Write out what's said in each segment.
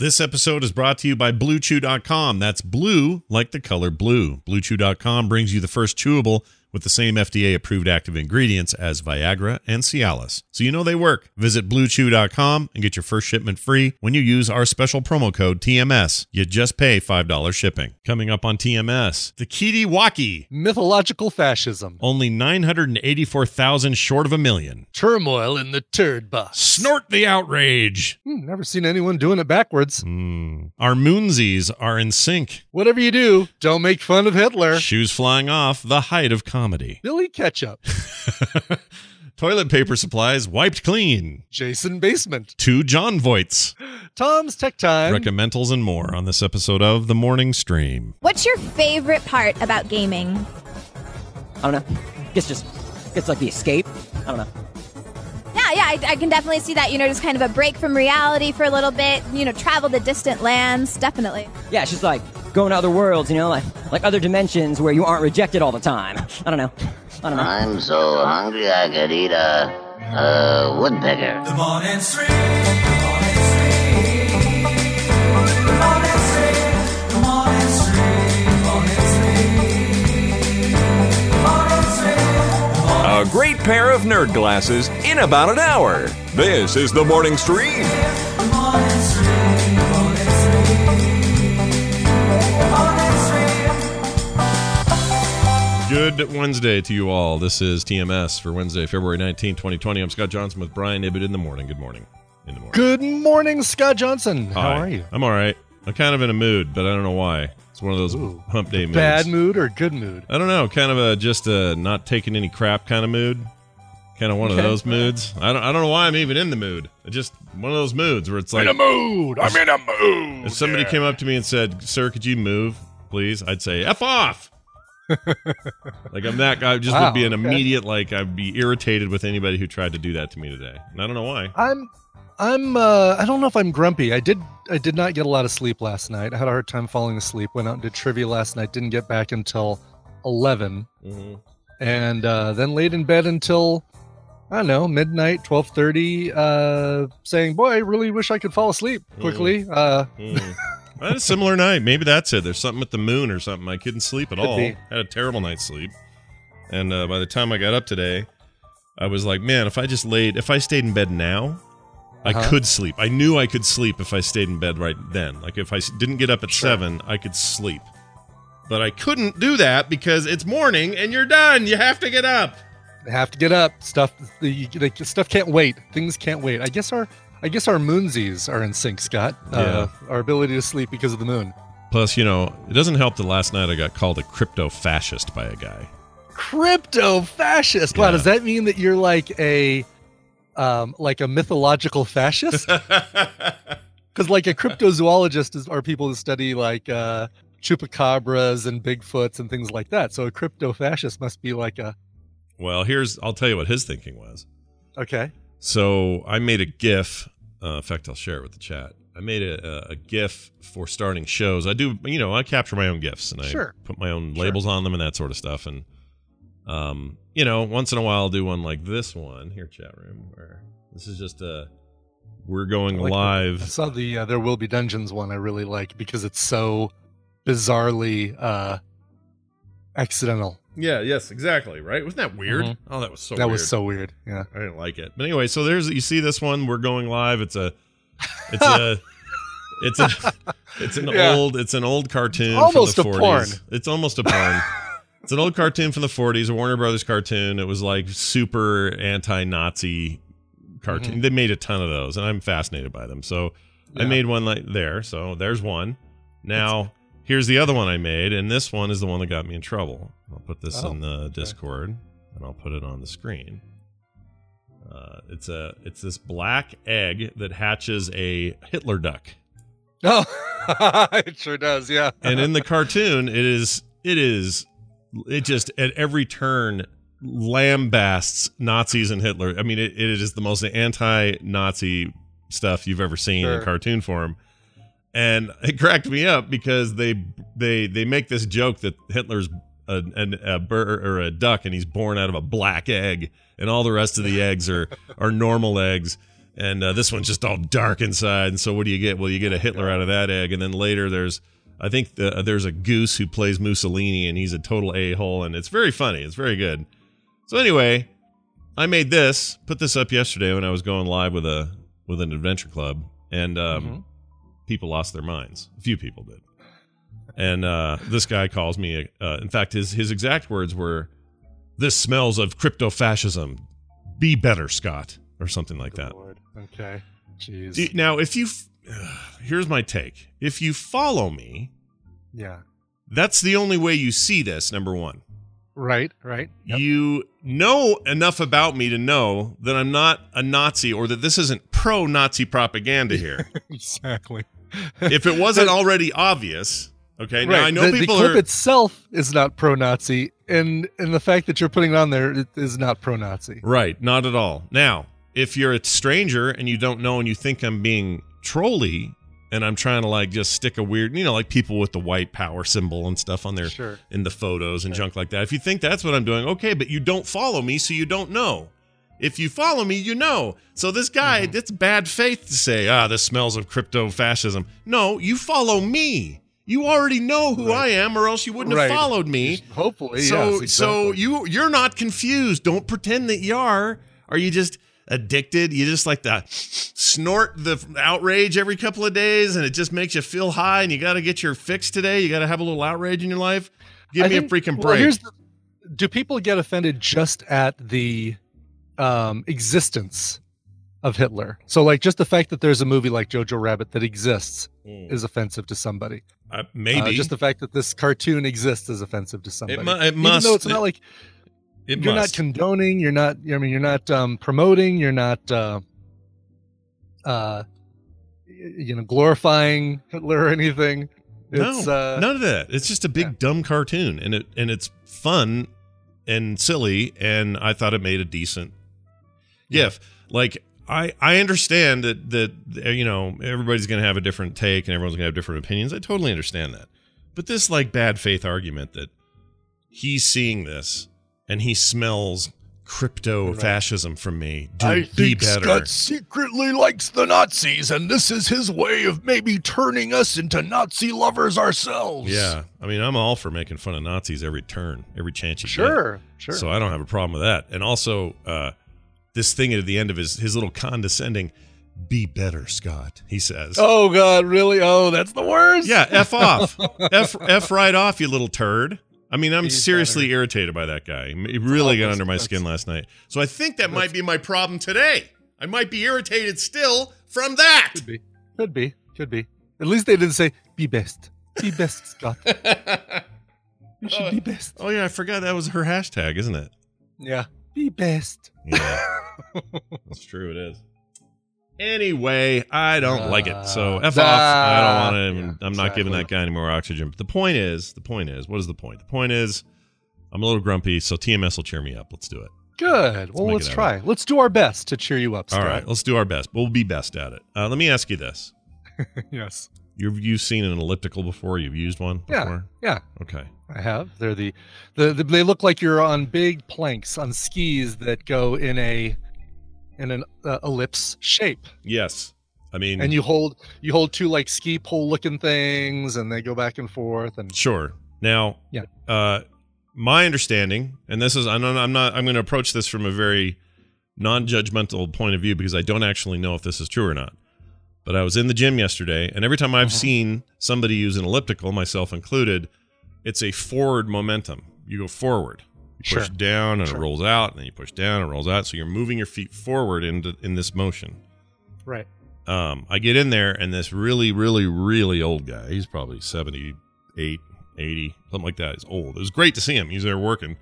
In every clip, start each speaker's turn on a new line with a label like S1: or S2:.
S1: This episode is brought to you by BlueChew.com. That's blue like the color blue. BlueChew.com brings you the first chewable with the same FDA approved active ingredients as Viagra and Cialis. So you know they work. Visit BlueChew.com and get your first shipment free when you use our special promo code TMS. You just pay $5 shipping. Coming up on TMS, Takitti Wakki.
S2: Mythological fascism.
S1: Only 984,000 short of a million.
S2: Turmoil in the turd bus.
S1: Snort the outrage.
S2: Hmm, never seen anyone doing it backwards.
S1: Mm. Our moonsies are in sync.
S2: Whatever you do, don't make fun of Hitler.
S1: Shoes flying off, the height of comedy.
S2: Billy Ketchup.
S1: Toilet paper supplies wiped clean.
S2: Jason Basement.
S1: Two Jon Voights.
S2: Tom's Tech Time.
S1: Recommendals and more on this episode of The Morning Stream.
S3: What's your favorite part about gaming?
S4: I don't know. It's just, it's like the escape. I don't know.
S3: Yeah, yeah, I, I can definitely see that. You know, just kind of a break from reality for a little bit. You know, travel to distant lands. Definitely.
S4: Yeah, it's just like going to other worlds, you know, like like other dimensions where you aren't rejected all the time. I don't know. I don't know.
S5: I'm so hungry I could eat a, a woodpecker.
S6: The morning stream. The morning stream. The morning stream. The morning stream. Morning stream. Morning stream.
S7: A great pair of nerd glasses in about an hour. This is the morning stream.
S6: The morning
S1: Good Wednesday to you all. This is TMS for Wednesday, February 19, 2020. I'm Scott Johnson with Brian Ibbett in the morning. Good morning. In the morning.
S2: Good morning, Scott Johnson. How
S1: Hi.
S2: are you?
S1: I'm all right. I'm kind of in a mood, but I don't know why. It's one of those
S2: Ooh.
S1: hump day moods.
S2: Bad mood or good mood?
S1: I don't know. Kind of a just a not taking any crap kind of mood. Kind of one of
S2: Okay.
S1: those moods. I don't. I don't know why I'm even in the mood. It's just one of those moods where it's like In a
S2: mood. I'm in a mood.
S1: if somebody came up to me and said, "Sir, could you move, please?" I'd say, "F off." Like I'm that guy. Just
S2: Wow,
S1: would be an
S2: okay.
S1: immediate like I'd be irritated with anybody who tried to do that to me today, and I don't know why.
S2: I'm I'm uh I don't know if I'm grumpy. I did I did not get a lot of sleep last night. I had a hard time falling asleep. Went out and did trivia last night. Didn't get back until 11
S1: hmm
S2: and uh then laid in bed until I don't know, midnight, 12:30 uh saying, "Boy, I really wish I could fall asleep quickly." Uh
S1: Mm. I had a similar night. Maybe that's it. There's something with the moon or something. I couldn't sleep at
S2: Could
S1: all.
S2: be.
S1: Had a terrible night's sleep. And uh, by the time I got up today, I was like, man, if I just laid, if I stayed in bed now, I
S2: Uh-huh.
S1: could sleep. I knew I could sleep if I stayed in bed right then. Like if I didn't get up at
S2: Sure.
S1: seven, I could sleep. But I couldn't do that because it's morning and you're done. You have to get up.
S2: They have to get up. Stuff the, the stuff can't wait. Things can't wait. I guess our I guess our moonsies are in sync, Scott. Uh, our ability to sleep because of the moon.
S1: Plus, you know, it doesn't help that last night I got called a crypto fascist by a guy.
S2: Crypto fascist. Wow, does that mean that you're like a um like a mythological fascist? Because like a cryptozoologist is are people who study like uh chupacabras and bigfoots and things like that. So a crypto fascist must be like a
S1: well, here's, I'll tell you what his thinking was.
S2: okay.
S1: So I made a GIF. Uh, in fact, I'll share it with the chat. I made a, a, GIF for starting shows. I do, you know, I capture my own GIFs and I
S2: Sure.
S1: put my own
S2: Sure.
S1: labels on them and that sort of stuff. And, um, you know, once in a while I'll do one like this one here, chat room, where this is just a we're going
S2: like the- I
S1: live.
S2: saw the uh, There Will Be Dungeons one I really like because it's so bizarrely uh accidental.
S1: Yeah, yes, exactly. Right? Wasn't that weird?
S2: Mhm.
S1: Oh, that was so.
S2: that
S1: weird.
S2: was so weird. Yeah.
S1: I didn't like it. But anyway, so there's you see this one. We're going live. It's a, it's a, it's a, it's an
S2: Yeah.
S1: old, it's an old cartoon.
S2: Almost
S1: from
S2: a
S1: the 40s.
S2: porn.
S1: It's almost a porn. it's an old cartoon from the 40s, a Warner Brothers cartoon. It was like super anti-Nazi cartoon.
S2: Mhm.
S1: They made a ton of those, and I'm fascinated by them. So I made one like there. So there's one. Now here's the other one I made, and this one is the one that got me in trouble. I'll put this
S2: Oh,
S1: in the Discord, and I'll put it on the screen. Uh, it's a it's this black egg that hatches a Hitler duck,
S2: Oh, it sure does. Yeah.
S1: and in the cartoon, it is it is it just at every turn lambasts Nazis and Hitler. I mean, it, it is the most anti-Nazi stuff you've ever seen in
S2: Sure.
S1: cartoon form. And it cracked me up because they they they make this joke that Hitler's a, an, a bird or a duck and he's born out of a black egg, and all the rest of the eggs are are normal eggs. and uh, this one's just all dark inside. And so, what do you get? Well, you get a Hitler out of that egg, and then later there's, I think the, there's a goose who plays Mussolini, and he's a total a hole, and it's very funny. It's very good. So anyway, I made this, put this up yesterday when I was going live with a with an adventure club, and um,
S2: Mhm.
S1: People lost their minds. A few people did. And uh, this guy calls me. Uh, in fact, his his exact words were, "This smells of crypto fascism. Be better, Scott," or something like that.
S2: Lord. Okay. Jeez.
S1: Now, if you, f- here's my take. If you follow me,
S2: yeah.
S1: that's the only way you see this. Number one,
S2: Right. Right. Yep.
S1: you know enough about me to know that I'm not a Nazi or that this isn't pro-Nazi propaganda here.
S2: exactly.
S1: If it wasn't already obvious, okay. Now
S2: right.
S1: I know
S2: the,
S1: people
S2: the clip
S1: are.
S2: itself is not pro-Nazi, and and the fact that you're putting it on there it is not pro-Nazi.
S1: Right, not at all. Now, if you're a stranger and you don't know and you think I'm being trolly and I'm trying to like just stick a weird, you know, like people with the white power symbol and stuff on their
S2: Sure.
S1: in the photos and junk like that. If you think that's what I'm doing, okay, but you don't follow me, so you don't know. If you follow me, you know. So this guy,
S2: Mm-hmm.
S1: it's bad faith to say, ah, this smells of crypto fascism. No, you follow me. You already know who I am, or else you wouldn't
S2: Right.
S1: have followed me.
S2: Hopefully,
S1: So
S2: yes,
S1: so you you're not confused. Don't pretend that you are. Are you just addicted? You just like to snort the outrage every couple of days, and it just makes you feel high. And you got to get your fix today. You got to have a little outrage in your life. Give
S2: I
S1: me
S2: think-
S1: a freaking
S2: well,
S1: break.
S2: here's the- do people get offended just at the um, existence of Hitler? So, like, just the fact that there's a movie like Jojo Rabbit that exists
S1: Mm.
S2: is offensive to somebody.
S1: Uh,
S2: Uh,
S1: maybe
S2: just the fact that this cartoon exists is offensive to somebody.
S1: mu- it
S2: Even
S1: must-
S2: though it's not like
S1: it
S2: you're
S1: must.
S2: not condoning, you're not. I mean, you're not um, promoting, you're not. Uh, uh, you know, glorifying Hitler or anything. It's,
S1: no,
S2: uh,
S1: none of that. It's just a big
S2: yeah.
S1: dumb cartoon, and it and it's fun and silly, and I thought it made a decent gif. Like I I understand that that uh, you know everybody's going to have a different take and everyone's going to have different opinions. I totally understand that, but this like bad faith argument that he's seeing this and he smells crypto fascism from me. Do be better.
S2: Scott secretly likes the Nazis, and this is his way of maybe turning us into Nazi lovers ourselves.
S1: Yeah, I mean, I'm all for making fun of Nazis every turn, every chance you get.
S2: sure, sure.
S1: So I don't have a problem with that. And also, uh, this thing at the end of his his little condescending, "Be better, Scott," he says.
S2: oh God, really? Oh, that's the worst.
S1: Yeah, f off, f f right off, you little turd. I mean, I'm
S2: Be
S1: seriously irritated by that guy. It really got under my
S2: that's-
S1: skin last night. So I think that might be my problem today. I might be irritated still from that.
S2: could be, could be, could be. At least they didn't say be best, be best, Scott. You should be best.
S1: Oh yeah, I forgot that was her hashtag, isn't it?
S2: Yeah, be best.
S1: Yeah, that's true. It is. Anyway, I don't like it. So f
S2: Uh,
S1: off. I don't want
S2: yeah,
S1: to. I'm not giving that guy any more oxygen. But the point is, the point is, what is the point? The point is, I'm a little grumpy, so TMS will cheer me up. Let's do it.
S2: Good. Well, let's try. Let's do our best to cheer you up.
S1: All
S2: Scott.
S1: right, let's do our best. We'll be best at it. Uh, let me ask you this:
S2: yes.
S1: You've you've seen an elliptical before? You've used one
S2: Yeah.
S1: before?
S2: Yeah.
S1: Okay.
S2: I have. They're the, the, the they look like you're on big planks on skis that go in a in an uh, ellipse shape,
S1: Yes. I mean,
S2: and you hold you hold two like ski pole looking things, and they go back and forth. And
S1: Sure. Now,
S2: Yeah.
S1: Uh, my understanding, and this is I'm not I'm not I'm going to approach this from a very non-judgmental point of view because I don't actually know if this is true or not. But I was in the gym yesterday, and every time I've
S2: Uh-huh.
S1: seen somebody use an elliptical, myself included, it's a forward momentum. You go forward. You push
S2: Sure.
S1: down and
S2: Sure.
S1: it rolls out, and then you push down and it rolls out. So you're moving your feet forward into in this motion.
S2: right.
S1: Um, I get in there, and this really, really, really old guy, he's probably 78, 80, something like that. He's old. It was great to see him. He's there working,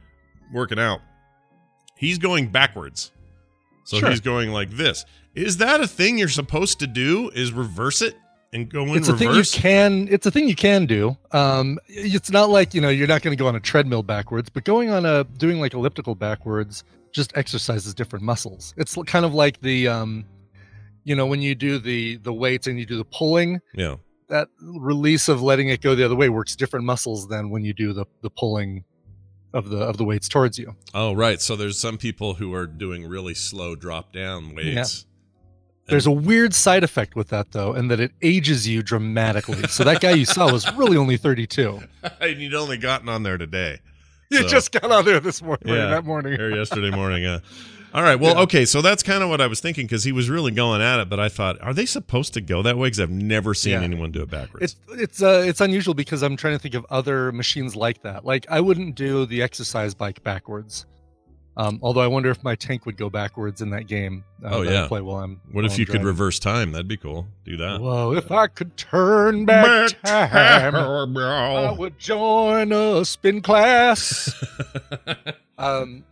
S1: working out. He's going backwards. So
S2: Sure.
S1: he's going like this. Is that a thing you're supposed to do? Is reverse it and go in
S2: It's a thing you can. It's a thing you can do. Um, it's not like you know you're not going to go on a treadmill backwards, but going on a doing like elliptical backwards just exercises different muscles. It's kind of like the um, you know when you do the the weights and you do the pulling,
S1: yeah.
S2: that release of letting it go the other way works different muscles than when you do the the pulling of the of the weights towards you.
S1: Oh, right. So there's some people who are doing really slow drop down weights.
S2: There's a weird side effect with that though, and that it ages you dramatically. So that guy you saw was really only 32.
S1: and you'd only gotten on there today.
S2: You
S1: So-
S2: just got on there this morning,
S1: Yeah.
S2: that morning.
S1: or yesterday morning. Yeah. All right. Well,
S2: Yeah.
S1: okay. So that's kind of what I was thinking because he was really going at it, but I thought, are they supposed to go that way? Because I've never seen
S2: Yeah.
S1: anyone do it backwards.
S2: It's it's uh it's unusual because I'm trying to think of other machines like that. Like I wouldn't do the exercise bike backwards. Um, although I wonder if my tank would go backwards in that game. Uh,
S1: Oh,
S2: that I
S1: yeah.
S2: play while I'm.
S1: what
S2: while
S1: if
S2: I'm
S1: you could reverse time? That'd be cool. Do that.
S2: Whoa! If I could turn back time, I would join a spin class. um,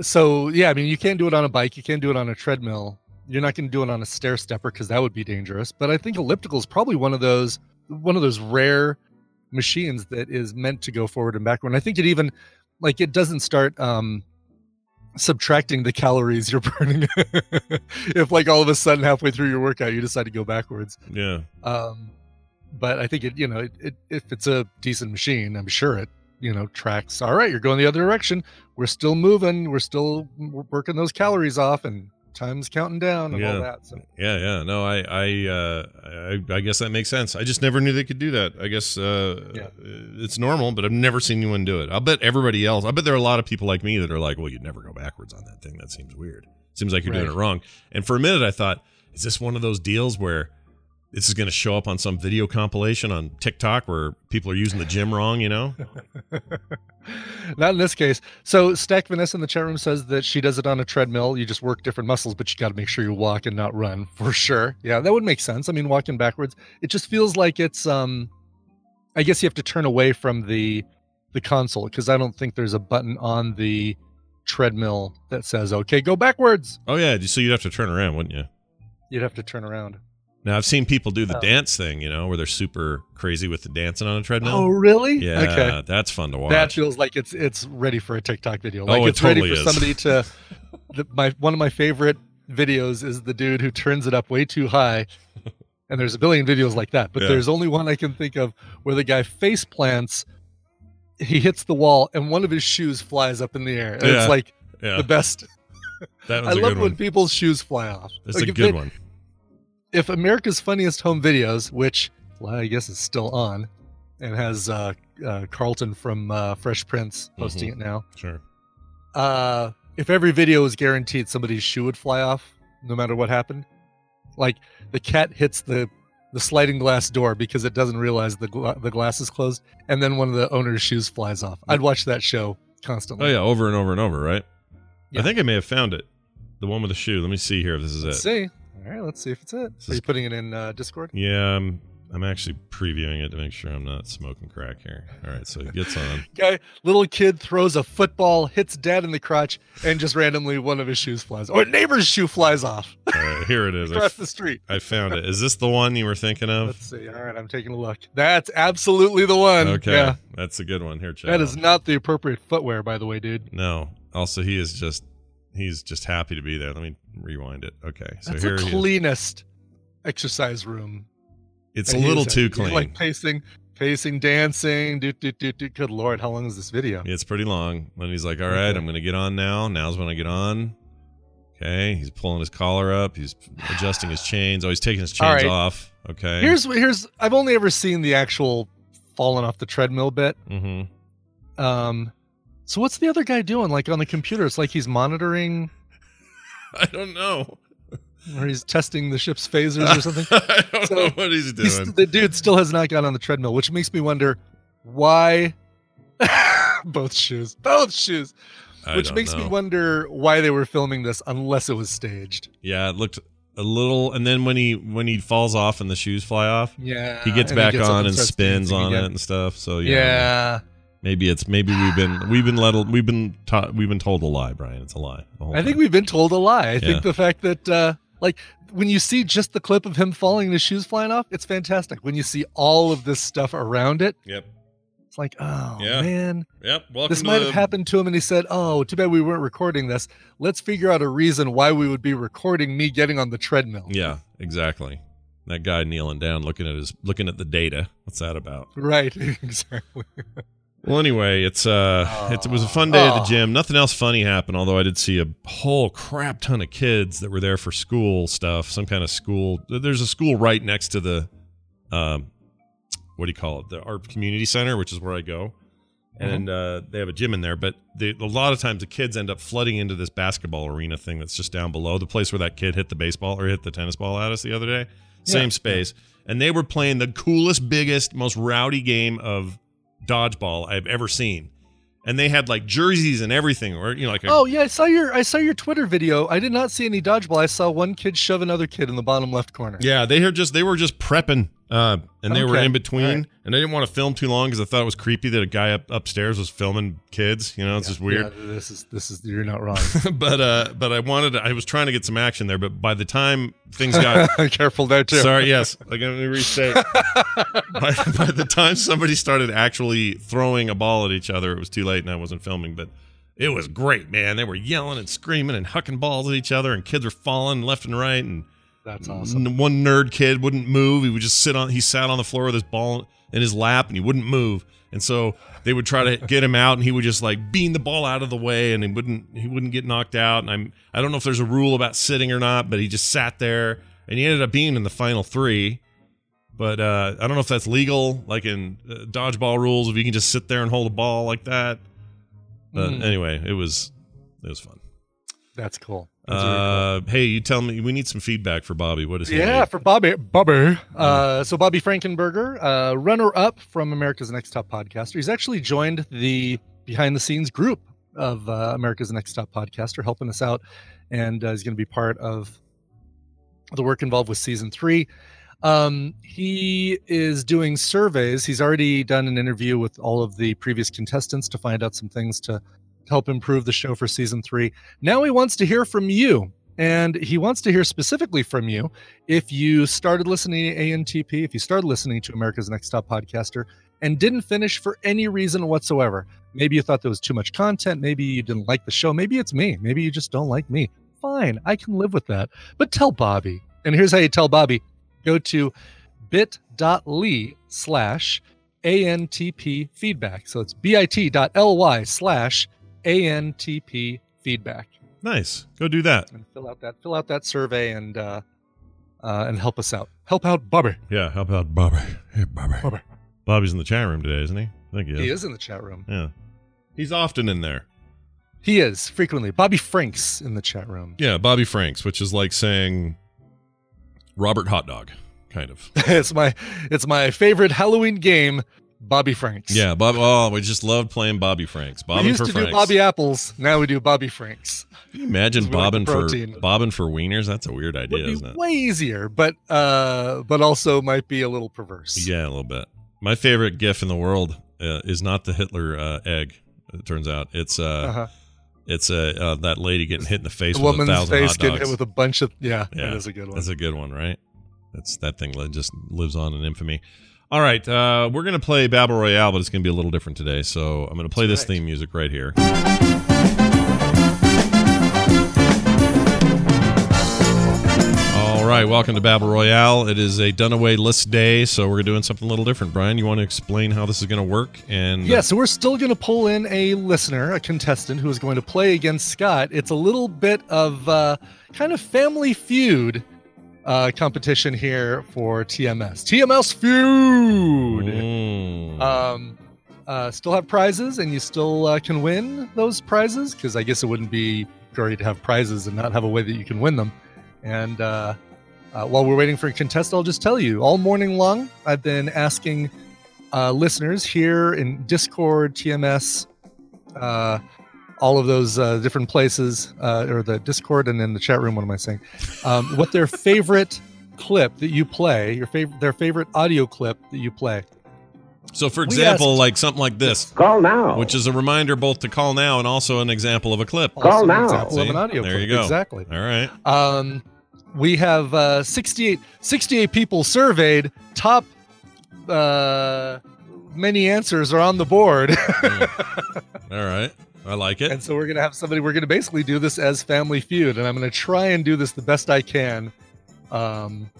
S2: so yeah, I mean, you can't do it on a bike. You can't do it on a treadmill. You're not going to do it on a stair stepper because that would be dangerous. But I think elliptical is probably one of those one of those rare machines that is meant to go forward and backward. And I think it even like it doesn't start um subtracting the calories you're burning if like all of a sudden halfway through your workout you decide to go backwards
S1: yeah.
S2: um, but I think it, you know, it, it, if it's a decent machine, I'm sure it, you know, tracks. All right, you're going the other direction. We're still moving. We're still working those calories off, and time's counting down and all
S1: Yeah.
S2: that. So
S1: Yeah. Yeah. No, I, I, uh, I, I guess that makes sense. I just never knew they could do that. I guess, uh,
S2: Yeah.
S1: it's normal, but I've never seen anyone do it. I'll bet everybody else, I bet there are a lot of people like me that are like, well, you'd never go backwards on that thing. That seems weird. Seems like you're doing it wrong. And for a minute, I thought, is this one of those deals where this is going to show up on some video compilation on TikTok where people are using the gym wrong, you know?
S2: not in this case. So Stack Vanessa in the chat room says that she does it on a treadmill. You just work different muscles, but you got to make sure you walk and not run for sure. Yeah, that would make sense. I mean, walking backwards, it just feels like it's. um I guess you have to turn away from the the console because I don't think there's a button on the treadmill that says "Okay, go backwards."
S1: Oh, yeah. So you'd have to turn around, wouldn't you?
S2: You'd have to turn around.
S1: Now, I've seen people do the
S2: Oh.
S1: dance thing, you know, where they're super crazy with the dancing on a treadmill.
S2: Oh, really?
S1: Yeah,
S2: Okay.
S1: that's fun to watch.
S2: That feels like it's it's ready for a TikTok video.
S1: Oh,
S2: Like
S1: it
S2: it's ready
S1: totally
S2: for
S1: is.
S2: somebody to. The, my one of my favorite videos is the dude who turns it up way too high, and there's a billion videos like that. But
S1: Yeah.
S2: there's only one I can think of where the guy face plants. He hits the wall and one of his shoes flies up in the air. And
S1: Yeah.
S2: It's like
S1: yeah,
S2: the best.
S1: that
S2: I love when people's shoes fly off.
S1: That's
S2: Like,
S1: a good
S2: it-
S1: one.
S2: If America's Funniest Home Videos, which well, I guess is still on, and has uh, uh, Carlton from uh, Fresh Prince posting
S1: Mm-hmm.
S2: it now.
S1: Sure.
S2: Uh, if every video was guaranteed somebody's shoe would fly off, no matter what happened, like the cat hits the the sliding glass door because it doesn't realize the gla- the glass is closed, and then one of the owner's shoes flies off. I'd watch that show constantly.
S1: Oh yeah, over and over and over, right?
S2: Yeah.
S1: I think I may have found it. The one with the shoe. Let me see here if this is
S2: Let's
S1: it.
S2: see. All right, let's see if it's it.
S1: This
S2: Are
S1: is-
S2: putting it in uh, Discord?
S1: Yeah, I'm I'm actually previewing it to make sure I'm not smoking crack here. All right, so it gets on.
S2: guy little kid throws a football hits dad in the crotch and just randomly one of his shoes flies or a neighbor's shoe flies off
S1: All right, here it is. I,
S2: across the street
S1: I found it. Is this the one you were thinking of?
S2: let's see all right i'm taking a look that's absolutely the one
S1: Okay,
S2: yeah
S1: that's a good one. Here, check.
S2: that is not the appropriate footwear by the way dude
S1: no. Also, he is just he's just happy to be there. Let me rewind it. Okay, so
S2: that's
S1: here
S2: the cleanest exercise room
S1: It's a little too clean.
S2: like pacing pacing dancing do, do, do, do. good lord how long is this video
S1: It's pretty long. When he's like, "All right,
S2: Okay.
S1: I'm going to get on now. Now's when I get on." Okay, he's pulling his collar up. He's adjusting his chains. Oh, he's taking his chains
S2: right.
S1: off. Okay.
S2: here's here's i've only ever seen the actual falling off the treadmill bit
S1: Mm-hmm.
S2: Um, so what's the other guy doing? Like on the computer, it's like he's monitoring
S1: I don't know.
S2: or he's testing the ship's phasers or something.
S1: I don't
S2: So,
S1: know what he's doing.
S2: He's, the dude still has not got on the treadmill, which makes me wonder why. both shoes, both shoes.
S1: I
S2: which makes me wonder why they were filming this unless it was staged.
S1: Yeah, it looked a little, and then when he when he falls off and the shoes fly off,
S2: Yeah,
S1: he gets
S2: and
S1: back
S2: gets
S1: on and
S2: starts
S1: spins on it and stuff. So yeah,
S2: Yeah,
S1: maybe it's maybe we've been we've been let we've been taught we've been told a lie, Brian. It's a lie.
S2: I think
S1: time.
S2: we've been told a lie. I
S1: Yeah.
S2: think the fact that uh like when you see just the clip of him falling and his shoes flying off, it's fantastic. When you see all of this stuff around it,
S1: Yep.
S2: it's like, oh
S1: Yeah.
S2: man,
S1: Yep. Welcome
S2: this might
S1: the-
S2: have happened to him and he said oh too bad we weren't recording this let's figure out a reason why we would be recording me getting on the treadmill
S1: Yeah, exactly. That guy kneeling down, looking at his looking at the data. What's that about?
S2: right exactly
S1: Well, anyway, it's uh, it was a fun day at the gym. Nothing else funny happened, although I did see a whole crap ton of kids that were there for school stuff, some kind of school. There's a school right next to the, um, what do you call it? The art community center, which is where I go, and uh, they have a gym in there. But they, a lot of times the kids end up flooding into this basketball arena thing that's just down below the place where that kid hit the baseball or hit the tennis ball at us the other day. Same
S2: Yeah.
S1: space, and they were playing the coolest, biggest, most rowdy game of dodgeball I've ever seen. And they had like jerseys and everything, or you know, like a,
S2: Oh yeah, I saw your I saw your Twitter video. I did not see any dodgeball. I saw one kid shove another kid in the bottom left corner.
S1: yeah, they were just they were just prepping, uh, and they were in between,
S2: right.
S1: and I didn't want to film too long because I thought it was creepy that a guy up upstairs was filming kids. You know, it's just weird.
S2: Yeah, this is this is you're not wrong.
S1: but uh, but I wanted, to, I was trying to get some action there, but by the time things got
S2: Careful there too.
S1: Sorry, yes. Like, let me restate. by, by the time somebody started actually throwing a ball at each other, it was too late and I wasn't filming, but it was great, man. They were yelling and screaming and hucking balls at each other, and kids were falling left and right. And
S2: That's awesome.
S1: one nerd kid wouldn't move. He would just sit on, he sat on the floor with his ball in his lap and he wouldn't move. And so they would try to get him out and he would just like beam the ball out of the way and he wouldn't he wouldn't get knocked out and I'm I don't know if there's a rule about sitting or not but he just sat there and he ended up being in the final 3 but uh, I don't know if that's legal like in uh, dodgeball rules if you can just sit there and hold a ball like that but
S2: Mhm.
S1: anyway it was it was fun
S2: That's cool. That's really cool.
S1: uh, hey you tell me we need some feedback for Bobby what is he
S2: Yeah,
S1: need?
S2: for Bobby. Bobby. Uh, so Bobby Frankenberger, uh, runner-up from America's Next Top Podcaster. He's actually joined the behind-the-scenes group of uh, America's Next Top Podcaster, helping us out, and uh, he's going to be part of the work involved with season three. Um, he is doing surveys. He's already done an interview with all of the previous contestants to find out some things to help improve the show for season three. Now he wants to hear from you. And he wants to hear specifically from you if you started listening to ANTP, if you started listening to America's Next Top Podcaster and didn't finish for any reason whatsoever. Maybe you thought there was too much content. Maybe you didn't like the show. Maybe it's me. Maybe you just don't like me. Fine. I can live with that. But tell Bobby. And here's how you tell Bobby go to bit.ly slash ANTP feedback. So it's bit.ly slash ANTP feedback
S1: nice go do that
S2: and fill out that fill out that survey and uh, uh, and help us out. Help out Bobby.
S1: yeah how about Bobby hey Bobby
S2: Bobby.
S1: Bobby's in the chat room today isn't he I think he is
S2: He is in the chat room.
S1: yeah he's often in there
S2: He is frequently. Bobby Franks in the chat room.
S1: Yeah, Bobby Franks, which is like saying Robert Hot Dog, kind of.
S2: it's my it's my favorite Halloween game. Bobby Franks.
S1: Yeah, Bob. Oh, we just loved playing Bobby Franks.
S2: We
S1: Bobbing
S2: used
S1: for
S2: to
S1: Franks.
S2: do Bobby Apples. Now we do Bobby Franks.
S1: Can you imagine
S2: we
S1: bobbing for bobbing for wieners? That's a weird idea,
S2: Would be
S1: isn't it?
S2: way easier, but uh, but also might be a little perverse.
S1: Yeah, a little bit. My favorite GIF in the world uh, is not the Hitler uh, egg. It turns out it's uh,
S2: Uh-huh.
S1: it's uh, uh, that lady getting hit in the face
S2: The
S1: with a thousand
S2: face getting hit with a bunch of yeah,
S1: Yeah,
S2: that is a good one.
S1: That's a good one, right? That's that thing just lives on in infamy. All right, uh, we're gonna play Battle Royale, but it's gonna be a little different today. So I'm gonna play this
S2: right.
S1: theme music right here. All right, welcome to Battle Royale. It is a Dunaway list day, so we're doing something a little different. Brian, you want to explain how this is going to work? And
S2: Yeah, so we're still going to pull in a listener, a contestant who is going to play against Scott. It's a little bit of uh, kind of family feud uh, competition here for TMS. TMS feud.
S1: Mm.
S2: Um, uh, still have prizes, and you still uh, can win those prizes because I guess it wouldn't be great to have prizes and not have a way that you can win them. And uh, uh, while we're waiting for a contest, I'll just tell you all morning long, I've been asking uh, listeners here in Discord, TMS, uh, all of those uh, different places, uh, or the Discord and then the chat room. What am I saying? Um, what their favorite clip that you play, your favorite, their favorite audio clip that you play.
S1: so, for example,
S2: asked-
S1: like something like this,
S5: Call now.
S1: which is a reminder both to call now and also an example of a clip.
S5: Call
S2: Also an
S5: now.
S2: Example of an audio
S1: There
S2: clip.
S1: you go.
S2: Exactly.
S1: All right.
S2: Um, we have uh, 68, 68 people surveyed. Top uh, many answers are on the board.
S1: All right. I like it.
S2: and so we're going to have somebody, we're going to basically do this as Family Feud. And I'm going to try and do this the best I can. Um,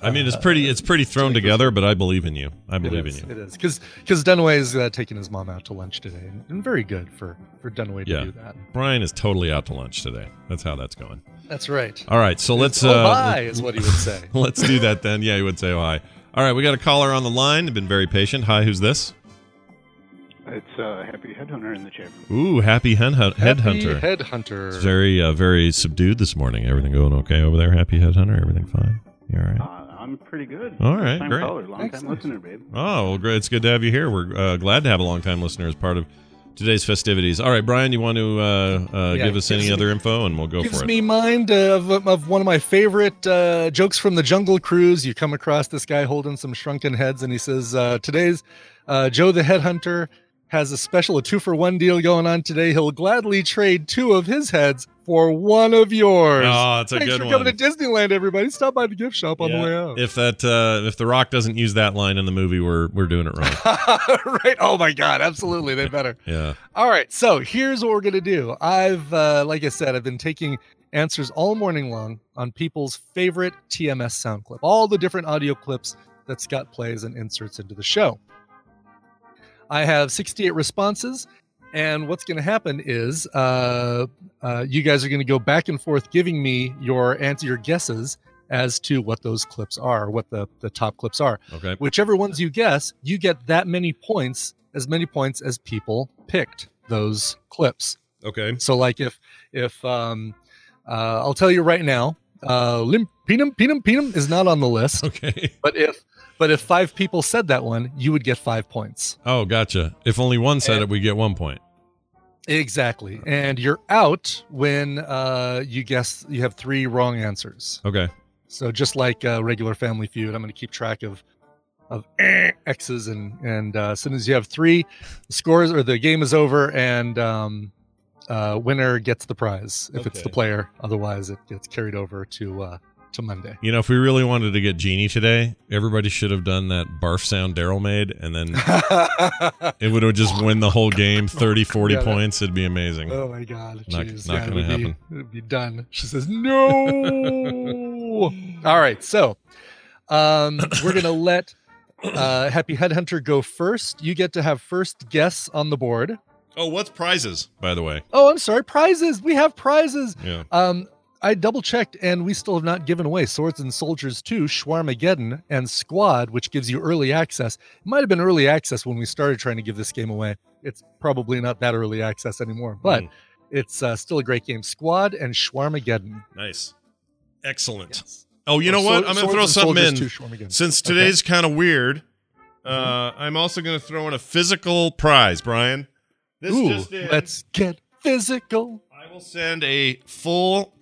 S1: I mean, it's pretty it's pretty thrown together, but I believe in you. I believe
S2: is,
S1: in you.
S2: It is because because Dunaway is uh, taking his mom out to lunch today, and, and very good for for Dunaway to
S1: Yeah.
S2: do that.
S1: Brian is totally out to lunch today. That's how that's going.
S2: That's right.
S1: All right, so let's
S2: oh,
S1: uh,
S2: bye is what he would say.
S1: let's do that then. Yeah, he would say oh, hi. All right, we got a caller on the line. They've been very patient. Hi, who's this?
S8: It's uh, Happy Headhunter in the chat room.
S1: Ooh, happy hen-
S2: Happy
S1: headhunter.
S2: headhunter.
S1: It's very uh, very subdued this morning. Everything going okay over there? Happy headhunter. Everything fine? You all right?
S8: Uh, I'm pretty good.
S1: All right,
S8: Time
S1: great.
S8: caller, long time
S2: Excellent.
S8: listener, babe.
S1: Oh, well, great. It's good to have you here. We're uh, glad to have a long-time listener as part of today's festivities. All right, Brian, you want to uh, uh,
S2: Yeah,
S1: give us any
S2: gives
S1: other info, and we'll go
S2: gives
S1: for it.
S2: me mind of, of one of my favorite uh, jokes from the Jungle Cruise. You come across this guy holding some shrunken heads, and he says, uh, "Today's uh, Joe the Headhunter has a special, a two for one deal going on today. He'll gladly trade two of his heads for one of yours."
S1: Oh, it's a
S2: Thanks
S1: good
S2: for
S1: one.
S2: coming to Disneyland, everybody. Stop by the gift shop on the way out.
S1: If that uh, if The Rock doesn't use that line in the movie, we're we're doing it wrong.
S2: right? Oh my God, absolutely, they better.
S1: yeah.
S2: All right, so here's what we're gonna do. I've, uh, like I said, I've been taking answers all morning long on people's favorite TMS sound clip, all the different audio clips that Scott plays and inserts into the show. I have 68 responses, and what's going to happen is uh, uh, you guys are going to go back and forth giving me your answer, your guesses as to what those clips are, what the the top clips are
S1: Okay.
S2: whichever ones you guess, you get that many points, as many points as people picked those clips.
S1: Okay.
S2: So, like if if um, uh, I'll tell you right now, uh, lim pinum pinum pinum is not on the list,
S1: Okay.
S2: but if but if five people said that one, you would get five points.
S1: Oh, gotcha. If only one said
S2: And-
S1: it, we get one point.
S2: Exactly, and you're out when uh, you guess you have three wrong answers.
S1: Okay.
S2: So just like uh, regular Family Feud, I'm going to keep track of of eh, X's and and uh, as soon as you have three, the scores or the game is over and um, uh, winner gets the prize if it's the player. Otherwise, it gets carried over to uh, to Monday.
S1: You know, if we really wanted to get Genie today, everybody should have done that barf sound Daryl made, and then it would have just win the whole game 30, 40
S2: Yeah,
S1: points. It'd be amazing.
S2: oh my god!
S1: Not-
S2: Jeez,
S1: not
S2: yeah,
S1: gonna happen.
S2: Be, it would be done. She says no. All right, so um, we're gonna let uh, Happy Headhunter go first. You get to have first guess on the board.
S1: Oh, what's prizes, by the way?
S2: Oh, I'm sorry, prizes. We have prizes.
S1: Yeah.
S2: Um, I double checked, and we still have not given away Swords and Soldiers 2, Schwarmageddon, and Squad, which gives you early access. It might have been early access when we started trying to give this game away. It's probably not that early access anymore, but
S1: Mm.
S2: it's uh, still a great game. Squad and Schwarmageddon.
S1: Nice. Excellent.
S2: Yes.
S1: Oh, you know what? I'm going to throw something in.
S2: Soldiers 2, Schwarmageddon.
S1: Since
S2: Okay.
S1: today's kind of weird, uh, I'm also going to throw in a physical prize, Brian. This
S2: Ooh, let's get physical.
S1: I will send a full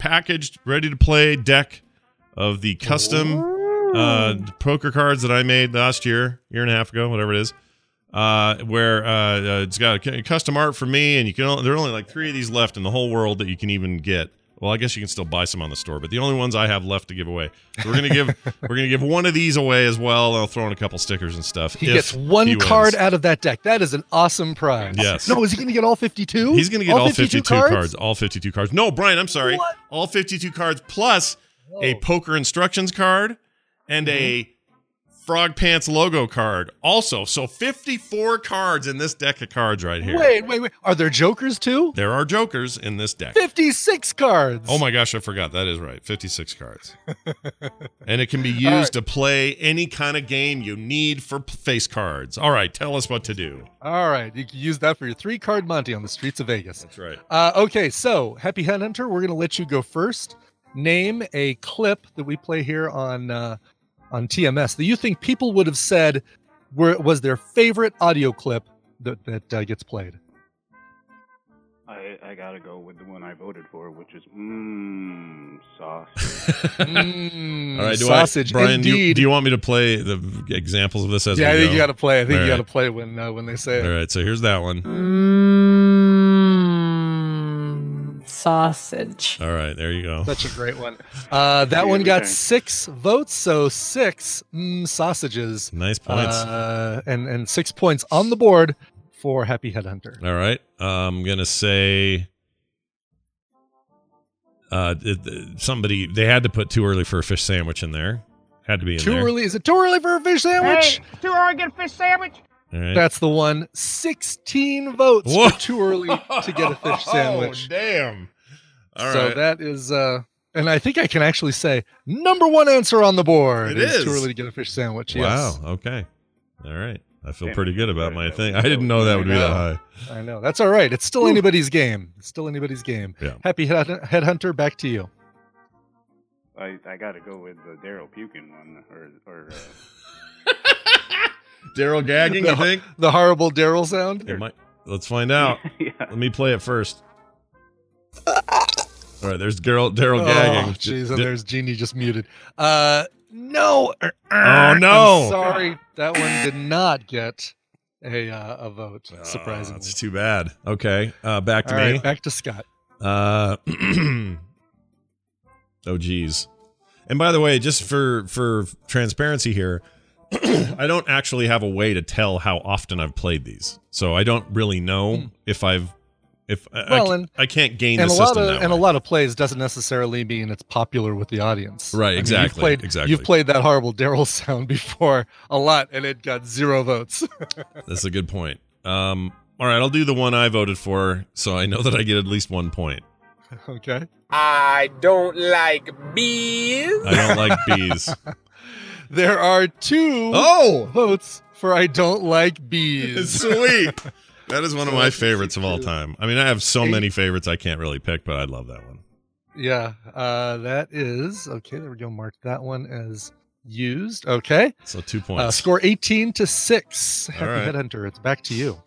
S1: packaged, ready to play deck of the custom uh, poker cards that I made last year, year and a half ago, whatever it is. Uh, where uh, uh, it's got custom art for me, and you can only, there are only like three of these left in the whole world that you can even get. Well, I guess you can still buy some on the store, but the only ones I have left to give away. So we're gonna give we're gonna give one of these away as well. I'll throw in a couple stickers and stuff.
S2: He gets one
S1: he
S2: card out of that deck. That is an awesome prize.
S1: Yes.
S2: No, is he going to get all 52?
S1: He's going to get all, 52, cards? All 52 cards. No, Brian, I'm sorry.
S2: What?
S1: All 52 cards plus a poker instructions card and a mm-hmm. Frog Pants logo card. Also, so 54 cards in this deck of cards right here.
S2: Wait, wait, wait. Are there jokers too?
S1: There are jokers in this deck.
S2: 56 cards.
S1: Oh my gosh, I forgot. That is right. 56 cards. and it can be used
S2: right.
S1: to play any kind of game you need for face cards. All right, tell us what to do.
S2: All right. You can use that for your three card Monty on the streets of Vegas.
S1: That's right.
S2: Uh, okay, so Happy Headhunter, we're going to let you go first. Name a clip that we play here on uh, on TMS that you think people would have said were, was their favorite audio clip that, that uh, gets played.
S8: I, I gotta go with the one I voted for, which is mmm sauce.
S2: Mm,
S1: All right, do
S2: sausage,
S1: I, Brian, do you, do you want me to play the examples of this as
S2: yeah, I think
S1: go?
S2: you got to play. I think
S1: All
S2: you gotta play when uh, when they say it.
S1: All right, so here's that one.
S9: Mmm, sausage.
S1: All right, there you go.
S2: Such a great one. Uh, that one got
S8: time.
S2: six votes, so six mm, sausages.
S1: Nice points.
S2: Uh, and and six points on the board for Happy Headhunter.
S1: All right, I'm gonna say. Uh, it- it- somebody they had to put too early for a fish sandwich in there. Had to be in
S2: Too
S1: there.
S2: early? Is it too early for a fish sandwich?
S10: too early to get a fish sandwich.
S1: All right.
S2: That's the one. 16 votes
S1: Whoa.
S2: for too early to get a fish sandwich.
S1: Oh, damn. All
S2: so
S1: right.
S2: that is uh and I think I can actually say number one answer on the board.
S1: It
S2: is too early to get a fish sandwich.
S1: Wow. Okay. All right. I feel pretty good about my thing. I didn't know that would be that high.
S2: I know. That's all right. It's still anybody's game. It's still anybody's game.
S1: Yeah.
S2: Happy headhunter, back to you.
S8: I I got to go with the Daryl Pukin one, or or uh,
S1: Daryl gagging, you think?
S2: The horrible Daryl sound.
S1: It might. Let's find out.
S8: yeah.
S1: Let me play it first. All right, there's Daryl Daryl
S2: Oh,
S1: gagging.
S2: jeez,
S1: D-
S2: and
S1: d-
S2: there's Genie just muted. Uh, no.
S1: Oh, no.
S2: I'm sorry, that one did not get a uh, a vote.
S1: Oh,
S2: Surprisingly.
S1: it's too bad. Okay, uh, back to
S2: All
S1: me.
S2: right, back to Scott.
S1: Uh, oh, geez. And by the way, just for for transparency here, I don't actually have a way to tell how often I've played these, so I don't really know if I've if I- I,
S2: Hmm. Well,
S1: ca-
S2: and-
S1: I can't gain
S2: and
S1: the
S2: a lot
S1: system
S2: of
S1: that
S2: and a lot of plays doesn't necessarily mean it's popular with the audience.
S1: Right,
S2: I mean,
S1: exactly,
S2: you've played,
S1: exactly.
S2: You've played that horrible Daryl sound before a lot, and it got zero votes.
S1: That's a good point. Um, all right, I'll do the one I voted for, so I know that I get at least one point.
S2: okay.
S10: I don't like bees.
S1: I don't like bees.
S2: There are two
S1: Oh,
S2: votes for I don't like bees.
S1: sweet. That is one of my favorites of all time. I mean, I have so many favorites I can't really pick, but I love that one.
S2: Yeah, uh, that is okay. There we go. Mark that one as used. Okay.
S1: So two points.
S2: Uh, score 18 to 6. Happy
S1: right.
S2: Headhunter, it's back to you.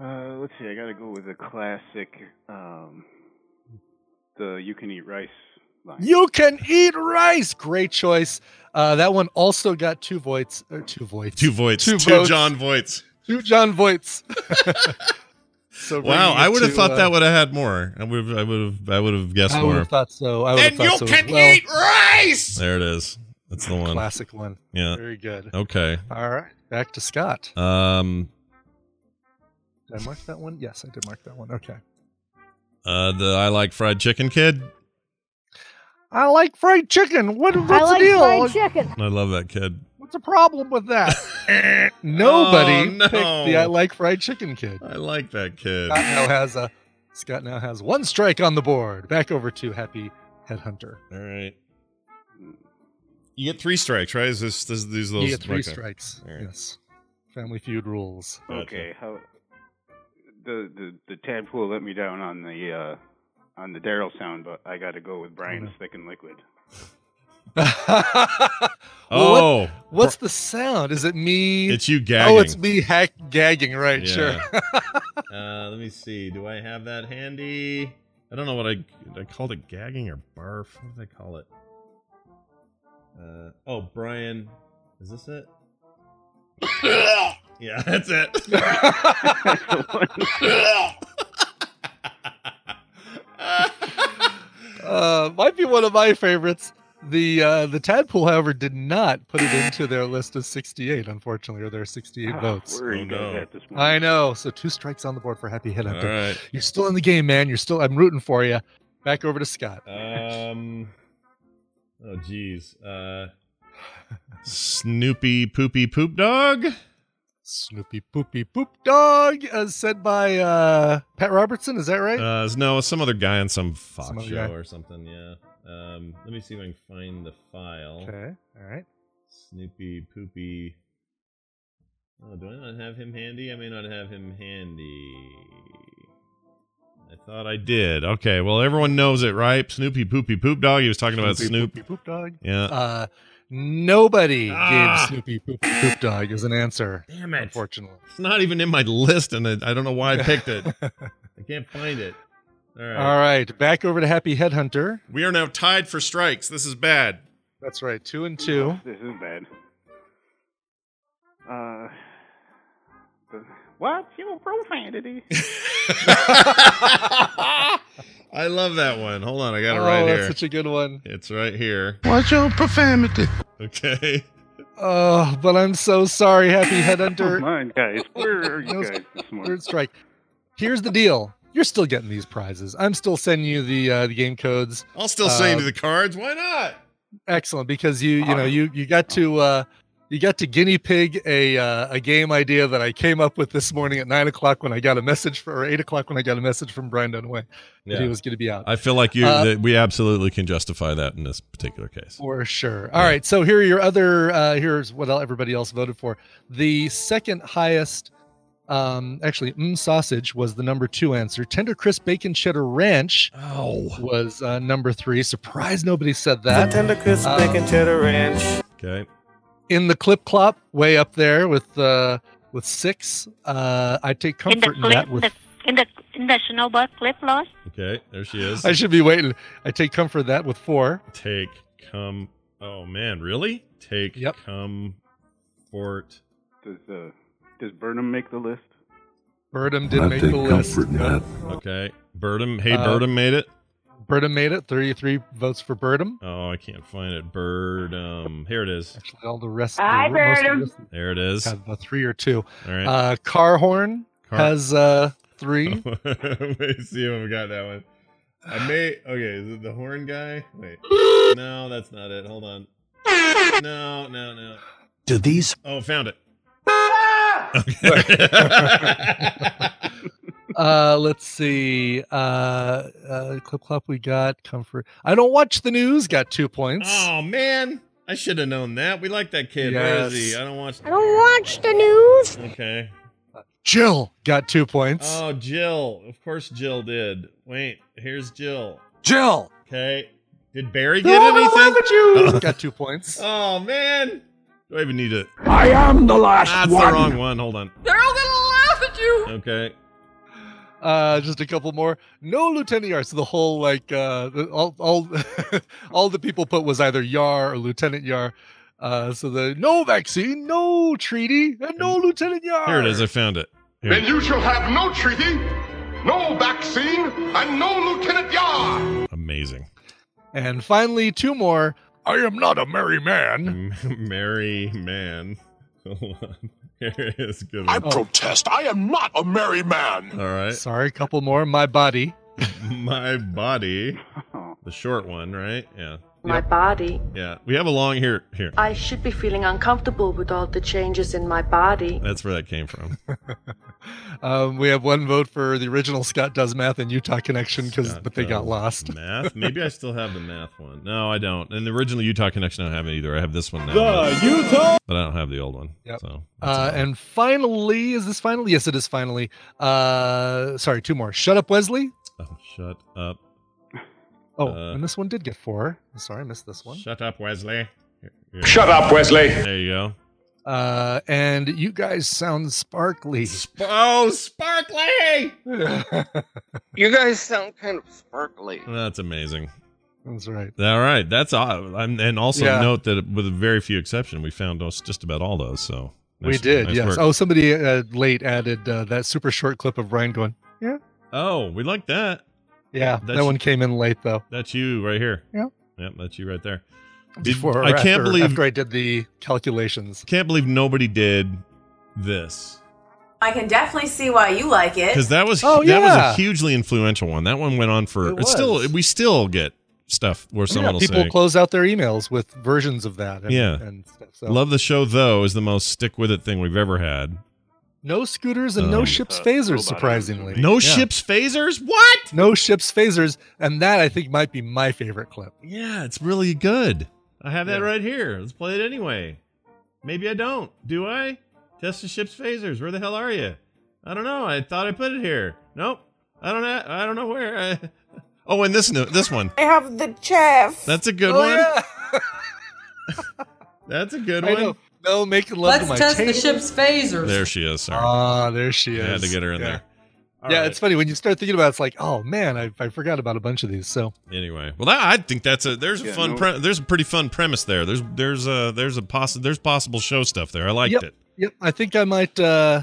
S8: Uh, let's see. I got to go with the classic. Um, the you can eat rice line.
S2: You can eat rice. Great choice. Uh, that one also got two votes. Or two votes.
S1: two Voights.
S2: two
S1: Two,
S2: votes.
S1: Jon Voights.
S2: Two Jon Voights. so
S1: Wow, I would have thought
S2: uh,
S1: that would have had more. I would have. I would have. I would have guessed
S2: more. I
S1: more.
S2: have thought so. I would have
S10: And
S2: thought
S10: you
S2: so as
S10: can
S2: well.
S10: eat rice.
S1: There it is. That's the one.
S2: Classic one.
S1: Yeah.
S2: Very good.
S1: Okay.
S2: All right. Back to Scott.
S1: Um.
S2: Did I mark that one? Yes, I did mark that one. Okay.
S1: Uh. The I like fried chicken kid.
S2: I like fried chicken. What, what's
S3: I like
S2: the deal?
S3: fried chicken.
S1: I love that kid.
S2: What's the problem with that? Nobody
S1: Oh, no.
S2: picked the I like fried chicken kid.
S1: I like that kid.
S2: Scott now has a Scott now has one strike on the board. Back over to Happy Headhunter.
S1: All right. You get three strikes, right? Is this, this these those?
S2: You get three
S1: okay.
S2: strikes.
S1: All right.
S2: Yes. Family Feud rules.
S1: Gotcha.
S8: Okay. How the the the tadpole let me down on the uh on the Daryl sound, but I got to go with Brian's
S2: Okay.
S8: thick and liquid.
S2: Well, what-
S1: Oh,
S2: what's the sound? Is it me?
S1: it's you gagging.
S2: Oh, it's me hack gagging. Right. Sure.
S1: uh, let me see. Do I have that handy? I don't know what I I called it gagging or barf. What did I call it? Uh, oh, Brian. Is this it? yeah, that's it.
S2: uh, might be one of my favorites. The uh, the tadpole, however, did not put it into their list of 68, unfortunately, or their 68
S8: Ah,
S2: votes.
S8: Where are
S1: Oh,
S8: you guys
S1: no.
S8: at this morning?
S2: I know. So two strikes on the board for Happy
S1: All
S2: Headhunter.
S1: right.
S2: You're still in the game, man. You're still. I'm rooting for you. Back over to Scott.
S1: Um. Oh, geez. Uh, Snoopy Poopy Poop Dog.
S2: Snoopy Poopy Poop Dog, as said by uh, Pat Robertson. Is that right?
S1: Uh, no, some other guy on some Fox
S2: Some
S1: show
S2: guy.
S1: or something. Yeah. Um, let me see if I can find the file.
S2: okay. All right.
S1: Snoopy Poopy. Oh, do I not have him handy? I may not have him handy. I thought I did. Okay, well, everyone knows it, right? Snoopy Poopy Poop Dog. He was talking about
S2: Snoopy
S1: Snoop.
S2: Poopy Poop Dog.
S1: Yeah.
S2: Uh, nobody
S1: Ah.
S2: gave Snoopy Poopy Poop Dog as an answer.
S1: Damn it.
S2: Unfortunately.
S1: It's not even in my list, and I I don't know why I picked it. I can't find it. All right.
S2: All right. Back over to Happy Headhunter.
S1: We are now tied for strikes. This is bad.
S2: That's right. Two and two.
S8: This is bad. Uh, the, what's your profanity?
S1: I love that one. Hold on, I got it
S2: oh,
S1: right
S2: that's
S1: here.
S2: such a good one.
S1: It's right here.
S10: Watch your profanity?
S1: Okay.
S2: Oh, but I'm so sorry, Happy
S8: Come on, guys. Where are you
S2: Those-
S8: guys this morning?
S2: Third strike. Here's the deal. you're still getting these prizes. I'm still sending you the uh, the game codes.
S1: I'll still send you
S2: Uh,
S1: the cards. Why not?
S2: Excellent, because you you know you you got to uh, you got to guinea pig a uh, a game idea that I came up with this morning at nine o'clock when I got a message for or eight o'clock when I got a message from Brian Dunaway that he was going to be out.
S1: I feel like you
S2: Uh,
S1: that we absolutely can justify that in this particular case.
S2: For sure. All right. So here are your other. Uh, here's what everybody else voted for. The second highest, um, actually, mm, sausage was the number two answer. Tender crisp bacon cheddar ranch
S1: oh.
S2: was uh, number three. Surprised nobody said that.
S11: tender crisp
S2: Um,
S11: bacon cheddar ranch.
S1: Okay.
S2: In the clip clop, way up there with uh, with six. Uh, I take
S12: In the
S2: comfort in, that.
S12: clip,
S2: With
S12: the, in the in the snowball clip loss.
S1: Okay. There she is.
S2: I should be waiting. I take comfort in that with four.
S1: take come. Oh man, really? Take
S2: Yep.
S1: comfort.
S8: Does uh, does Burnham make the list?
S2: Birdham did make the list. In that.
S1: Okay. Birdham. Hey,
S2: Uh,
S1: Birdham made it.
S2: Birdham made it. Thirty-three votes for Birdham.
S1: Oh, I can't find it. Bird. Um. Here it is.
S2: Actually, all the rest.
S12: Hi,
S2: the, most of the
S1: There it is.
S2: have a three or two.
S1: All right.
S2: Uh, Carhorn
S1: Car-
S2: has uh, three.
S1: Let me see if we got that one. I may. Okay, is it the horn guy? Wait. No, that's not it. Hold on. No, no, no.
S13: Do these
S1: Oh, found it.
S2: uh, let's see. Uh, uh, clip clop, we got comfort. I don't watch the news. Got two points.
S1: oh man, I should have known that. We like that kid. Where is he? I don't watch.
S12: I don't watch the news.
S1: Okay.
S2: Jill got two points.
S1: Oh, Jill. Of course, Jill did. Wait, here's Jill.
S2: Jill
S1: Okay. Did Barry get anything? You.
S2: got two points.
S1: Oh man. Do I even need it?
S10: I am the last
S1: That's
S10: one.
S1: the wrong one. Hold on.
S9: They're all gonna laugh at you.
S1: Okay.
S2: Uh, just a couple more. No Lieutenant Yar. So the whole like uh, the, all all all the people put was either Yar or Lieutenant Yar. Uh, so the no vaccine, no treaty, and no Lieutenant Yar.
S1: Here it is. I found it. Here.
S10: Then you shall have no treaty, no vaccine, and no Lieutenant Yar.
S1: Amazing.
S2: And finally, two more. I am not a merry man.
S1: Merry man. Hold on. Here it is. Good
S10: I
S1: one.
S10: protest. I am not a merry man.
S1: All right.
S2: Sorry, couple more. My body.
S1: My body. The short one, right? Yeah.
S14: My body.
S1: Yeah. We have a long here. Here.
S14: I should be feeling uncomfortable with all the changes in my body.
S1: That's where that came from.
S2: Um, we have one vote for the original Scott Does Math and Utah Connection because but they got lost.
S1: Math? Maybe I still have the math one. No, I don't. And the original Utah connection, I don't have it either. I have this one now.
S2: The
S1: but,
S2: Utah-
S1: But I don't have the old one.
S2: Yep.
S1: So.
S2: Uh, and finally, is this finally? Yes, it is finally. Uh, sorry, two more. Shut up, Wesley.
S1: Oh, shut up.
S2: Oh,
S1: Uh,
S2: and this one did get four. Sorry, I missed this one.
S1: Shut up, Wesley. Here- here.
S10: Shut up, Wesley.
S1: There you go.
S2: Uh, and you guys sound sparkly.
S1: Oh, sparkly!
S11: You guys sound kind of sparkly.
S1: That's amazing.
S2: That's right.
S1: All right, that's all. And also
S2: Yeah.
S1: note that with a very few exception, we found most, just about all those. So
S2: we did,
S1: nice
S2: yes.
S1: work.
S2: Oh, somebody uh, late added uh, that super short clip of Ryan going, yeah.
S1: Oh, we like that.
S2: Yeah,
S1: That's-
S2: that one came in late though.
S1: That's you right here.
S2: Yeah.
S1: Yep, that's you right there. Did-
S2: Before,
S1: I can't
S2: after,
S1: believe
S2: after I did the calculations.
S1: can't believe nobody did this
S15: I can definitely see why you like it.
S1: because that was
S2: Oh,
S1: that was a hugely influential one. That one went on for
S2: It
S1: it's still we still get stuff where someone
S2: yeah,
S1: will
S2: people
S1: say
S2: close out their emails with versions of that. And,
S1: Yeah.
S2: and stuff. So
S1: love the show though is the most stick with it thing we've ever had.
S2: No scooters and no
S1: Um,
S2: ships
S8: uh,
S2: phasers. Surprisingly,
S1: No
S2: Yeah.
S1: ships phasers? What?
S2: no ships phasers, and that I think might be my favorite clip.
S1: Yeah, it's really good. I have that
S2: Yeah.
S1: right here. Let's play it anyway. Maybe I don't. Do I? Test the ship's phasers. Where the hell are you? I don't know. I thought I put it here. Nope. I don't. Ha- I don't know where. I- oh, and this no- this one.
S15: I have the chef.
S1: That's a good
S2: Oh,
S1: one.
S2: yeah.
S1: That's a good
S2: I
S1: one.
S2: know. No, making love to
S9: Let's
S2: my
S9: test the ship's phasers.
S1: There she is. Sorry.
S2: Ah, there she is.
S1: I had to get her in
S2: yeah.
S1: there. All
S2: yeah,
S1: right.
S2: it's funny when you start thinking about it, it's like, oh man, I, I forgot about a bunch of these. So
S1: Anyway, well, that, I think that's a there's a
S8: Yeah,
S1: fun
S8: no-
S1: pre- there's a pretty fun premise there. There's there's a there's a poss- there's possible show stuff there. I liked
S2: Yep.
S1: it.
S2: Yep, I think I might. uh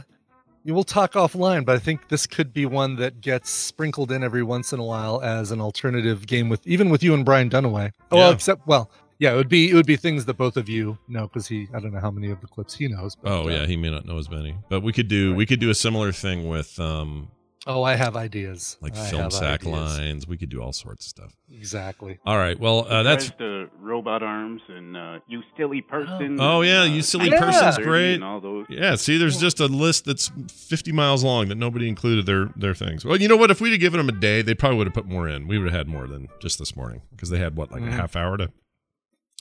S2: We'll talk offline, but I think this could be one that gets sprinkled in every once in a while as an alternative game with even with you and Brian Dunaway. Oh, well, except well, yeah, it would be it would be things that both of you know because he I don't know how many of the clips he knows. But,
S1: Oh
S2: uh,
S1: yeah, he may not know as many, but we could do we could do a similar thing with um
S2: Oh, I have ideas.
S1: like
S2: I
S1: film sack
S2: ideas.
S1: lines. We could do all sorts of stuff.
S2: Exactly.
S1: All right. Well, uh, that's
S8: the robot arms and uh, you silly person.
S1: Oh yeah, you
S8: uh,
S1: silly
S2: Yeah.
S1: person's
S8: 30
S1: great.
S8: And all those.
S1: Yeah, see, there's just a list that's 50 miles long that nobody included their their things. Well, you know what? If we'd have given them a day, they probably would have put more in. We would have had more than just this morning because they had what like
S2: Mhm.
S1: a half hour to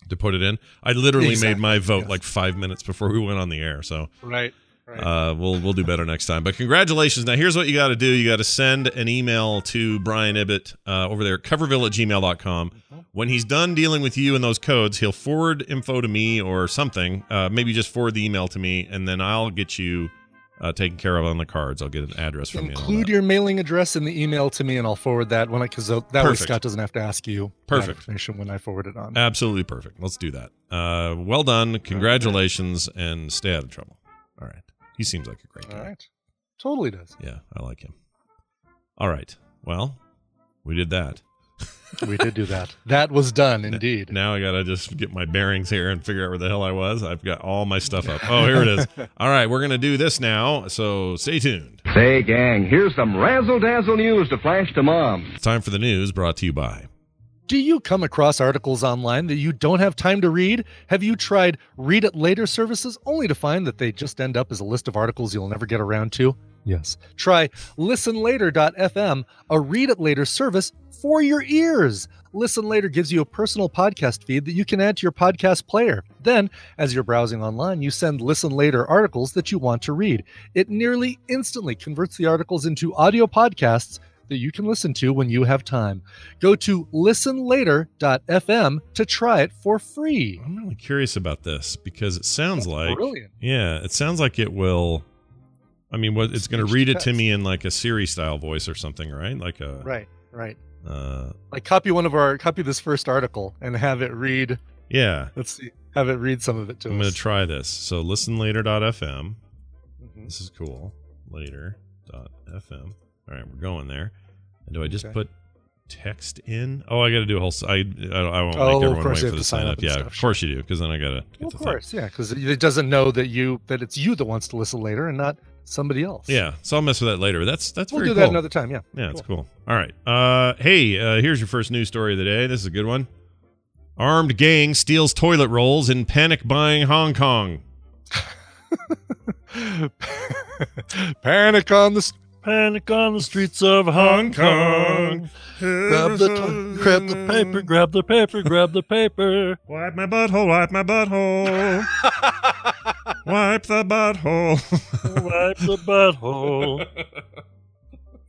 S1: to put it in. I literally made my vote
S2: yes.
S1: like five minutes before we went on the air. So
S2: Right. Right.
S1: uh, we'll we'll do better next time. But congratulations! Now here's what you got to do: you got to send an email to Brian Ibbett uh, over there at coverville at gmail.com. When he's done dealing with you and those codes, he'll forward info to me or something. Uh, maybe just forward the email to me, and then I'll get you uh, taken care of on the cards. I'll get an address from you.
S2: Include your mailing address in the email to me, and I'll forward that when I because that way Scott doesn't have to ask you
S1: Perfect.
S2: information when I forward it on.
S1: Absolutely perfect. Let's do that. Uh, well done. Congratulations, and stay out of trouble. All right. He seems like a great guy.
S2: All right. Totally does.
S1: Yeah, I like him. All right. Well, we did that.
S2: We did do that. That was done indeed.
S1: Now I gotta just get my bearings here and figure out where the hell I was. I've got all my stuff up. Oh, here it is. All right, we're gonna do this now. So stay tuned.
S13: Say, gang, here's some razzle dazzle news to flash to mom.
S1: It's time for the news brought to you by.
S2: Do you come across articles online that you don't have time to read? Have you tried read it later services only to find that they just end up as a list of articles you'll never get around to? Yes. Try listenlater.fm, a read it later service for your ears. Listen Later gives you a personal podcast feed that you can add to your podcast player. Then, as you're browsing online, you send Listen Later articles that you want to read. It nearly instantly converts the articles into audio podcasts that you can listen to when you have time. Go to listenlater.fm to try it for free.
S1: I'm really curious about this because it sounds like
S2: brilliant.
S1: Yeah, it sounds like it will. I mean, what it's going to read it to me in like a Siri style voice or something, right? Like a
S2: Right, right.
S1: Uh,
S2: Like copy one of our copy this first article and have it read.
S1: yeah.
S2: Let's see, have it read some of it to us.
S1: I'm going to try this. So listenlater.fm.
S2: Mhm.
S1: This is cool. Later.fm. All right, we're going there. And do I just
S2: Okay.
S1: put text in? Oh, I got to do a whole. I I won't
S2: Oh,
S1: make everyone wait for the
S2: sign up
S1: up. Yeah,
S2: stuff,
S1: of course you do, because then I got to get
S2: Well,
S1: the
S2: of
S1: thing.
S2: course, yeah, because it doesn't know that you that it's you that wants to listen later and not somebody else.
S1: Yeah, so I'll mess with that later. That's that's
S2: We'll do
S1: cool.
S2: that another time, yeah.
S1: Yeah, it's cool. All right. Uh, hey, uh, here's your first news story of the day. This is a good one. Armed gang steals toilet rolls in panic buying Hong Kong.
S2: Panic on the s- panic on the streets of Hong Kong. Grab the to- grab the paper, grab the paper, grab the paper.
S1: Wipe my butthole, wipe my butthole. wipe the butthole.
S2: Wipe the butthole.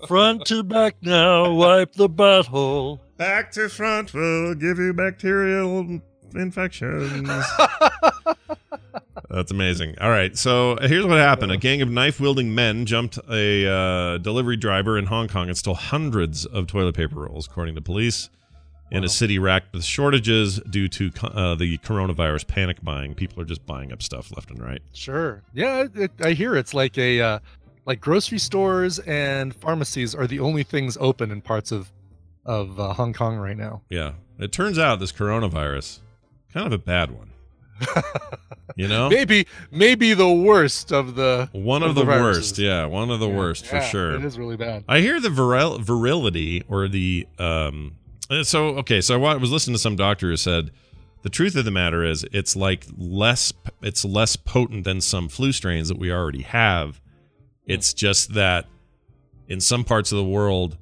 S2: Front to back now, wipe the butthole.
S1: Back to front will give you bacterial infections. That's amazing. All right, so here's what happened: a gang of knife-wielding men jumped a uh, delivery driver in Hong Kong and stole hundreds of toilet paper rolls, according to police. In a city racked with shortages due to uh, the coronavirus panic buying, people are just buying up stuff left and right.
S2: Sure. Yeah, it, it, I hear it's like a uh, like grocery stores and pharmacies are the only things open in parts of of uh, Hong Kong right now.
S1: Yeah, it turns out this coronavirus kind of a bad one. you know,
S2: Maybe maybe the worst of the
S1: one of the,
S2: viruses.
S1: worst. Yeah, one of the worst for
S2: Yeah,
S1: sure.
S2: It is really bad.
S1: I hear the viril- virility or the um. uh, So okay, so I was listening to some doctor who said the truth of the matter is it's like less it's less potent than some flu strains that we already have. It's just that in some parts of the world,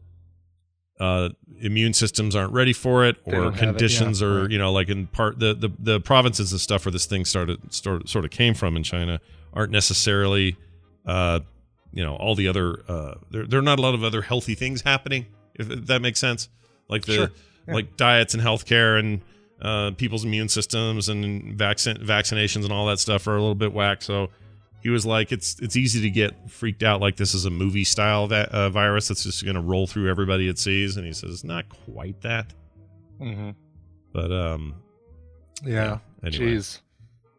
S1: uh, immune systems aren't ready for it, or
S2: don't it,
S1: conditions,
S2: yeah,
S1: or
S2: right.
S1: you know, like in part the, the the provinces and stuff where this thing started sort sort of came from in China aren't necessarily, uh, you know, all the other uh, there there are not a lot of other healthy things happening. If that makes sense, like the
S2: Sure, yeah.
S1: like diets and healthcare and uh, people's immune systems and vaccine vaccinations and all that stuff are a little bit whack. So he was like, it's it's easy to get freaked out like this is a movie style va- uh, virus that's just going to roll through everybody it sees. And he says not quite that,
S2: hmm
S1: but um,
S2: Yeah.
S1: Anyway.
S2: Jeez.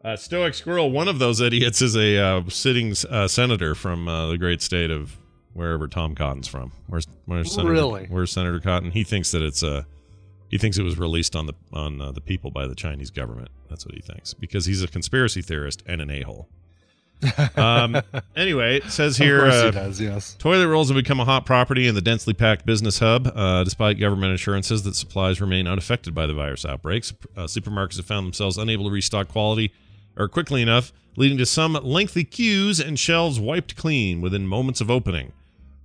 S1: uh, Stoic Squirrel, one of those idiots, is a uh, sitting uh, senator from uh, the great state of wherever Tom Cotton's from. Where's where's Senator,
S2: Really?
S1: Where's Senator Cotton? He thinks that it's uh, he thinks it was released on the on uh, the people by the Chinese government. That's what he thinks because he's a conspiracy theorist and an a hole. Um, anyway, it says here uh,
S2: does, yes.
S1: toilet rolls have become a hot property in the densely packed business hub, uh, despite government assurances that supplies remain unaffected by the virus outbreaks. Uh, supermarkets have found themselves unable to restock quality or quickly enough, leading to some lengthy queues and shelves wiped clean within moments of opening.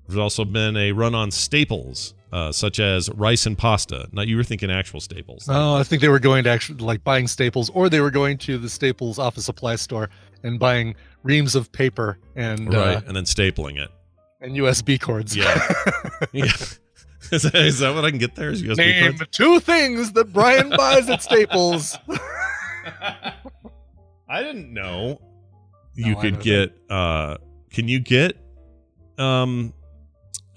S1: There's also been a run on staples, uh, such as rice and pasta. Now, you were thinking actual staples.
S2: Oh, I think they were going to actually like buying staples, or they were going to the Staples office supply store and buying reams of paper and
S1: right,
S2: uh,
S1: and then stapling it.
S2: and USB cords.
S1: Yeah. yeah. Is that, is that what I can get there? Is USB
S2: Name
S1: cords?
S2: two things that Brian buys at Staples.
S1: I didn't know you
S2: No, I
S1: could get. uh Can you get um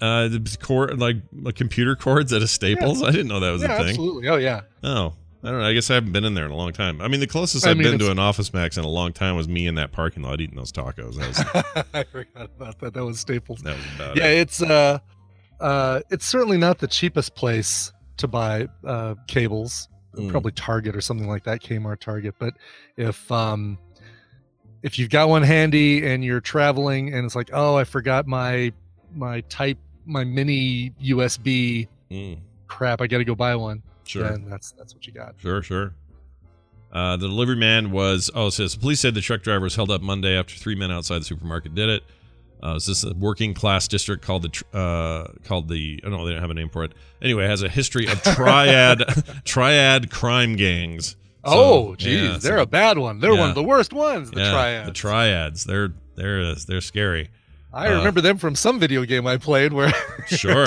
S1: uh the cord like uh, computer cords at a Staples? I didn't know that was
S2: yeah,
S1: a thing.
S2: absolutely. Oh yeah.
S1: Oh, I don't know. I guess I haven't been in there in a long time. I mean, the closest
S2: I
S1: I've
S2: mean,
S1: been to an Office Max in a long time was me in that parking lot eating those tacos. Was,
S2: I forgot about that. That was Staples.
S1: that was about
S2: yeah,
S1: it.
S2: it's uh, uh, it's certainly not the cheapest place to buy uh, cables.
S1: Mm.
S2: Probably Target or something like that, Kmart, Target. But if um, if you've got one handy and you're traveling and it's like, oh, I forgot my my type my mini USB
S1: Mm.
S2: crap, I got to go buy one.
S1: Sure.
S2: Then that's that's what you got.
S1: Sure, sure. Uh, the delivery man was. Oh, it says police said the truck driver was held up Monday after three men outside the supermarket did it. Uh, is this a working class district called the uh, called the? Oh no, they don't have a name for it. Anyway, it has a history of triad triad crime gangs. So,
S2: oh, geez,
S1: yeah,
S2: they're a bad one. They're one of the worst ones. The
S1: yeah,
S2: triads.
S1: The triads. They're they're they're scary.
S2: I
S1: Uh,
S2: remember them from some video game I played where
S1: Sure.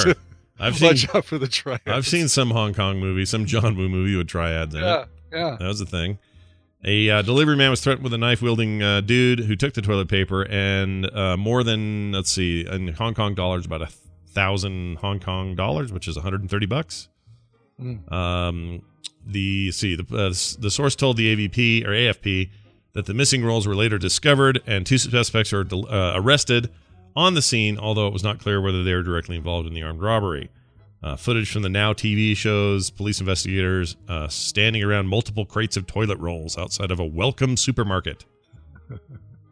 S2: To
S1: I've seen
S2: watch out for the triads.
S1: I've seen some Hong Kong movie, some John Woo movie with triads in
S2: Yeah,
S1: it.
S2: yeah.
S1: That was the thing. A uh, delivery man was threatened with a knife wielding uh, dude who took the toilet paper and uh, more than let's see in Hong Kong dollars about a thousand Hong Kong dollars, which is 130 bucks.
S2: Mm.
S1: Um, the see the uh, the source told the AVP or AFP that the missing rolls were later discovered and two suspects are uh, arrested on the scene, although it was not clear whether they were directly involved in the armed robbery. Uh, footage from the Now TV shows police investigators uh, standing around multiple crates of toilet rolls outside of a Wellcome supermarket.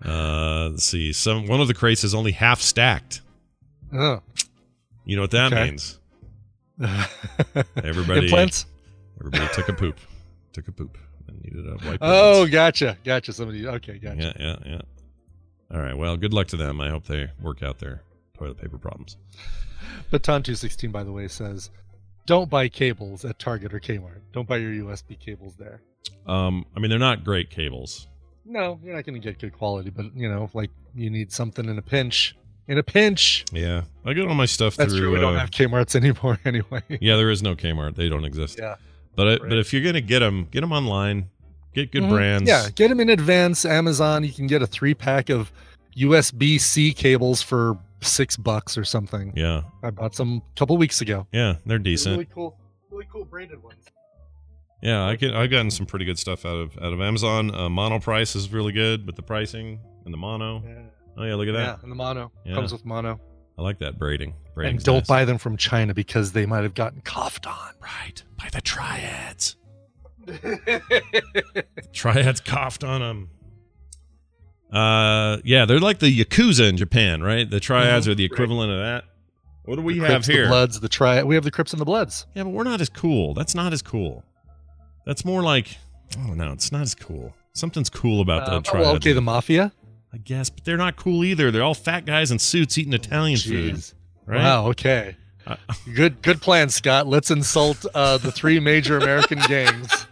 S1: Uh, let's see. Some one of the crates is only half stacked.
S2: Oh.
S1: You know what that
S2: Okay.
S1: means? Everybody,
S2: Implants?
S1: everybody took a poop, took a poop, and needed a wipe.
S2: Oh, gotcha, gotcha. Somebody. Okay, gotcha.
S1: yeah, yeah, yeah. All right. Well, good luck to them. I hope they work out their toilet paper problems.
S2: But Ton two sixteen, by the way, says, "Don't buy cables at Target or Kmart. Don't buy your USB cables there.
S1: Um, I mean, they're not great cables.
S2: No, you're not going to get good quality. But you know, like you need something in a pinch. In a pinch.
S1: Yeah, I get all my stuff
S2: That's
S1: through.
S2: true. We don't
S1: uh,
S2: have Kmart's anymore anyway.
S1: Yeah, there is no Kmart. They don't exist.
S2: Yeah.
S1: But it, but if you're gonna get them, get them online. Get good
S2: Mhm.
S1: brands.
S2: Yeah, get them in advance. Amazon, you can get a three pack of USB C cables for six bucks or something.
S1: Yeah.
S2: I bought some a couple weeks ago.
S1: Yeah, they're
S2: They're
S1: decent.
S2: Really cool, really cool braided ones.
S1: Yeah, I get I've gotten some pretty good stuff out of out of Amazon. Uh, Monoprice is really good but the pricing and the mono. Oh yeah, look at
S2: Yeah,
S1: that.
S2: and the mono
S1: Yeah.
S2: comes with mono.
S1: I like that braiding.
S2: And don't
S1: nice.
S2: buy them from China because they might have gotten coughed on.
S1: Right. By the triads. Triads coughed on them. Uh, yeah, they're like the yakuza in Japan, right? The triads
S2: Mhm.
S1: are the equivalent of that. What do we
S2: The
S1: have
S2: Crips,
S1: here?
S2: The Bloods, the tri. We have the Crips and the Bloods.
S1: Yeah, but we're not as cool. That's not as cool. That's more like, oh no, it's not as cool. Something's cool about
S2: Uh,
S1: the
S2: oh,
S1: triads.
S2: well, okay, the Mafia.
S1: I guess, but they're not cool either. They're all fat guys in suits eating Italian food. Right?
S2: Wow. Okay.
S1: Uh,
S2: good. Good plan, Scott. Let's insult uh, the three major American gangs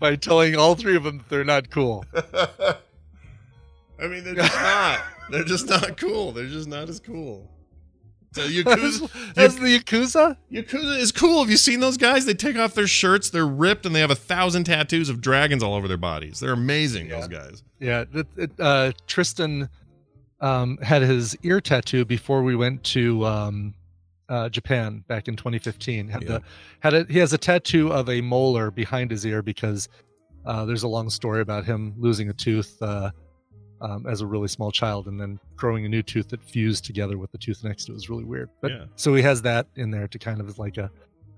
S2: by telling all three of them that they're not cool.
S1: I mean, they're just not. They're just not cool. They're just not as cool. So Yakuza,
S2: As the Yakuza?
S1: Yakuza is cool. Have you seen those guys? They take off their shirts, they're ripped, and they have a thousand tattoos of dragons all over their bodies. They're amazing, those guys.
S2: Yeah. It, it, uh, Tristan um, had his ear tattoo before we went to um, uh, Japan back in 2015. Had the had a, he has a tattoo of a molar behind his ear because uh, there's a long story about him losing a tooth uh, um, as a really small child and then growing a new tooth that fused together with the tooth next to it. Was really weird. But
S1: Yeah.
S2: so he has that in there to kind of as like a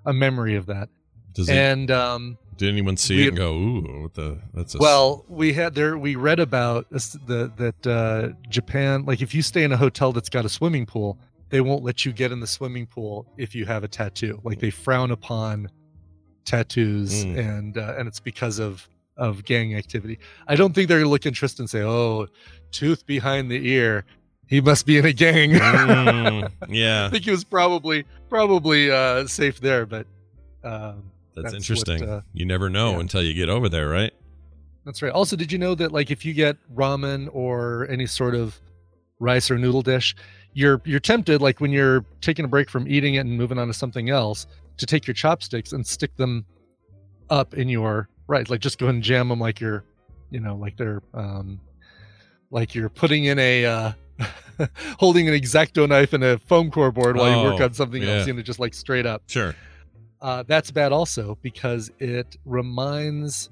S2: a memory of that.
S1: Does it-
S2: and um,
S1: Did anyone see
S2: we-
S1: it and go, "Ooh, what the? That's a
S2: well, we had there. We read about this, the that uh, Japan, like if you stay in a hotel that's got a swimming pool, they won't let you get in the swimming pool if you have a tattoo. Like they frown upon tattoos,
S1: Mm.
S2: and uh, and it's because of of gang activity. I don't think they're gonna look interested and say, "Oh, tooth behind the ear, he must be in a gang."
S1: Mm, yeah.
S2: I think he was probably probably uh, safe there, but um,
S1: That's,
S2: what,
S1: interesting.
S2: uh,
S1: you never know
S2: yeah.
S1: until you get over there, right?
S2: That's right. Also, did you know that like if you get ramen or any sort of rice or noodle dish, you're you're tempted like when you're taking a break from eating it and moving on to something else to take your chopsticks and stick them up in your right Like just go and jam them like you're, you know, like they're um like you're putting in a uh holding an exacto knife and a foam core board while you work
S1: Oh,
S2: on something
S1: yeah.
S2: else, you know, just like straight up.
S1: Sure.
S2: Uh, that's bad also because it reminds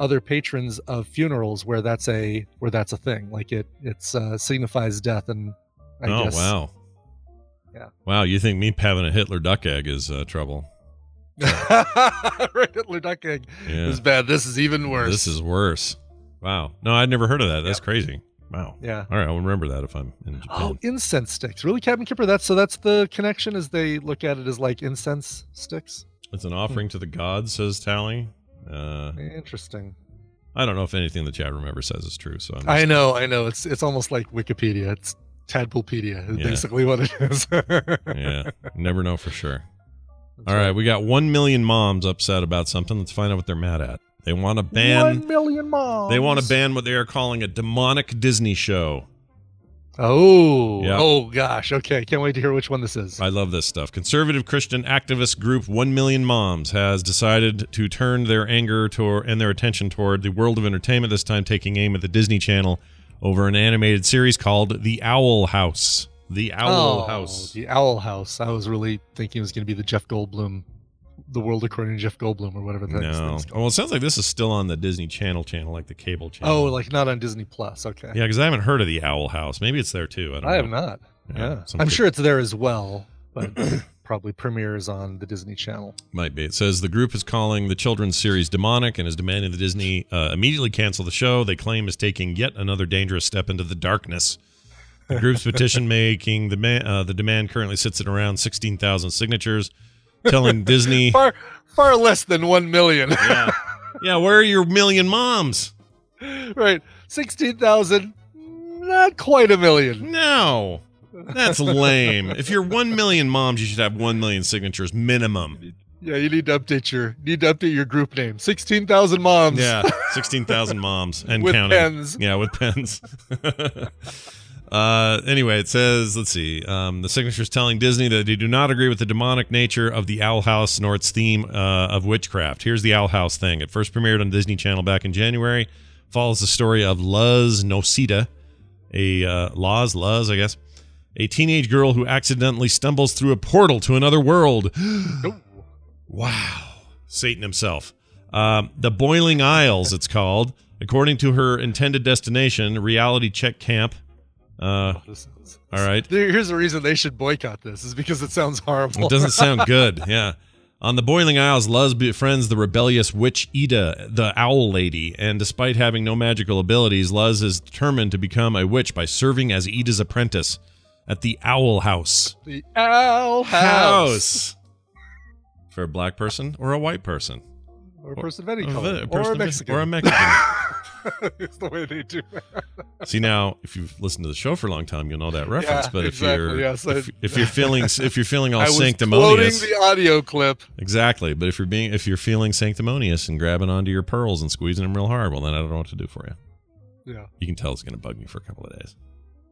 S2: other patrons of funerals where that's a where that's a thing. Like it it's uh, signifies death and I
S1: oh
S2: guess
S1: wow.
S2: Yeah.
S1: Wow, you think me having a Hitler duck egg is uh, trouble?
S2: right, Hitler duck egg
S1: Yeah.
S2: is bad. This is even worse.
S1: This is worse. Wow. No, I'd never heard of that. That's crazy. Wow.
S2: Yeah.
S1: All right, I'll remember that if I'm in Japan.
S2: Oh, incense sticks. Really, Captain Kipper? That's so that's the connection is they look at it as like incense sticks.
S1: It's an offering to the gods, says Tally. Uh,
S2: Interesting.
S1: I don't know if anything the chat room ever says is true. So I'm
S2: I know, I know. It's it's almost like Wikipedia. It's Tadpoolpedia is
S1: Yeah.
S2: basically what it is.
S1: yeah, never know for sure. All right, we got one million moms upset about something. Let's find out what they're mad at. They want to ban.
S2: One million moms.
S1: They want to ban what they are calling a demonic Disney show.
S2: Oh,
S1: Yeah.
S2: oh gosh. Okay, can't wait to hear which one this is.
S1: I love this stuff. Conservative Christian activist group 1 Million Moms has decided to turn their anger toward and their attention toward the world of entertainment, this time taking aim at the Disney Channel over an animated series called The Owl House. The Owl
S2: Oh,
S1: House.
S2: The Owl House. I was really thinking it was going to be the Jeff Goldblum, the world according to Jeff Goldblum, or whatever that
S1: No.
S2: called.
S1: Well, it sounds like this is still on the Disney Channel channel, like the cable channel.
S2: Oh, like not on Disney Plus. Okay.
S1: Yeah, because I haven't heard of the Owl House. Maybe it's there too. I don't
S2: I have not. Yeah,
S1: some
S2: I'm sure it's there as well, but probably premieres on the Disney Channel.
S1: Might be. It says the group is calling the children's series demonic and is demanding the Disney uh, immediately cancel the show. They claim is taking yet another dangerous step into the darkness. The group's petition making the man, uh, the demand currently sits at around sixteen thousand signatures, telling Disney,
S2: Far, far less than one million.
S1: yeah, yeah, where are your million moms?
S2: right, sixteen thousand. Not quite a million.
S1: No, that's lame. If you're one million moms, you should have one million signatures minimum.
S2: Yeah, you need to update your need to update your group name. Sixteen thousand moms.
S1: Yeah, sixteen thousand moms and
S2: With
S1: counting.
S2: pens.
S1: Yeah, with pens. uh, anyway, it says, let's see. Um, the signatures telling Disney that they do not agree with the demonic nature of the Owl House nor its theme uh, of witchcraft. Here's the Owl House thing. It first premiered on Disney Channel back in January. Follows the story of Luz Noceda, a uh, Laz Luz, I guess, a teenage girl who accidentally stumbles through a portal to another world. Wow. Satan himself. Um, the Boiling Isles, it's called. According to her intended destination, Reality Check Camp. Uh, all right.
S2: Here's the reason they should boycott this is because it sounds horrible.
S1: It doesn't sound good. Yeah. On the Boiling Isles, Luz befriends the rebellious witch Ida, the Owl Lady, and despite having no magical abilities, Luz is determined to become a witch by serving as Ida's apprentice at the Owl House.
S2: the Owl House.
S1: For a black person or a white person?
S2: Or a person of any
S1: Or a
S2: color.
S1: vi-
S2: Or
S1: person
S2: a Mexican.
S1: Or a Mexican.
S2: it's the way they do it.
S1: See now, if you've listened to the show for a long time, you'll know that reference.
S2: Yeah,
S1: but if
S2: exactly,
S1: you're
S2: yes, I-
S1: if, if you're feeling if you're feeling all
S2: I
S1: sanctimonious,
S2: the audio clip.
S1: exactly. But if you're being if you're feeling sanctimonious and grabbing onto your pearls and squeezing them real hard, well, then I don't know what to do for you.
S2: Yeah,
S1: You can tell it's going to bug me for a couple of days.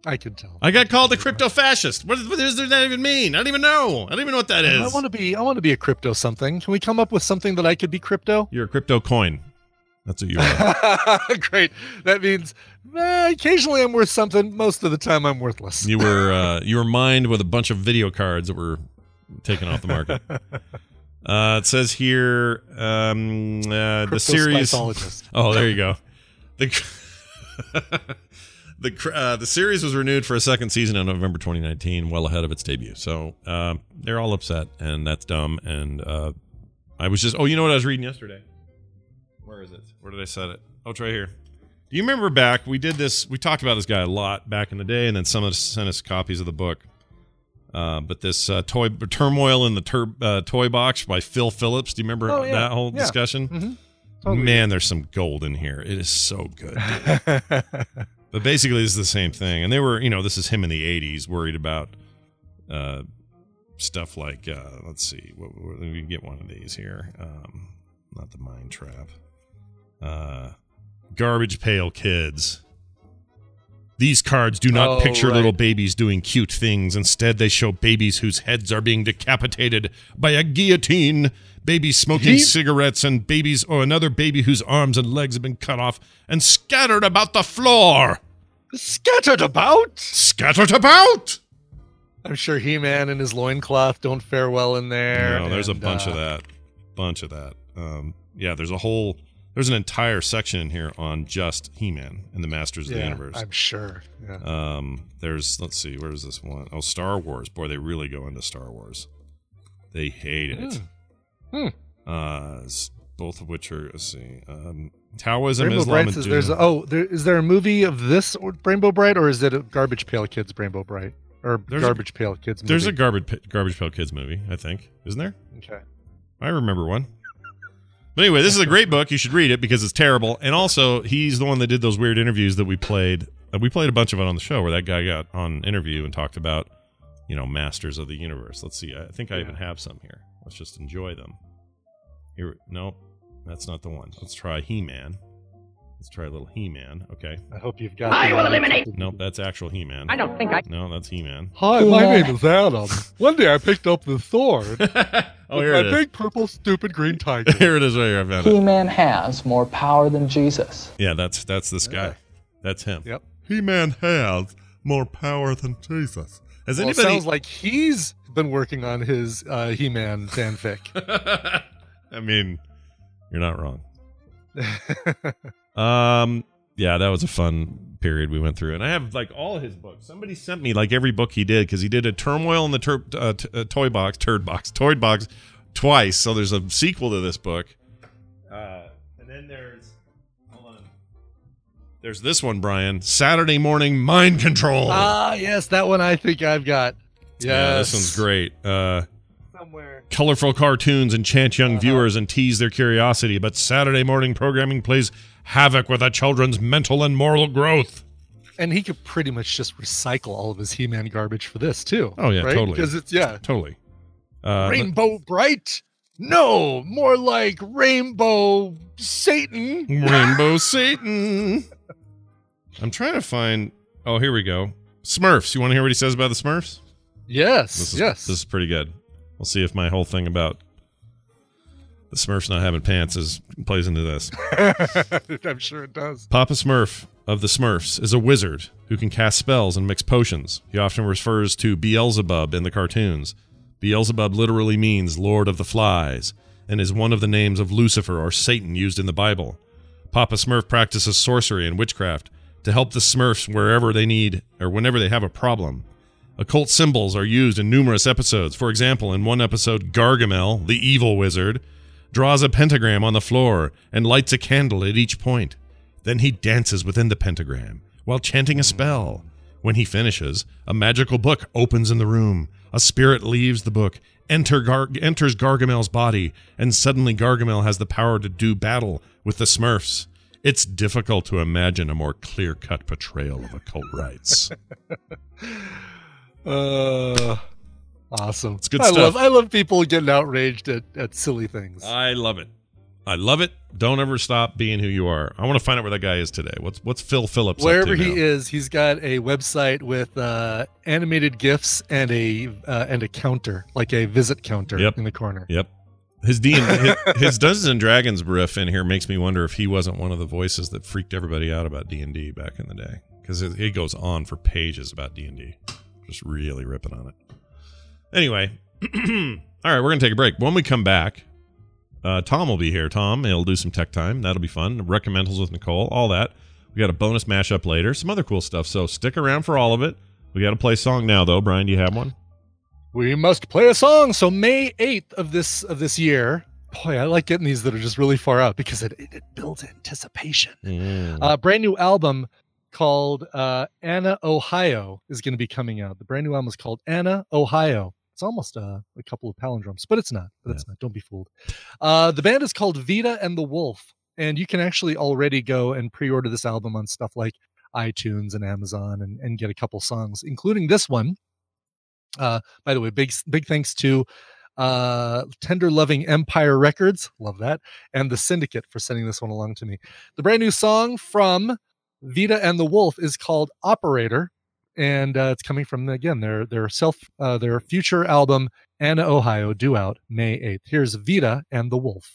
S2: I can tell.
S1: I got called a crypto fascist. What, what does that even mean? I don't even know. I don't even know what that is.
S2: I want to be. I want to be a crypto something. Can we come up with something that I could be crypto?
S1: You're a crypto coin. That's what you are.
S2: Great. That means eh, occasionally I'm worth something. Most of the time I'm worthless.
S1: you were uh, you were mined with a bunch of video cards that were taken off the market. Uh, it says here um, uh, the series. Oh, there you go. The the uh, the series was renewed for a second season in November 2019, well ahead of its debut. So uh, they're all upset, and that's dumb. And uh, I was just. Oh, you know what I was reading yesterday? Where is it? Where did I set it? Oh, it's right here. Do you remember back? We did this. We talked about this guy a lot back in the day, and then some of us sent us copies of the book. Uh, but this uh, toy turmoil in the tur- uh, toy box by Phil Phillips. Do you remember
S2: Oh, yeah.
S1: that whole
S2: Yeah.
S1: discussion?
S2: Mhm. Totally.
S1: Man, there's some gold in here. It is so good. but basically, this is the same thing. And they were, you know, this is him in the '80s, worried about uh, stuff like, uh, let's see, what, what, let me get one of these here. Um, not the mind trap. Uh, garbage pail kids. These cards do not
S2: Oh,
S1: picture
S2: right.
S1: little babies doing cute things. Instead, they show babies whose heads are being decapitated by a guillotine, babies smoking cigarettes, and babies or another baby whose arms and legs have been cut off and scattered about the floor.
S2: Scattered about?
S1: Scattered about!
S2: I'm sure He-Man and his loincloth don't fare well in there.
S1: No, there's a
S2: and,
S1: bunch of
S2: uh,
S1: that. Bunch of that. Um, yeah, there's a whole there's an entire section in here on just He-Man and the Masters of the Universe.
S2: I'm sure. Yeah.
S1: Um, there's let's see, where's this one? Oh, Star Wars. Boy, they really go into Star Wars. They hate it.
S2: Hmm.
S1: Uh, both of which are let's see. Um, Taoism,
S2: Rainbow
S1: Islam,
S2: Bright
S1: and
S2: says there's a, oh there, is there a movie of this Rainbow Brite or is it a Garbage Pail Kids Rainbow Brite or
S1: There's a-
S2: Garbage Pail Kids movie?
S1: There's a garbage garbage pail kids movie, I think, isn't there?
S2: okay.
S1: I remember one. But anyway, this is a great book. You should read it because it's terrible. And also, he's the one that did those weird interviews that we played. We played a bunch of it on the show where that guy got on interview and talked about, you know, masters of the universe. Let's see. I think I even have some here. Let's just enjoy them. Here, nope, that's not the one. Let's try He-Man. Let's try a little He-Man. Okay.
S2: I hope you've got.
S16: I
S2: the-
S16: will eliminate-
S1: Nope, that's actual He-Man.
S16: I don't think I-
S1: No, that's He-Man.
S2: Hi, my name is Adam. One day I picked up the sword.
S1: Oh,
S2: with
S1: here
S2: my
S1: it is.
S2: big purple stupid green tiger.
S1: Here it is right here. I found.
S17: He-Man has more power than Jesus.
S1: Yeah, that's that's this guy. That's him.
S2: Yep.
S1: He-Man has more power than Jesus. Has
S2: Well, it
S1: anybody?
S2: sounds like he's been working on his uh, He-Man fanfic.
S1: I mean, you're not wrong. Um, yeah, that was a fun period we went through, and I have like all his books. Somebody sent me like every book he did because he did a turmoil in the tur- uh, t- uh, toy box, turd box, toy box twice. So there's a sequel to this book. Uh, and then there's hold on. There's this one, Brian. Saturday morning mind control.
S2: ah, yes, that one I think I've got. Yes.
S1: Yeah, this one's great. Uh,
S2: Somewhere.
S1: colorful cartoons enchant young viewers and tease their curiosity, but Saturday morning programming plays havoc with a children's mental and moral growth.
S2: And he could pretty much just recycle all of his He-Man garbage for this too.
S1: Oh yeah,
S2: right?
S1: totally.
S2: Because it's yeah,
S1: totally. Uh, but-
S2: Rainbow Brite. No, more like Rainbow Satan.
S1: Rainbow Satan. I'm trying to find. Oh, here we go. Smurfs. You want to hear what he says about the Smurfs?
S2: Yes,
S1: This is,
S2: yes.
S1: This is pretty good. We'll see if my whole thing about the Smurfs not having pants is plays into this.
S2: I'm sure it does.
S1: Papa Smurf of the Smurfs is a wizard who can cast spells and mix potions. He often refers to Beelzebub in the cartoons. Beelzebub literally means Lord of the Flies and is one of the names of Lucifer or Satan used in the Bible. Papa Smurf practices sorcery and witchcraft to help the Smurfs wherever they need or whenever they have a problem. Occult symbols are used in numerous episodes. For example, in one episode, Gargamel, the evil wizard, draws a pentagram on the floor and lights a candle at each point. Then he dances within the pentagram while chanting a spell. When he finishes, a magical book opens in the room. A spirit leaves the book, enter Gar- enters Gargamel's body, and suddenly Gargamel has the power to do battle with the Smurfs. It's difficult to imagine a more clear cut portrayal of occult rites.
S2: Uh, awesome. It's
S1: good
S2: I
S1: stuff.
S2: Love, I love people getting outraged at, at silly things.
S1: I love it. I love it. Don't ever stop being who you are. I want to find out where that guy is today. What's what's Phil Phillips
S2: Wherever he
S1: now?
S2: is, he's got a website with uh, animated gifs and a uh, and a counter, like a visit counter
S1: Yep.
S2: in the corner.
S1: Yep. His D his, his Dungeons and Dragons riff in here makes me wonder if he wasn't one of the voices that freaked everybody out about D and D back in the day because it, it goes on for pages about D and D, just really ripping on it. Anyway, all right, we're gonna take a break. When we come back, uh, Tom will be here. Tom, he'll do some tech time. That'll be fun. Recommendals with Nicole, all that. We got a bonus mashup later, some other cool stuff. So stick around for all of it. We got to play song now, though. Brian, do you have one?
S2: We must play a song. So May eighth of this of this year,
S18: boy, I like getting these that are just really far out because it, it, it builds anticipation.
S1: Mm.
S18: A brand new album called uh, Anna Ohio is going to be coming out. The brand new album is called Anna Ohio. It's almost uh, a couple of palindromes, but it's not. But it's not. Don't be fooled. Uh, the band is called Vita and the Wolf, and you can actually already go and pre-order this album on stuff like iTunes and Amazon and, and get a couple songs, including this one. Uh, by the way, big big thanks to uh, Tender Loving Empire Records, love that, and the Syndicate for sending this one along to me. The brand new song from Vita and the Wolf is called Operator, and uh, it's coming from again their their self uh, their future album Anna Ohio due out May eighth. Here's Vita and the Wolf.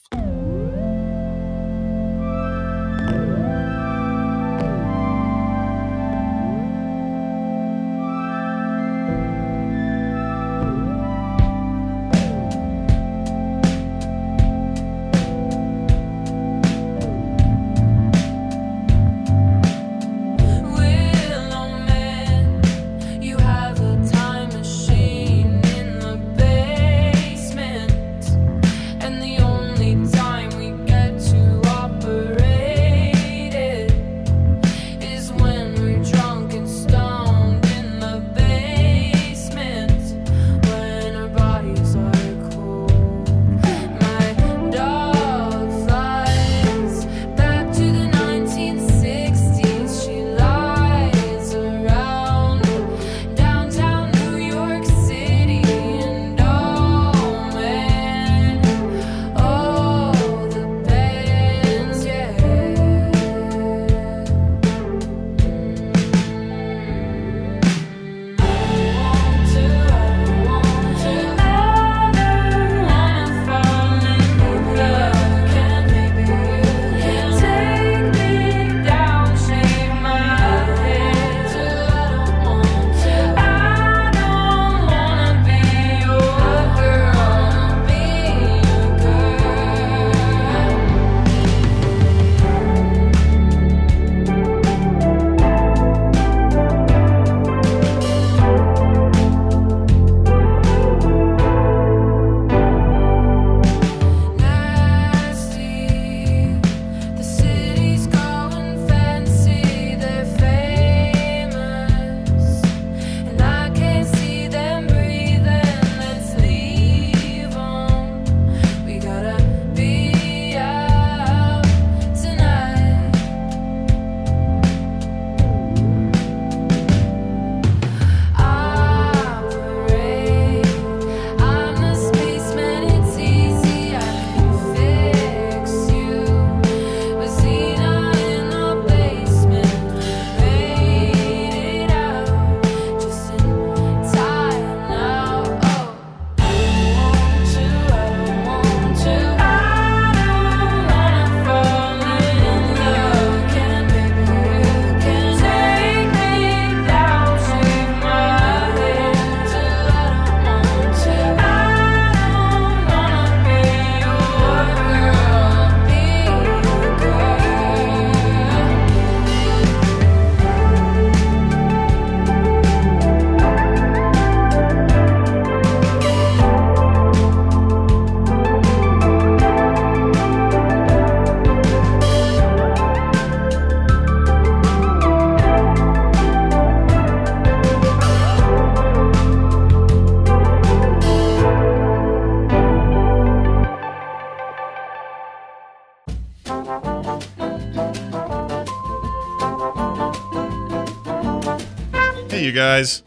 S19: You
S1: guys.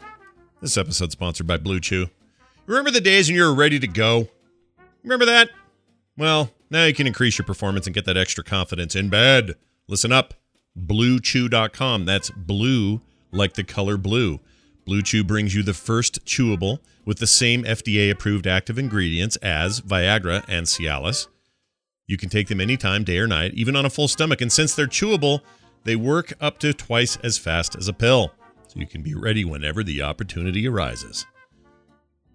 S1: This episode sponsored by Blue Chew. Remember the days when you were ready to go? Remember that? Well, now you can increase your performance and get that extra confidence in bed. Listen up. BlueChew.com. That's blue like the color blue. Blue Chew brings you the first chewable with the same FDA approved active ingredients as Viagra and Cialis. You can take them anytime, day or night, even on a full stomach. And since they're chewable, they work up to twice as fast as a pill. So you can be ready whenever the opportunity arises.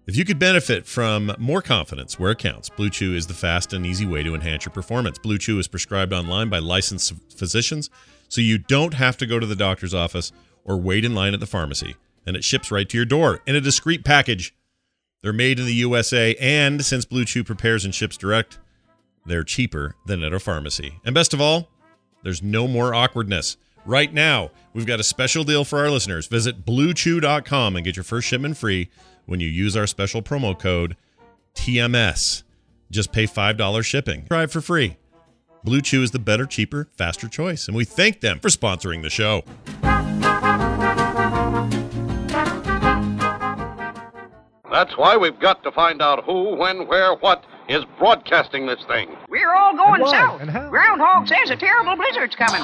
S1: If you could benefit from more confidence where it counts, Blue Chew is the fast and easy way to enhance your performance. Blue Chew is prescribed online by licensed physicians, so you don't have to go to the doctor's office or wait in line at the pharmacy, and it ships right to your door in a discreet package. They're made in the USA, and since Blue Chew prepares and ships direct, they're cheaper than at a pharmacy. And best of all, there's no more awkwardness. Right now, we've got a special deal for our listeners. Visit bluechew.com and get your first shipment free when you use our special promo code TMS. Just pay $5 shipping. Try it for free. Blue Chew is the better, cheaper, faster choice, and we thank them for sponsoring the show.
S16: That's why we've got to find out who, when, where, what is broadcasting this thing.
S20: We're all going
S16: And why?
S20: south.
S16: And?
S20: Groundhog says a terrible blizzard's coming.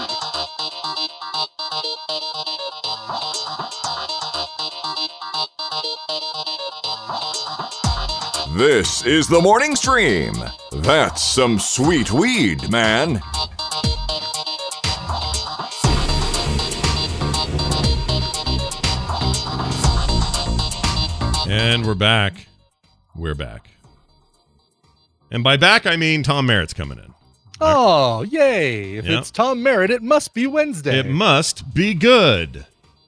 S7: This is the morning stream. That's some sweet weed, man.
S1: And we're back. We're back. And by back, I mean Tom Merritt's coming in.
S2: Oh, yay. If
S1: Yeah.
S2: it's Tom Merritt, it must be Wednesday.
S1: It must be good.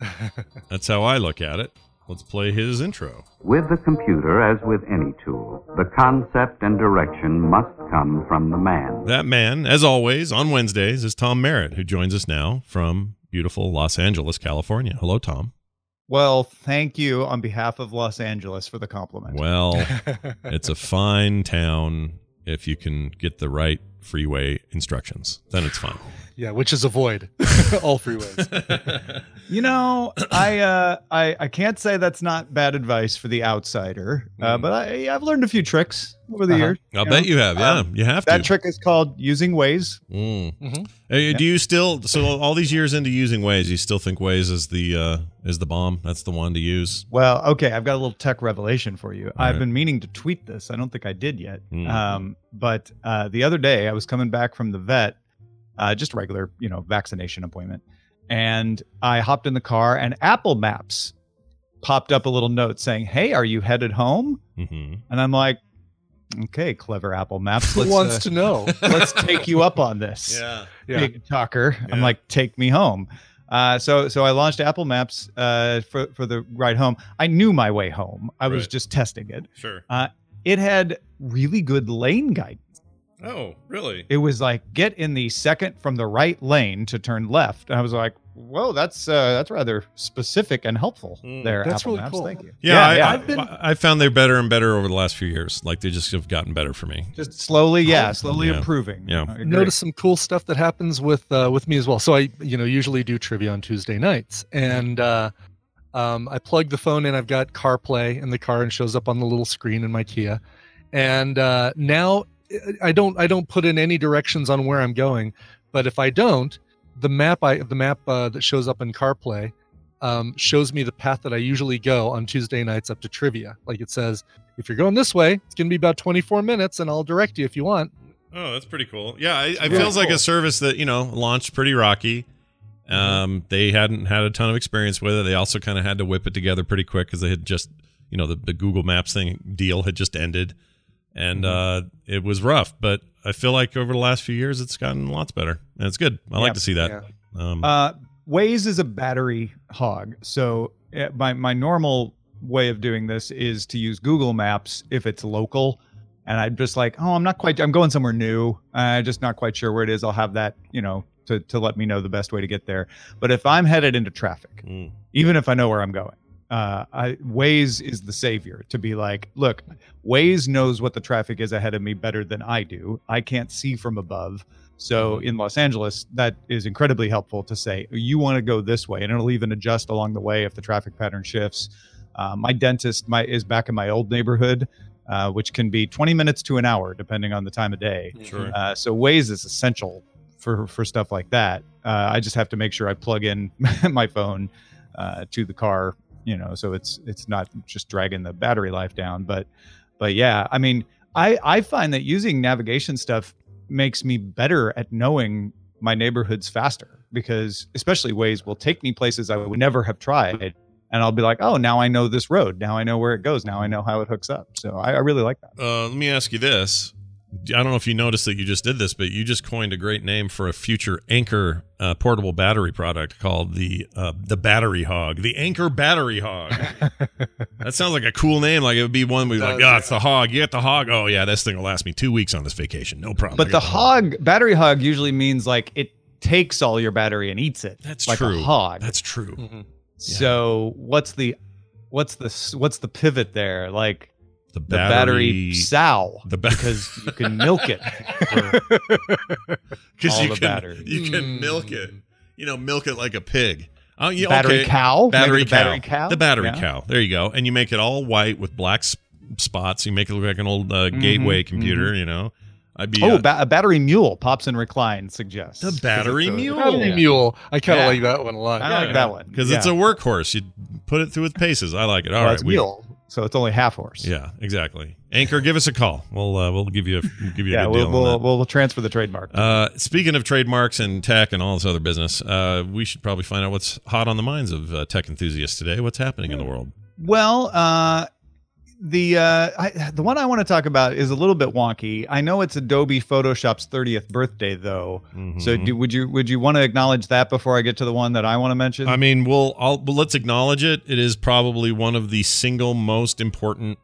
S1: That's how I look at it. Let's play his intro.
S21: With the computer, as with any tool, the concept and direction must come from the man.
S1: That man, as always, on Wednesdays, is Tom Merritt, who joins us now from beautiful Los Angeles, California. Hello, Tom.
S22: Well, thank you on behalf of Los Angeles for the compliment.
S1: Well, it's a fine town if you can get the right freeway instructions. Then it's fine.
S2: Yeah, which is avoid all freeways.
S22: You know, I uh, I I can't say that's not bad advice for the outsider, uh, but I I've learned a few tricks over the
S1: Mm. Uh-huh.
S22: years.
S1: I'll bet you have. Yeah, you have to
S22: That
S1: to.
S22: trick is called using Waze.
S1: Mm. Uh, Do you still so all these years into using Waze, you still think Waze is the uh, is the bomb? That's the one to use.
S22: Well, okay, I've got a little tech revelation for you. I've
S1: right.
S22: been meaning to tweet this. I don't think I did yet.
S1: Mm.
S22: Um, but uh, the other day, I was coming back from the vet, uh, just a regular, you know, vaccination appointment, and I hopped in the car, and Apple Maps popped up a little note saying, "Hey, are you headed home?"
S1: Mm-hmm.
S22: And I'm like, "Okay, clever Apple Maps.
S2: Who
S22: let's,
S2: wants
S22: uh,
S2: to know?
S22: let's take you up on this."
S1: Yeah.
S2: Yeah.
S22: big talker. I'm like, take me home. Uh, so so I launched Apple Maps uh, for for the ride home. I knew my way home. I was just testing it.
S1: Sure.
S22: Uh, it had really good lane guidance.
S1: Oh, really?
S22: It was like get in the second from the right lane to turn left. And I was like, whoa, that's uh, that's rather specific and helpful there.
S2: That's
S22: Apple
S2: really
S22: Maps.
S2: cool.
S22: Thank you.
S1: Yeah, I,
S22: yeah.
S1: I,
S2: I've been-
S1: I found they're better and better over the last few years. Like they just have gotten better for me.
S22: just slowly, yeah, slowly
S1: Yeah.
S22: improving.
S1: Yeah.
S22: I
S2: notice some cool stuff that happens with uh, with me as well. So I, you know, usually do trivia on Tuesday nights, and uh, um, I plug the phone in. I've got CarPlay in the car, and shows up on the little screen in my Kia. And uh, now I don't I don't put in any directions on where I'm going, but if I don't, the map I the map uh, that shows up in CarPlay um, shows me the path that I usually go on Tuesday nights up to trivia. Like it says, if you're going this way, it's going to be about 24 minutes, and I'll direct you if you want.
S1: Oh, that's pretty cool. Yeah, I, it
S2: Really
S1: feels like a service that you know launched pretty rocky. Um, they hadn't had a ton of experience with it. They also kind of had to whip it together pretty quick because they had just, you know, the, the Google Maps thing deal had just ended, and uh, it was rough. But I feel like over the last few years, it's gotten lots better, and it's good. I like to see that. Um,
S22: Uh, Waze is a battery hog. So uh, my my normal way of doing this is to use Google Maps if it's local, and I'm just like, oh, I'm not quite. I'm going somewhere new. I'm just not quite sure where it is. I'll have that, you know, to to let me know the best way to get there. But if I'm headed into traffic,
S1: mm.
S22: even if I know where I'm going. Uh, I, Waze is the savior to be like, look, Waze knows what the traffic is ahead of me better than I do. I can't see from above. So in Los Angeles, that is incredibly helpful to say, you want to go this way, and it'll even adjust along the way if the traffic pattern shifts. Uh, my dentist my, is back in my old neighborhood, uh, which can be 20 minutes to an hour, depending on the time of day.
S1: Sure.
S22: Uh, so Waze is essential for, for stuff like that. Uh, I just have to make sure I plug in my phone uh, to the car, you know, so it's it's not just dragging the battery life down. But but yeah, I mean, I I find that using navigation stuff makes me better at knowing my neighborhoods faster because especially Waze will take me places I would never have tried. And I'll be like, oh, now I know this road. Now I know where it goes. Now I know how it hooks up. So I, I really like that.
S1: Uh, let me ask you this: I don't know if you noticed that you just did this, but you just coined a great name for a future Anker uh, portable battery product called the uh, the Battery Hog, the Anker Battery Hog. that sounds like a cool name. Like it would be one where like, oh, it's the Hog. You get the Hog. Oh yeah, this thing will last me two weeks on this vacation. No problem.
S22: But the hog battery hog usually means like it takes all your battery and eats it.
S1: That's
S22: like
S1: true.
S22: A hog.
S1: That's true.
S22: So what's the what's the what's the pivot there? Like
S1: the
S22: battery,
S1: battery-
S22: sow
S1: the ba-
S22: because you can milk it
S1: because
S22: all
S1: you
S22: the
S1: can
S22: battery.
S1: you can milk it. You know, milk it like a pig. Oh, yeah,
S22: Battery
S1: okay.
S22: cow?
S1: Battery cow.
S22: battery cow?
S1: The battery
S22: Yeah.
S1: cow. There you go. And you make it all white with black s- spots. You make it look like an old uh, gateway computer. You know, I'd be
S22: Mm-hmm, Oh,
S1: uh,
S22: ba- a battery mule pops and recline suggests
S1: the battery
S22: It's a-
S1: mule.
S2: Battery mule. I kind of
S22: Yeah.
S2: like that one a lot.
S22: I like that one
S1: because it's a workhorse. You put it through its paces. I like it. All
S22: Well,
S1: right,
S22: it's
S1: we-
S22: mule, so it's only half horse.
S1: Yeah, exactly. Anker, give us a call. We'll uh, we'll give you a we'll give you
S22: Yeah,
S1: a good
S22: we'll,
S1: deal on that.
S22: we'll, we'll transfer the trademark.
S1: Uh, speaking of trademarks and tech and all this other business, uh, we should probably find out what's hot on the minds of uh, tech enthusiasts today. What's happening in the world?
S22: Well, uh, the uh, I, the one I want to talk about is a little bit wonky. I know it's Adobe Photoshop's 30th birthday, though. So,
S1: Mhm.
S22: do, would you would you want to acknowledge that before I get to the one that I want to mention?
S1: I mean, we'll, I'll, well, let's acknowledge it. It is probably one of the single most important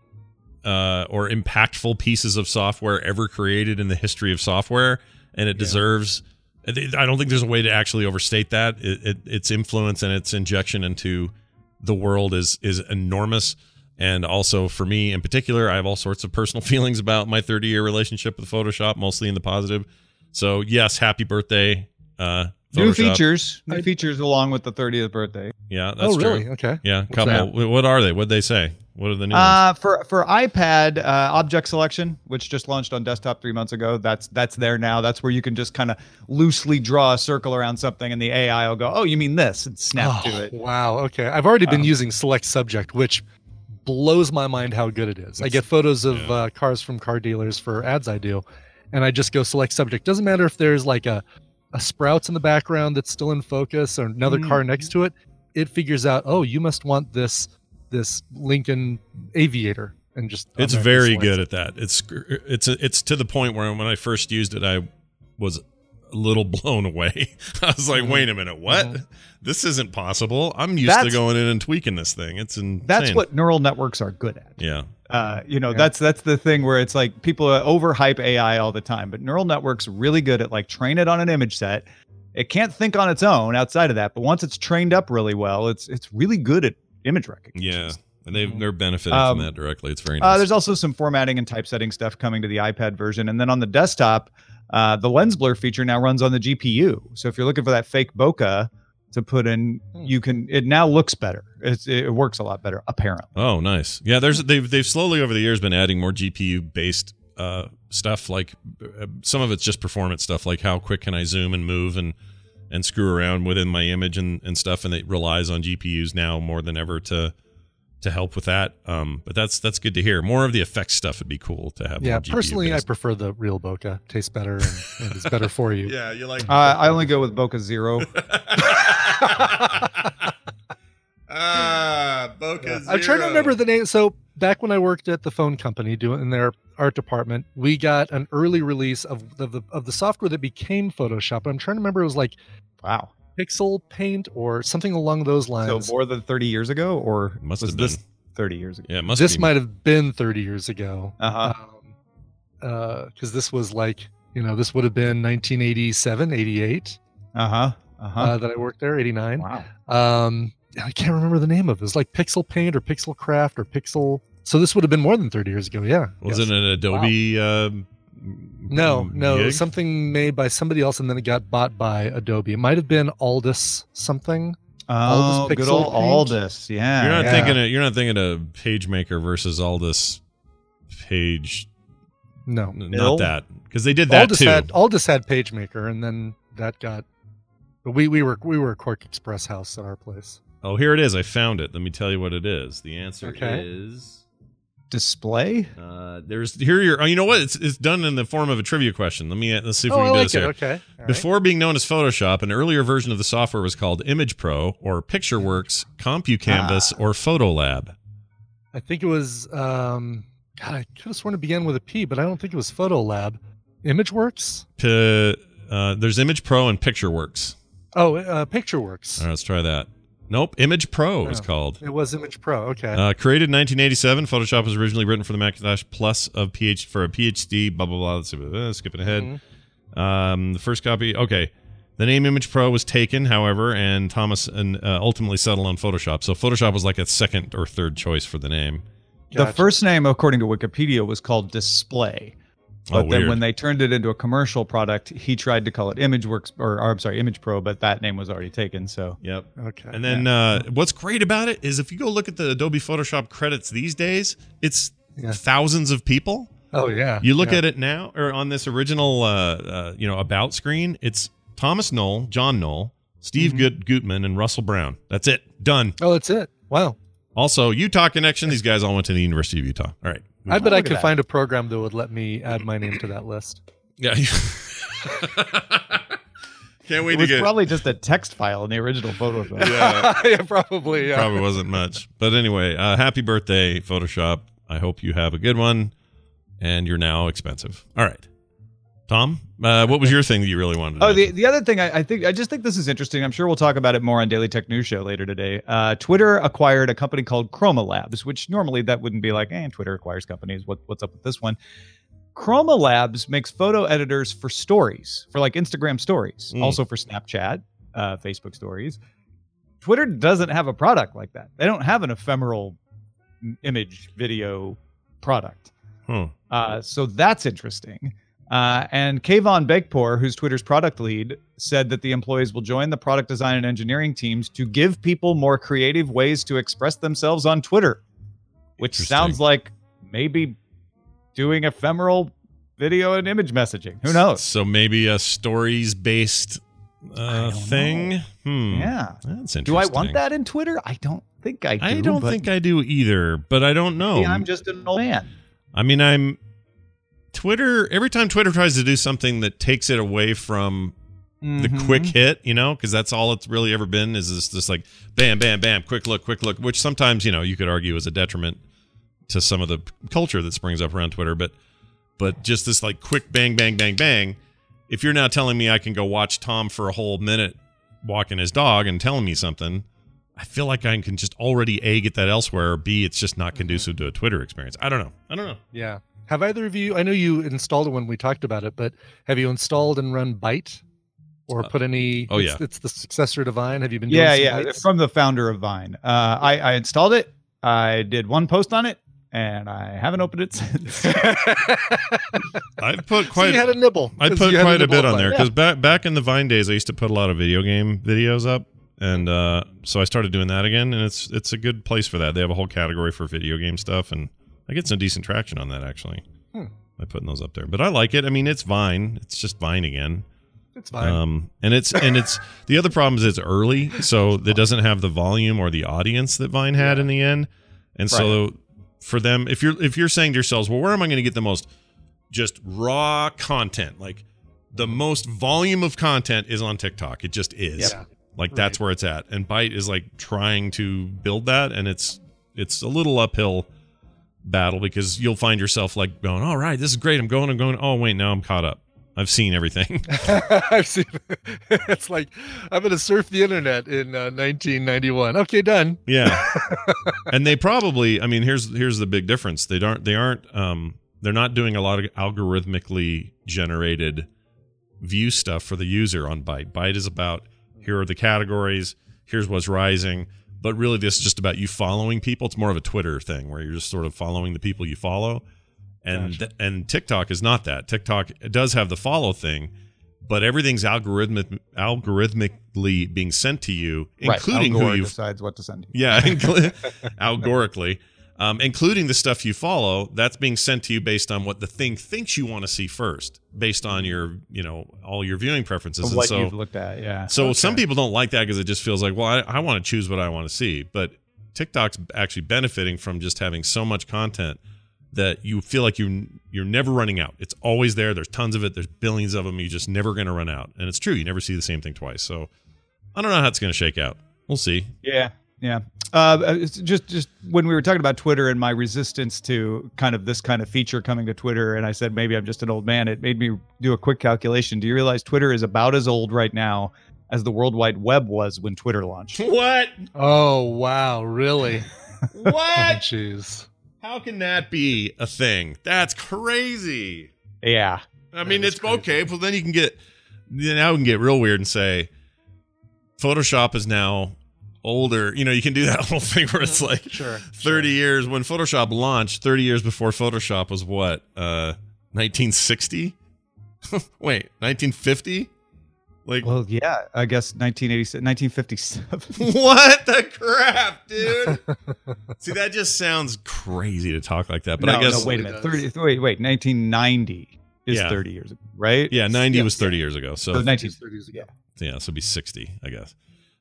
S1: uh, or impactful pieces of software ever created in the history of software, and it deserves. I don't think there's a way to actually overstate that. It, it, its influence and its injection into the world is is enormous. And also for me in particular, I have all sorts of personal feelings about my 30 year relationship with Photoshop, mostly in the positive. So yes, happy birthday, uh,
S22: new features, new features along with the 30th birthday.
S1: Yeah, that's
S2: Oh, really?
S1: true.
S2: Okay.
S1: Yeah,
S2: What's
S1: couple. Wh- What are they? What'd they say? What are the new ones?
S22: Uh, for for iPad, uh, object selection, which just launched on desktop three months ago, that's that's there now. That's where you can just kind of loosely draw a circle around something, and the AI will go, "Oh, you mean this?" and snap
S2: Oh,
S22: to it.
S2: Wow. Okay. I've already been
S22: Um,
S2: using Select Subject, which blows my mind how good it is. I get photos of uh, cars from car dealers for ads I do, and I just go Select Subject. Doesn't matter if there's like a, a Sprouts in the background that's still in focus or another car
S22: Mm.
S2: next to it. It figures out, oh, you must want this this Lincoln Aviator, and just
S1: it's very good
S2: it.
S1: at that. It's it's it's to the point where when I first used it, I was a little blown away. I was like, "Wait a minute, what? This isn't possible." I'm used to
S22: Mm-hmm.
S1: Going in and tweaking this thing. It's insane.
S22: That's what neural networks are good at.
S1: Yeah.
S22: Uh, you know, that's that's the thing where it's like people uh, overhype AI all the time, but neural networks really good at like train it on an image set. It can't think on its own outside of that, but once it's trained up really well, it's it's really good at image recognition.
S1: Yeah, and they they're benefiting
S22: Um,
S1: from that directly. It's very
S22: Uh,
S1: nice.
S22: there's also some formatting and typesetting stuff coming to the iPad version, and then on the desktop, uh, the lens blur feature now runs on the GPU. So if you're looking for that fake bokeh to put in, you can. It now looks better. It's, it works a lot better, apparently.
S1: Oh, nice. Yeah, there's they've they've slowly over the years been adding more GPU based uh, stuff. Like uh, some of it's just performance stuff, like how quick can I zoom and move and and screw around within my image and, and stuff. And it relies on GPUs now more than ever to to help with that. Um, but that's that's good to hear. More of the effects stuff would be cool to have.
S2: Yeah,
S1: more GPU
S2: personally, I prefer the real bokeh. Tastes better and, and is better for you.
S1: Yeah, you like.
S22: Uh, I only go with bokeh zero.
S1: Ah, Boca
S2: I'm trying to remember the name. So back when I worked at the phone company doing in their art department, we got an early release of the, the of the software that became Photoshop. I'm trying to remember. It was like
S22: wow,
S2: Pixel Paint or something along those lines.
S22: So more than 30 years ago, or
S1: Must
S22: was
S1: have
S22: this
S1: been.
S22: 30 years ago?
S1: Yeah, it must
S2: this
S1: be.
S2: might have been 30 years ago.
S22: Uh-huh.
S2: Um, because this was like you know this would have been 1987, 88.
S22: Uh-huh. Uh-huh.
S2: Uh, that I worked there, 89.
S22: Wow.
S2: Um, I can't remember the name of it. It was like Pixel Paint or Pixel Craft or Pixel. So this would have been more than 30 years ago. Yeah.
S1: Was
S2: Yes.
S1: it an Adobe? um,
S2: No, no,
S1: gig?
S2: something made by somebody else, and then it got bought by Adobe. It might have been Aldus something.
S22: Oh, good old
S2: Paint.
S22: Aldus. Yeah.
S1: You're not
S2: Yeah.
S1: thinking. Of, you're not thinking of PageMaker versus Aldus page.
S2: No,
S1: n- not that because they did that
S2: Aldus
S1: too.
S2: had Aldus had PageMaker, and then that got. But we we were we were a QuarkXPress house at our place.
S1: oh, here it is. I found it. Let me tell you what it is. The answer
S2: Okay.
S1: is.
S22: Display?
S1: Uh, there's here. You're. Oh, you know what? It's, it's done in the form of a trivia question. Let me let's see if
S2: Oh,
S1: we
S2: I
S1: can do
S2: like
S1: this
S2: it.
S1: here.
S2: Okay. All right.
S1: Before being known as Photoshop, an earlier version of the software was called Image Pro or PictureWorks, CompuCanvas,
S2: Ah.
S1: or PhotoLab.
S2: I think it was um, God, I could have sworn it began with a P, but I don't think it was Photo Lab. ImageWorks?
S1: P- uh, there's Image Pro and PictureWorks.
S2: Oh, uh, PictureWorks.
S1: All right, let's try that. Nope, Image Pro is
S2: Oh,
S1: called.
S2: It was Image Pro. Okay.
S1: Uh, created in 1987, Photoshop was originally written for the Macintosh Plus of PH for a PhD. Blah blah blah. Let's see, uh, skipping ahead.
S2: Mm-hmm.
S1: Um, the first copy. Okay, the name Image Pro was taken, however, and Thomas and uh, ultimately settled on Photoshop. So Photoshop was like a second or third choice for the name.
S22: The first name, according to Wikipedia, was called Display.
S1: Oh,
S22: But then
S1: weird.
S22: when they turned it into a commercial product, he tried to call it ImageWorks, or, or I'm sorry, Image Pro, but that name was already taken. So
S1: Yep.
S2: Okay.
S1: And then uh, what's great about it is if you go look at the Adobe Photoshop credits these days, it's thousands of people.
S2: Oh yeah.
S1: You look
S2: Yeah.
S1: at it now, or on this original, uh, uh, you know, about screen. It's Thomas Knoll, John Knoll, Steve
S2: Mm-hmm.
S1: Gut- Guttman, and Russell Brown. That's it. Done.
S2: Oh, that's it. Wow.
S1: Also, Utah connection. These guys all went to the University of Utah. All right.
S2: I bet I could find a program that would let me add my name to that list.
S1: Yeah. Can't wait
S22: it
S1: to
S22: was
S1: get.
S22: probably just a text file in the original Photoshop.
S1: Yeah.
S2: yeah, probably. Yeah.
S1: Probably wasn't much. But anyway, uh, happy birthday, Photoshop. I hope you have a good one, and you're now expensive. All right. Tom, uh, what was your thing that you really wanted to
S22: Oh, the, the other thing I, I think I just think this is interesting. I'm sure we'll talk about it more on Daily Tech News Show later today. Uh, Twitter acquired a company called Chroma Labs, which normally that wouldn't be like, eh, Twitter acquires companies. What, what's up with this one? Chroma Labs makes photo editors for stories, for like Instagram stories,
S1: Mm.
S22: also for Snapchat, uh, Facebook stories. Twitter doesn't have a product like that. They don't have an ephemeral image video product.
S1: Hmm.
S22: Uh, so that's interesting. Uh, and Kayvon Beykpour, who's Twitter's product lead, said that the employees will join the product design and engineering teams to give people more creative ways to express themselves on Twitter, which sounds like maybe doing ephemeral video and image messaging. Who knows?
S1: So maybe a stories based uh, thing. Hmm.
S22: Yeah.
S1: That's interesting.
S22: Do I want that in Twitter? I don't think I do.
S1: I don't think I do either, but I don't know.
S22: maybe I'm just an old man.
S1: I mean, I'm Twitter. Every time Twitter tries to do something that takes it away from the
S22: Mhm.
S1: quick hit, you know, because that's all it's really ever been is this, this like bam, bam, bam, quick look, quick look, which sometimes you know you could argue is a detriment to some of the culture that springs up around Twitter, but but just this like quick bang, bang, bang, bang. If you're now telling me I can go watch Tom for a whole minute walking his dog and telling me something, I feel like I can just already a get that elsewhere, or b it's just not conducive to a Twitter experience. I don't know. I don't know.
S2: Yeah. Have either of you? I know you installed it when we talked about it, but have you installed and run Byte, or put any?
S1: oh,
S2: it's,
S1: yeah.
S2: it's the successor to Vine. Have you been? Doing
S22: Yeah,
S2: some
S22: yeah.
S2: Bytes?
S22: From the founder of Vine. Uh, I, I installed it. I did one post on it, and I haven't opened it since.
S1: I've put
S2: So
S1: quite.
S2: you had a nibble.
S1: I
S2: 'cause
S1: put quite a
S2: nibble
S1: bit on
S2: Byte.
S1: there
S2: Yeah.
S1: because back back in the Vine days, I used to put a lot of video game videos up, and uh, so I started doing that again, and it's it's a good place for that. They have a whole category for video game stuff, and I get some decent traction on that actually.
S2: Hmm.
S1: By putting those up there, but I like it. I mean, it's Vine. It's just Vine again.
S2: It's fine.
S1: Um, and it's and it's the other problem is it's early, so it doesn't have the volume or the audience that Vine had in the end. And so for them, if you're if you're saying to yourselves, well, where am I going to get the most just raw content? Like the most volume of content is on TikTok. It just is.
S2: Yep.
S1: Like that's where it's at. And Byte is like trying to build that, and it's it's a little uphill battle because you'll find yourself like going, all right, this is great. I'm going, I'm going. Oh wait, now I'm caught up. I've seen everything.
S2: I've seen. it's like I'm going to surf the internet in uh, 1991. Okay, done.
S1: Yeah. and they probably I mean here's here's the big difference. They aren't they aren't um they're not doing a lot of algorithmically generated view stuff for the user on Byte. Byte is about here are the categories, here's what's rising, but really this is just about you following people. It's more of a Twitter thing where you're just sort of following the people you follow. And th- and TikTok is not that. TikTok does have the follow thing, but everything's algorithmic algorithmically being sent to you, including
S22: right.
S1: Who you
S22: decides what to send you.
S1: yeah, algorically, um, including the stuff you follow. That's being sent to you based on what the thing thinks you want to see first, based on your, you know, all your viewing preferences. And
S22: what
S1: so,
S22: you've looked at, yeah.
S1: so some people don't like that because it just feels like, well, I, I want to choose what I want to see. But TikTok's actually benefiting from just having so much content that you feel like you you're never running out. It's always there. There's tons of it. There's billions of them. You're just never going to run out. And it's true. You never see the same thing twice. So I don't know how it's going to shake out. We'll see.
S22: Yeah, yeah. Uh, just just when we were talking about Twitter and my resistance to kind of this kind of feature coming to Twitter, and I said maybe I'm just an old man. It made me do a quick calculation. Do you realize Twitter is about as old right now as the World Wide Web was when Twitter launched?
S1: What?
S2: Oh wow, really?
S1: What?
S2: Jeez.
S1: How can that be a thing? That's crazy.
S22: Yeah.
S1: I mean, it's okay. Well, then you can get now we can get real weird and say Photoshop is now older. You know, you can do that whole thing where it's like
S2: Sure.
S1: 30 years when Photoshop launched, 30 years before Photoshop was what? Uh 1960? Wait, 1950? Like
S22: Well, yeah, I guess 1987, 1957.
S1: what the crap, dude? See, that just sounds crazy to talk like that. But
S22: no,
S1: I guess
S22: no, wait a minute. 30, wait, wait. 1990 is
S1: Yeah.
S22: 30 years ago, right?
S1: Yeah, 90
S22: Yeah.
S1: was 30 years ago. So
S22: So 19
S2: yeah.
S1: yeah, so it'd be 60, I guess.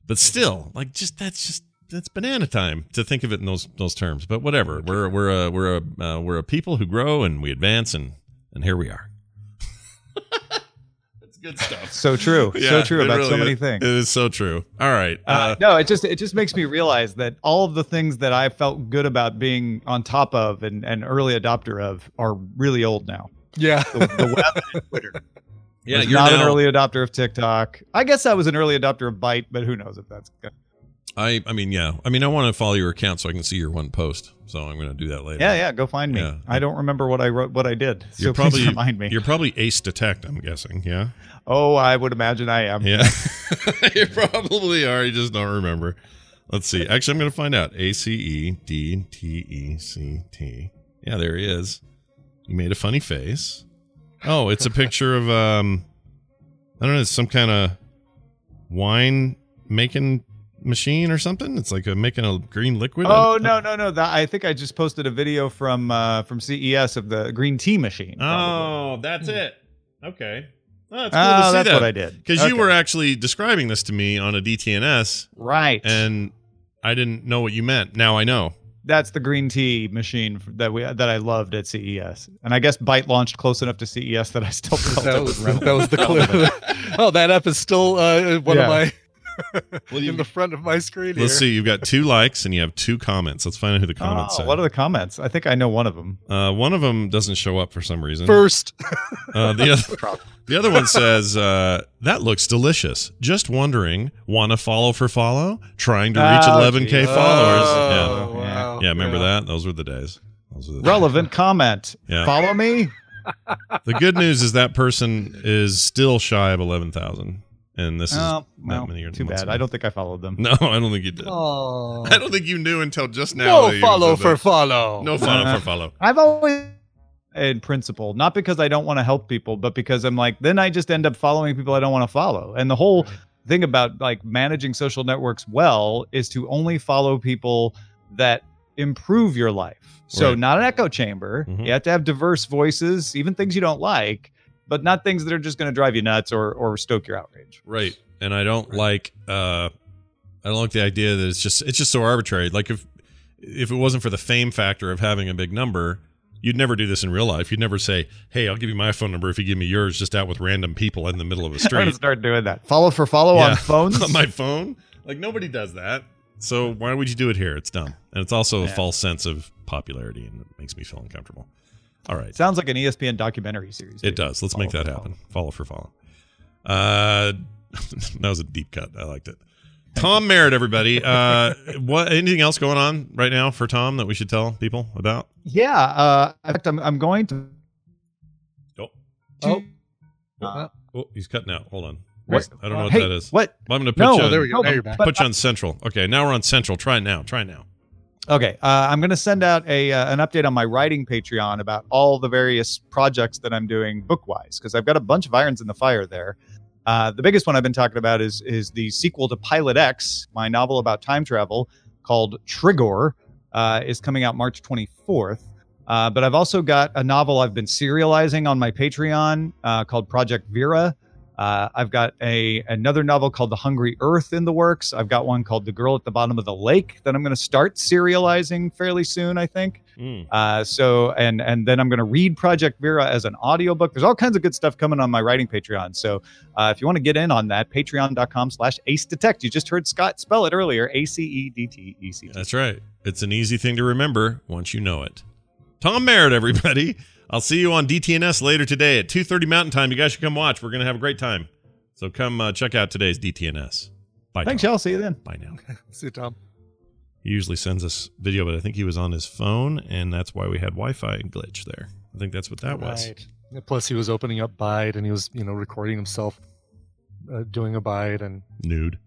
S1: But still, like just that's just that's banana time to think of it in those those terms. But whatever. We're we're a we're a uh, we're a people who grow and we advance and and here we are. That's good stuff.
S22: So true.
S1: Yeah,
S22: so true
S1: it
S22: about so many
S1: is.
S22: things.
S1: It is so true. All right.
S22: Uh,
S1: Uh,
S22: no, it just it just makes me realize that all of the things that I felt good about being on top of and an early adopter of are really old now.
S2: Yeah.
S22: The, the web and Twitter.
S1: yeah,
S22: was
S1: you're
S22: not an early adopter of TikTok. I guess I was an early adopter of Byte, but who knows if that's good.
S1: I I mean, yeah. I mean, I want to follow your account so I can see your one post. So I'm going to do that later.
S22: Yeah, yeah. Go find me.
S1: Yeah.
S22: I don't remember what I wrote, what I did. So
S1: You're
S22: please
S1: probably
S22: remind me.
S1: You're probably ace detect. I'm guessing. Yeah.
S22: Oh, I would imagine I am.
S1: Yeah. you probably are. You just don't remember. Let's see. Actually, I'm going to find out. A C E D T E C T. Yeah, there he is. He made a funny face. Oh, it's a picture of um, I don't know, it's some kind of wine making machine or something. It's like a making a green liquid.
S22: Oh no no no! That, I think I just posted a video from uh, from CES of the green tea machine.
S1: Oh, that's it. Okay. Oh, that's cool
S22: Oh,
S1: to see
S22: that's
S1: that.
S22: what I did.
S1: Because you were actually describing this to me on a DTNS,
S22: right?
S1: and I didn't know what you meant. Now I know.
S22: That's the green tea machine that we that I loved at CES, and I guess Byte launched close enough to CES that I still felt
S2: That
S22: it
S2: was,
S22: was
S2: that was the clue. oh, that app is still uh, one
S22: Yeah.
S2: of my
S1: Well, you-
S2: in the front of my screen.
S1: Let's
S2: here.
S1: see. You've got two likes and you have two comments. Let's find out who the comments
S22: Oh,
S1: say.
S22: what are the comments? I think I know one of them.
S1: uh, one of them doesn't show up for some reason.
S2: First.
S1: Uh, the other, the other one says, uh, "That looks delicious. Just wondering, want to follow for follow? Trying to reach
S22: Oh,
S1: 11k
S22: geez.
S1: followers.
S2: Oh,
S1: yeah,
S2: wow.
S1: yeah. Remember
S2: Yeah.
S1: that? Those were the days. Those were the
S22: Relevant comment.
S1: Yeah.
S22: Follow me.
S1: The good news is that person is still shy of 11,000, and this is
S22: Oh,
S1: that
S22: well,
S1: many years.
S22: too bad.
S1: ago.
S22: I don't think I followed them.
S1: No, I don't think you did.
S2: Oh.
S1: I don't think you knew until just now.
S2: No follow for
S1: that.
S2: follow.
S1: No follow for follow.
S22: I've always in principle, not because I don't want to help people, but because I'm like, then I just end up following people I don't want to follow. And the whole thing about like managing social networks well is to only follow people that improve your life. So
S1: Right.
S22: not an echo chamber.
S1: Mhm.
S22: You have to have diverse voices, even things you don't like, but not things that are just going to drive you nuts or or stoke your outrage.
S1: Right. And I don't like uh I don't like the idea that it's just it's just so arbitrary. Like if if it wasn't for the fame factor of having a big number, you'd never do this in real life. You'd never say, "Hey, I'll give you my phone number if you give me yours," just out with random people in the middle of a
S22: I'm going to
S1: street
S22: start doing that. Follow for follow
S1: Yeah.
S22: on phones.
S1: on my phone. Like nobody does that. So why would you do it here? It's dumb, and it's also a false sense of popularity, and it makes me feel uncomfortable. All right,
S22: Sounds like an ESPN documentary series.
S1: it does. Let's make that happen. Follow for follow. Uh, that was a deep cut. I liked it. Tom Merritt, everybody. Uh, what? Anything else going on right now for Tom that we should tell people about?
S22: Yeah. Uh, in fact, I'm, I'm going to.
S1: Oh,
S2: Oh.
S22: Uh,
S1: oh, he's cutting out. Hold on.
S22: What?
S1: I don't know what
S22: Hey,
S1: that is.
S22: what?
S1: I'm going to put
S22: No,
S1: you.
S22: oh,
S1: on,
S22: there we go. Now.
S1: Put you on Central. Okay, now we're on Central. Try it now. Try it now.
S22: Okay, uh, I'm going to send out a uh, an update on my writing Patreon about all the various projects that I'm doing bookwise because I've got a bunch of irons in the fire there. Uh, the biggest one I've been talking about is is the sequel to Pilot X, my novel about time travel called Trigor, uh, is coming out March 24th. Uh, but I've also got a novel I've been serializing on my Patreon uh, called Project Vera. Uh, I've got a another novel called The Hungry Earth in the works. I've got one called The Girl at the Bottom of the Lake that I'm going to start serializing fairly soon, I think.
S1: Mm.
S22: Uh, so and and then I'm going to read Project Vera as an audiobook. There's all kinds of good stuff coming on my writing Patreon. So uh, if you want to get in on that, Patreon.com/slash Ace Detect. You just heard Scott spell it earlier. A C E D T E C T.
S1: That's right. It's an easy thing to remember once you know it. Tom Merritt, everybody. I'll see you on DTNS later today at 2.30 Mountain Time. You guys should come watch. We're going to have a great time. So come uh, check out today's DTNS. Bye,
S22: Thanks,
S1: Tom.
S22: y'all. See you then.
S1: Bye now.
S2: See you, Tom.
S1: He usually sends us video, but I think he was on his phone, and that's why we had Wi-Fi glitch there. I think that's what that was.
S2: Right. Yeah, Plus, he was opening up Byte, and he was, you know, recording himself uh, doing a Byte and
S1: Nude.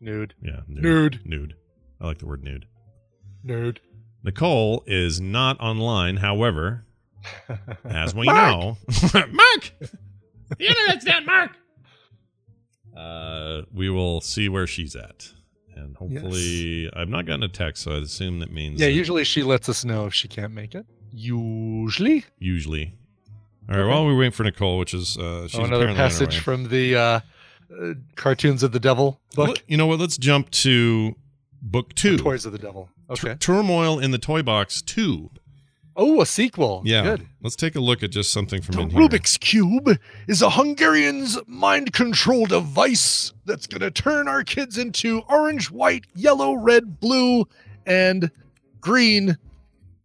S2: nude.
S1: Yeah.
S2: Nude.
S1: Nude. I like the word nude.
S2: Nude.
S1: Nicole is not online. However, as we
S2: Mark!
S1: know, Mark, the internet's dead, Mark. Uh, we will see where she's at, and hopefully, I've not gotten a text, so I assume that means
S2: Yeah,
S1: that
S2: usually she lets us know if she can't make it. Usually.
S1: usually. All right.
S2: Okay.
S1: While we wait for Nicole, which is uh, she's
S2: Oh, another
S1: apparently on her
S2: passage
S1: way.
S2: from the uh, uh, Cartoons of the Devil book.
S1: Let- You know what? Let's jump to book two.
S2: Toys of the Devil.
S1: Tur-
S2: Okay.
S1: Turmoil in the Toy Box two.
S2: Oh, a sequel.
S1: Yeah.
S2: Good.
S1: Let's take a look at just something from
S2: The
S1: in here.
S2: Rubik's Cube is a Hungarian's mind control device that's going to turn our kids into orange, white, yellow, red, blue, and green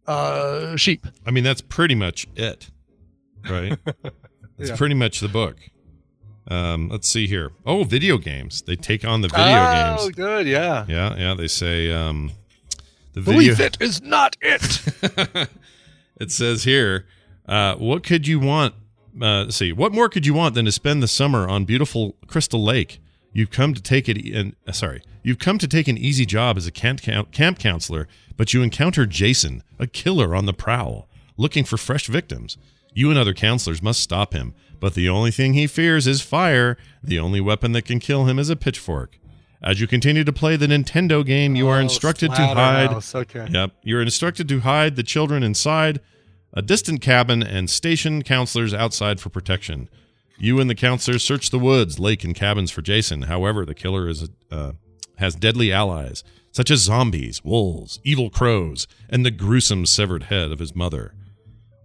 S2: uh, sheep.
S1: I mean, that's pretty much it, right? That's
S2: Yeah.
S1: pretty much the book. Um, let's see here. Oh, video games. They take on the video
S2: oh,
S1: games.
S2: Oh, good. Yeah.
S1: Yeah, yeah. They say um, the video.
S2: Believe it is not it.
S1: it says here, uh, what could you want? Uh, see, what more could you want than to spend the summer on beautiful Crystal Lake? You've come to take it. In, uh, sorry, you've come to take an easy job as a camp, camp counselor, but you encounter Jason, a killer on the prowl, looking for fresh victims. You and other counselors must stop him, but the only thing he fears is fire. The only weapon that can kill him is a pitchfork. As you continue to play the Nintendo game, you are
S2: Oh,
S1: instructed to hide.
S2: Okay.
S1: Yep. You're instructed to hide the children inside a distant cabin and station counselors outside for protection. You and the counselors search the woods, lake, and cabins for Jason. However, the killer is uh, has deadly allies such as zombies, wolves, evil crows, and the gruesome severed head of his mother.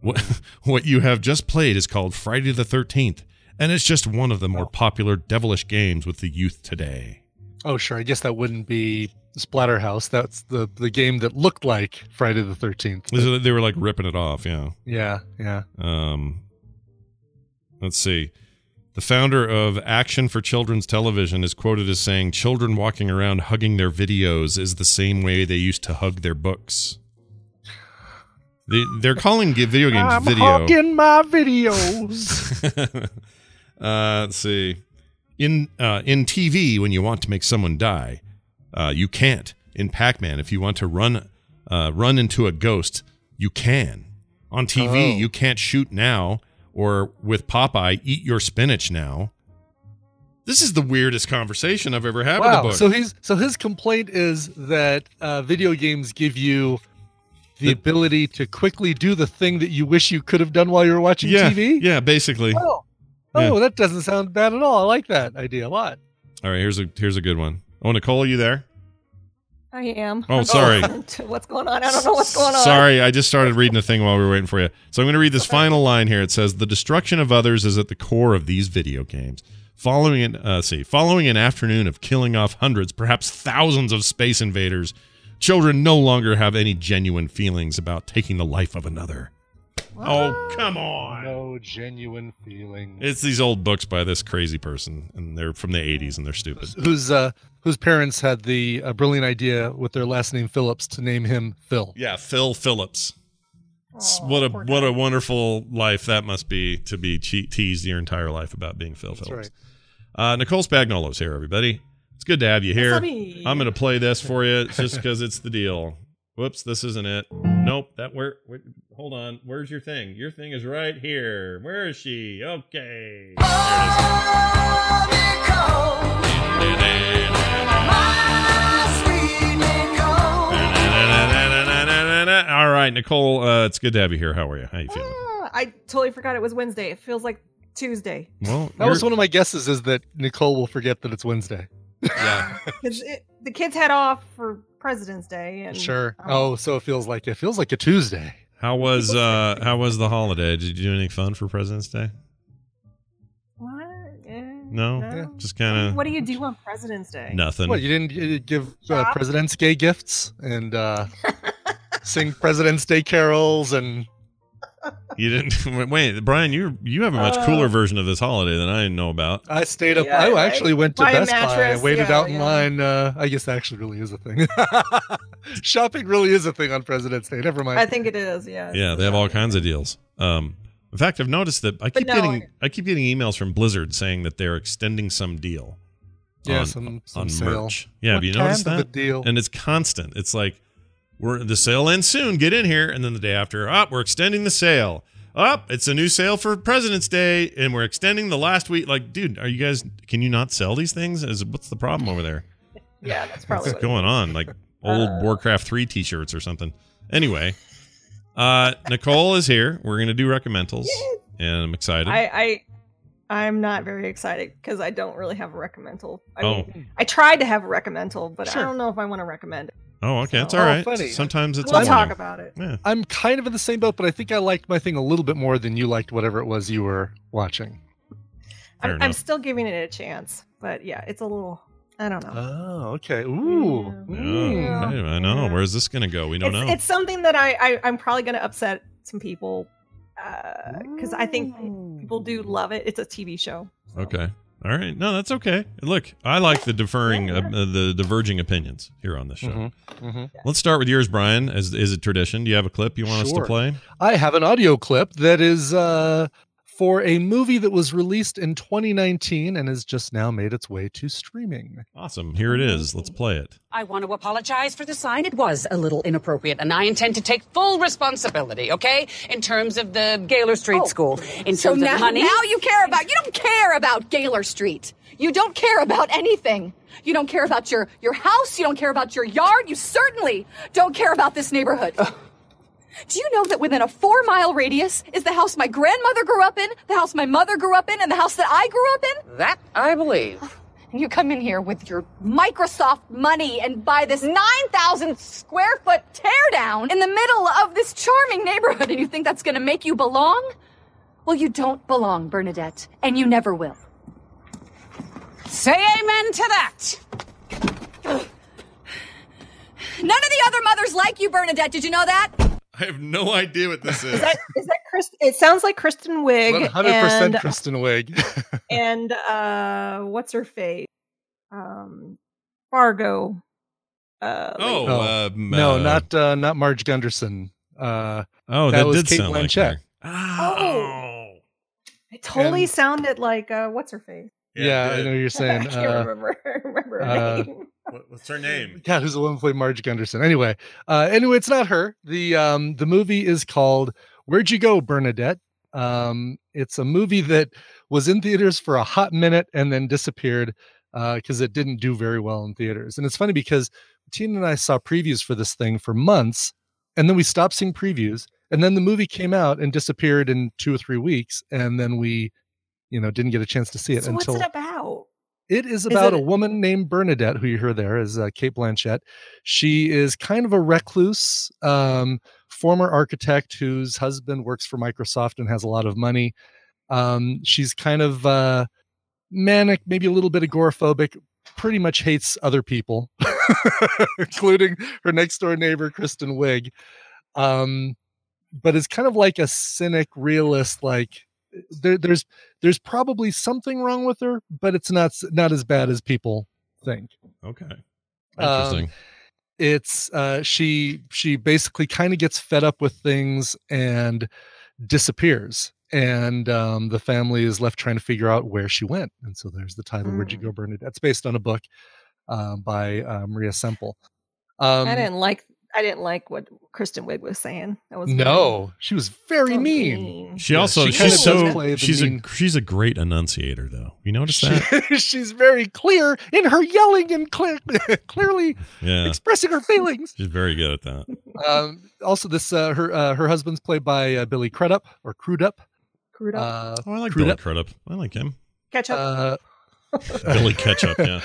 S1: What, what you have just played is called Friday the 13th, and it's just one of the more popular devilish games with the youth today.
S2: Oh, sure. I guess that wouldn't be Splatterhouse. That's the the game that looked like Friday the Thirteenth.
S1: They were like ripping it off, yeah.
S2: Yeah, yeah.
S1: Um, let's see. The founder of Action for Children's Television is quoted as saying, "Children walking around hugging their videos is the same way they used to hug their books." They, they're calling video games
S2: I'm
S1: video.
S2: hugging my videos.
S1: uh, let's see. In uh, in TV, when you want to make someone die, uh, you can't. In Pac-Man, if you want to run uh, run into a ghost, you can. On TV,
S2: Oh.
S1: you can't shoot now. Or with Popeye, eat your spinach now. This is the weirdest conversation I've ever had with a
S2: wow. So he's so his complaint is that uh, video games give you the ability to quickly do the thing that you wish you could have done while you were watching
S1: yeah,
S2: TV.
S1: yeah, basically.
S2: Oh,
S1: Yeah.
S2: oh, that doesn't sound bad at all. I like that idea a lot.
S1: All right, here's a here's a good one. Oh, Nicole, are you there?
S23: I am.
S1: Oh, sorry.
S23: what's going on? I don't know what's going on.
S1: Sorry, I just started reading the thing while we were waiting for you. So I'm going to read this final line here. It says, "The destruction of others is at the core of these video games. Following an uh, see, following an afternoon of killing off hundreds, perhaps thousands of space invaders, children no longer have any genuine feelings about taking the life of another." Oh, come on.
S2: No genuine feeling.
S1: It's these old books by this crazy person, and they're from the 80s, and they're stupid.
S2: Whose uh, whose parents had the uh, brilliant idea with their last name Phillips to name him Phil.
S1: Yeah, Phil Phillips. S- what a what a wonderful life that must be to be che- teased your entire life about being Phil Phillips. Uh, Nicole Spagnolo's here, everybody. It's good to have you here. I'm going to play this for you just because it's the deal. Whoops, this isn't it. Nope, that where, where? Hold on, where's your thing? Your thing is right here. Where is she? Okay. All right, Nicole. Uh, it's good to have you here. How are you? How are you feeling?
S23: Ah, I totally forgot it was Wednesday. It feels like Tuesday.
S1: Well,
S2: That was one of my guesses is that Nicole will forget that it's Wednesday.
S1: Yeah.
S23: 'Cause it- the kids head off for President's Day, and
S2: Sure.
S23: um,
S2: Oh, so it feels like it feels like a Tuesday.
S1: How was uh how was the holiday? Did you do anything fun for President's Day?
S23: what? Eh,
S1: No, just kind of.
S23: What do you do on President's Day?
S1: nothing.
S2: What you didn't give uh, presidents gay gifts and uh, sing President's Day carols and
S1: You didn't wait, Brian. You you have a much
S23: Uh,
S1: cooler version of this holiday than I know about.
S2: I stayed up.
S23: Yeah,
S2: I
S23: I-
S2: actually went to
S23: buy a
S2: Best Buy. I waited
S23: yeah,
S2: out in
S23: yeah.
S2: line. Uh, I guess that actually really is a thing. Shopping really is a thing on President's Day. Never mind.
S23: I think it is. Yeah.
S1: Yeah, they have all kinds of deals. Um, in fact, I've noticed that I keep
S23: no,
S1: getting I keep getting emails from Blizzard saying that they're extending some deal.
S2: Yeah,
S1: on,
S2: some- some
S1: on
S2: sale.
S1: merch. Yeah, have you noticed that?
S2: deal?
S1: And it's constant. It's like we're the sale ends soon. Get in here, and then the day after, up, we're extending the sale. Up, it's a new sale for President's Day, and we're extending the last week. Like, dude, are you guys? Can you not sell these things? Is what's the problem over there?
S23: Yeah, that's probably
S1: What's
S23: what
S1: going on? Like old
S23: Uh.
S1: Warcraft 3 t-shirts or something. Anyway, uh Nicole is here. We're going to do recommendals and I'm excited.
S23: I, I I'm not very excited because I don't really have a recommendal. I
S1: Oh.
S23: mean, I tried to have a recommendal, but
S2: Sure.
S23: I don't know if I want to recommend it.
S1: Oh, okay. That's
S2: Oh,
S1: all right.
S2: funny.
S1: Sometimes it's
S23: we'll talk about it.
S1: Yeah.
S2: I'm kind of in the same boat, but I think I liked my thing a little bit more than you liked whatever it was you were watching.
S23: I'm, I'm still giving it a chance, but yeah, it's a little. I don't know.
S2: Oh, okay. Ooh.
S1: Yeah. Mm. Hey, I know. Oh, where's this going to go? We don't
S23: it's,
S1: know.
S23: it's something that I, I I'm probably going to upset some people uh, because I think people do love it. It's a TV show.
S1: Okay. All right. No, that's okay. Look, I like the deferring, uh, the diverging opinions here on this show.
S2: Mhm, mhm.
S1: Let's start with yours, Brian. As is it tradition? Do you have a clip you want us to play?
S2: I have an audio clip that is uh, for a movie that was released in 2019 and has just now made its way to streaming.
S1: Awesome. Here it is. Let's play it.
S24: I want to apologize for the sign. It was a little inappropriate, and I intend to take full responsibility, okay? In terms of the Galer Street oh. School. In
S25: So
S24: terms
S25: now,
S24: of money.
S25: now you care about you don't care about Galer Street. You don't care about anything. You don't care about your your house. You don't care about your yard. You certainly don't care about this neighborhood. Do you know that within a four mile radius is the house my grandmother grew up in, the house my mother grew up in, and the house that I grew up in?
S24: That I believe.
S25: And you come in here with your Microsoft money and buy this 9,000 square foot teardown in the middle of this charming neighborhood, and you think that's gonna make you belong? Well, you don't belong, Bernadette, and you never will.
S24: Say amen to that.
S25: None of the other mothers like you, Bernadette. Did you know that?
S1: I have no idea what this is.
S23: Is that is that Chris? It sounds like Kristen Wiig
S2: 100% Kristen Wiig.
S23: and uh, what's her face? Um, Fargo. Uh,
S1: Oh,
S23: lady.
S1: uh,
S2: no,
S1: uh,
S2: not uh, not Marge Gunderson. Uh,
S1: Oh, that
S2: was
S1: did
S2: Cate
S1: sound like
S2: Blanchett.
S1: her.
S23: oh, it totally
S2: and-
S23: sounded like uh, what's her face?
S2: yeah, I know you're saying.
S23: I can't
S2: uh,
S23: remember remember her
S2: uh,
S23: name.
S1: what's her name?
S2: Yeah, who's the one who played Marge Gunderson? Anyway, uh, anyway, it's not her. the um The movie is called "Where'd You Go, Bernadette." Um, it's a movie that was in theaters for a hot minute and then disappeared because it didn't do very well in theaters. And it's funny because Tina and I saw previews for this thing for months, and then we stopped seeing previews, and then the movie came out and disappeared in two or three weeks, and then we, you know, didn't get a chance to see it
S23: So what's
S2: until
S23: it about?
S2: It is about
S23: it-
S2: a woman named Bernadette, who you hear there is uh, Cate Blanchett. She is kind of a recluse, um, former architect whose husband works for Microsoft and has a lot of money. Um, she's kind of uh, manic, maybe a little bit agoraphobic, pretty much hates other people, including her next door neighbor, Kristen Wiig. Um, but is kind of like a cynic realist, like there, there's there's probably something wrong with her, but it's not not as bad as people think.
S1: Okay.
S2: Um,
S1: Interesting.
S2: it's uh, she she basically kind of gets fed up with things and disappears, and um, the family is left trying to figure out where she went. And so there's the title "Where'd You Go, Bernadette?" It's based on a book uh, by uh, Maria Semple. Um,
S23: I didn't like I didn't like what Kristen Wiig was saying. That was
S2: no, she was very
S23: so
S2: mean.
S23: mean.
S1: She
S2: Yeah,
S1: also
S2: she
S1: she's so she's
S2: mean-
S1: a she's a great enunciator though. You notice that?
S2: She- she's very clear in her yelling and clear, clearly
S1: Yeah.
S2: expressing her feelings.
S1: She's very good at that.
S2: um, also, this uh, her uh, her husband's played by uh, Billy Crudup or Crudup.
S23: Crude up.
S2: Uh,
S1: Oh, I like
S2: Crudup.
S1: Billy Crudup. I like him.
S23: Ketchup.
S2: Uh,
S1: Billy Ketchup, yeah.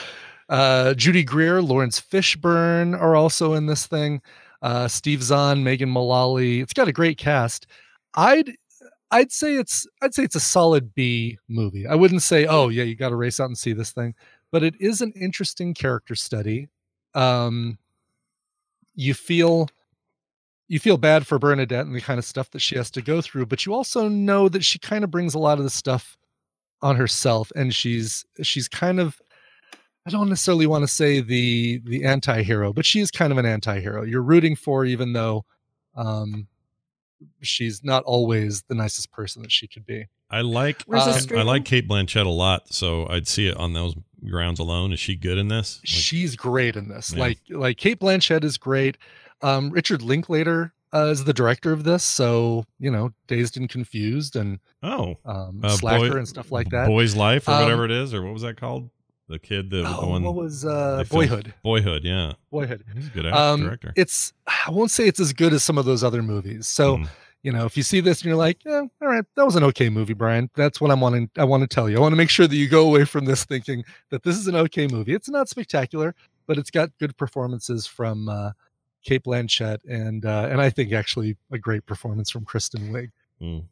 S2: Uh, Judy Greer, Laurence Fishburne are also in this thing. Uh, Steve Zahn, Megan Mullally. It's got a great cast. I'd I'd say it's I'd say it's a solid B movie. I wouldn't say, oh yeah, you got to race out and see this thing, but it is an interesting character study. Um, you feel you feel bad for Bernadette and the kind of stuff that she has to go through, but you also know that she kind of brings a lot of the stuff on herself, and she's she's kind of I don't necessarily want to say the the anti-hero, but she is kind of an anti-hero. You're rooting for even though um she's not always the nicest person that she could be.
S1: I like
S2: Where's this
S1: I like Cate Blanchett a lot, so I'd see it on those grounds alone. Is she good in this? Like,
S2: she's great in this.
S1: Yeah.
S2: Like like Cate Blanchett is great. Um, Richard Linklater uh, is the director of this, so you know, Dazed and Confused and
S1: oh,
S2: um,
S1: uh,
S2: Slacker
S1: Boy-
S2: and stuff like that.
S1: Boy's Life or
S2: Um,
S1: whatever it is, or what was that called? The kid that the
S2: Oh,
S1: one
S2: what was, uh,
S1: they filmed-
S2: Boyhood.
S1: Boyhood, yeah.
S2: Boyhood.
S1: He's a good act-
S2: Um,
S1: director.
S2: It's I won't say it's as good as some of those other movies. So
S1: Hmm.
S2: you know, if you see this and you're like, yeah, all right, that was an okay movie, Brian. That's what I'm wanting. I want to tell you. I want to make sure that you go away from this thinking that this is an okay movie. It's not spectacular, but it's got good performances from uh, Cate Blanchett and uh, and I think actually a great performance from Kristen Wiig.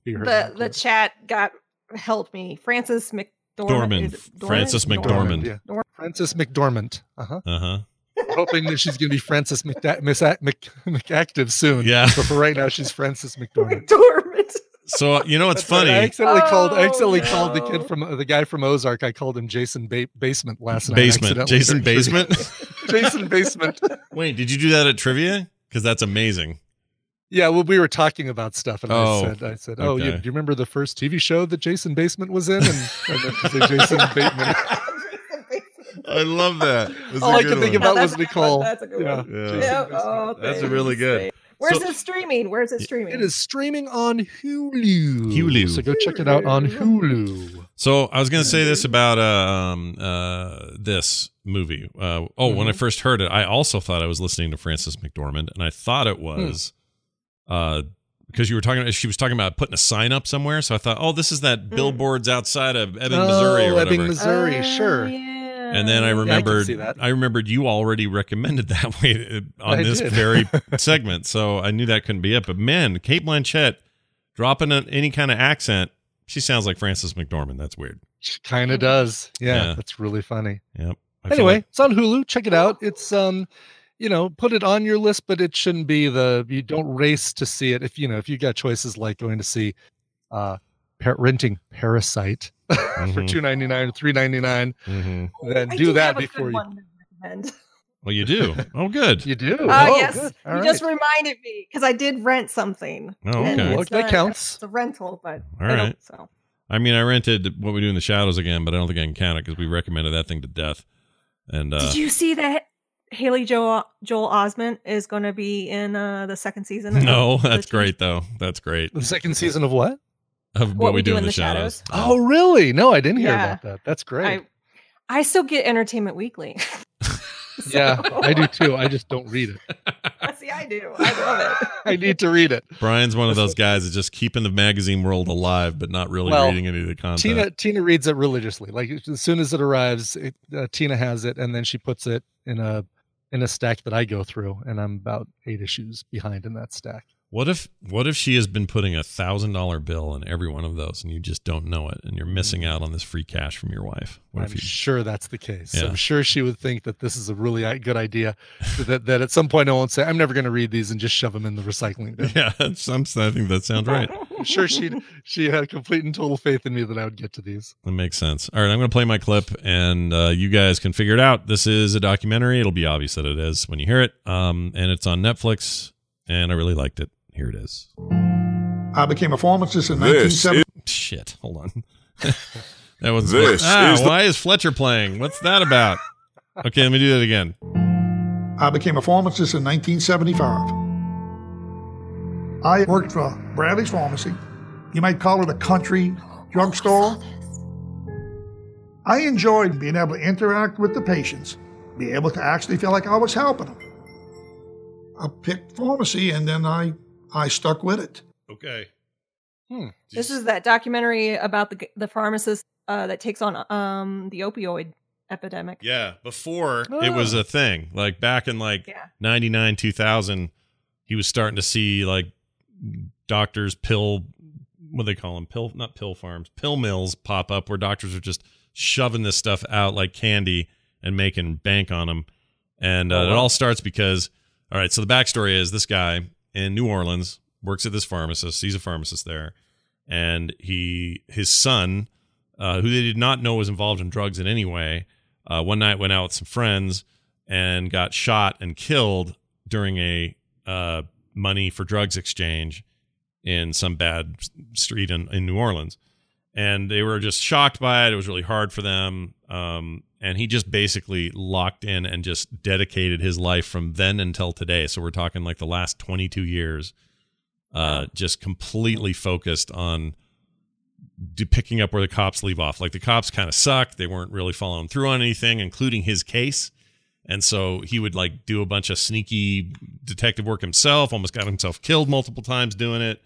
S2: You heard
S23: The the chat got helped me. Frances McDormand.
S1: Dormand.
S23: is it
S1: Francis
S23: Dormand?
S1: McDormand.
S2: Yeah.
S23: Dormand.
S2: Frances McDormand. Uh huh.
S1: Uh huh.
S2: Hoping that she's going to be Frances McDa- Miss Ac- Mc- McActive soon.
S1: Yeah.
S2: But for right now, she's Frances McDormand.
S23: Dormant.
S1: So you know what's
S2: That's right.
S1: funny?
S2: I accidentally called. I
S23: Oh,
S2: accidentally called the kid from the guy from Ozark. I called him Jason ba- Basement last night.
S1: Basement. Jason. Basement.
S2: Jason Basement.
S1: Wait, did you do that at trivia? Because that's amazing.
S2: Yeah, well, we were talking about stuff, and
S1: Oh,
S2: I said, "I said, oh, you,
S1: okay.
S2: do you remember the first TV show that Jason Basement was in?" And I meant to say Jason Bateman.
S1: I love that. That's
S2: All
S1: a
S2: I
S1: good
S2: could think
S1: one.
S2: about
S23: No,
S2: was
S23: that's a good
S2: Nicole.
S23: one. That's a good
S2: Yeah.
S23: one.
S1: Yeah.
S23: Yeah. Oh,
S1: That's a
S23: thanks.
S1: really good.
S23: Where's
S1: So-
S23: it streaming? Where's it streaming?
S2: It is streaming on Hulu.
S1: Hulu.
S2: So go check it out on Hulu.
S1: So I was going to say this about uh, um, uh, this movie. Uh, oh, when I
S2: Mhm.
S1: first heard it, I also thought I was listening to Frances McDormand, and I thought it was uh, because you were talking. She was talking about putting a sign up somewhere. So I thought, oh, this is that billboards outside of Ebbing, Missouri, or
S2: Oh,
S1: whatever.
S2: Ebbing, Missouri. sure.
S1: and then I
S2: I can
S1: remembered,
S2: see that.
S1: I remembered you already recommended that way on
S2: I
S1: this
S2: did.
S1: very segment. So I knew that couldn't be it. But man, Cate Blanchett dropping a, any kind of accent, she sounds like Frances McDormand. That's weird.
S2: she Kind of does. Yeah,
S1: Yeah.
S2: that's really funny.
S1: Yep. I
S2: anyway,
S1: like-
S2: it's on Hulu. Check it out. It's um, you know, put it on your list, but it shouldn't be the. You don't race to see it. If you know, if you got choices like going to see, uh, par- renting Parasite for
S1: Mhm.
S2: two ninety nine or three ninety nine,
S1: Mhm.
S2: then do
S23: do
S2: that before you.
S23: one to recommend.
S1: Well, you do. Oh, good.
S2: You do.
S23: Uh,
S2: oh,
S23: yes,
S2: good.
S23: you
S2: All
S23: just reminded me because I did rent something.
S1: Oh, okay.
S23: it's
S2: Look, that
S23: not-
S2: counts.
S23: It's a rental, but
S1: All
S23: I don't- So
S1: I mean, I rented What We Do in the Shadows again, but I don't think I can count it because we recommended that thing to death. And uh,
S23: did you see that Haley Joel Joel Osment is going to be in uh, the second season?
S1: no, that's
S23: TV
S1: great though. That's great.
S2: The second season of what?
S1: Of What, We Do in the, Shadows.
S2: Oh, really? No, I didn't hear
S23: Yeah.
S2: about that. That's great.
S23: I I still get Entertainment Weekly.
S2: yeah, I do too. I just don't read it.
S23: See, I do. I love it.
S2: I need to read it.
S1: Brian's one of those guys that's just keeping the magazine world alive, but not really
S2: Well,
S1: reading any of the content.
S2: Tina Tina reads it religiously. Like as soon as it arrives, it, uh, Tina has it, and then she puts it in a in a stack that I go through, and I'm about eight issues behind in that stack.
S1: What if what if she has been putting a thousand dollar bill in every one of those, and you just don't know it, and you're missing out on this free cash from your wife? What
S2: I'm
S1: if you?
S2: sure that's the case.
S1: Yeah.
S2: I'm sure she would think that this is a really good idea. that that at some point I won't say I'm never going to read these and just shove them in the recycling bin.
S1: Yeah, I'm, I think that sounds right.
S2: I'm sure she she had complete and total faith in me that I would get to these.
S1: That makes sense. All right, I'm going to play my clip, and uh, you guys can figure it out. This is a documentary. It'll be obvious that it is when you hear it, um, and it's on Netflix, and I really liked it. Here it is.
S26: I became a pharmacist in
S7: This
S26: 1970.
S1: Shit, hold on. that was
S7: This
S1: ah,
S7: is the-
S1: why is Fletcher playing? What's that about? Okay, let me do that again.
S26: I became a pharmacist in 1975. I worked for Bradley's Pharmacy. You might call it a country drugstore. I enjoyed being able to interact with the patients, be able to actually feel like I was helping them. I picked pharmacy and then I, I stuck with it.
S1: Okay.
S23: This is that documentary about the the pharmacist uh, that takes on um the opioid epidemic.
S1: Yeah, before it was a thing. Like back in like
S23: Yeah.
S1: 99 2000, he was starting to see like doctors pill what do they call them? Pill not pill farms, pill mills pop up where doctors are just shoving this stuff out like candy and making bank on them. And uh,
S2: Oh,
S1: it all starts because all right, so the backstory is this guy in New Orleans works at this pharmacist. He's a pharmacist there. And he his son uh, who they did not know was involved in drugs in any way, uh, one night went out with some friends and got shot and killed during a uh, money for drugs exchange in some bad street in, in New Orleans. And they were just shocked by it. It was really hard for them. Um, and he just basically locked in and just dedicated his life from then until today. So we're talking like the last 22 years, uh, just completely focused on do, picking up where the cops leave off. Like the cops kind of sucked. They weren't really following through on anything, including his case. And so he would like do a bunch of sneaky detective work himself, almost got himself killed multiple times doing it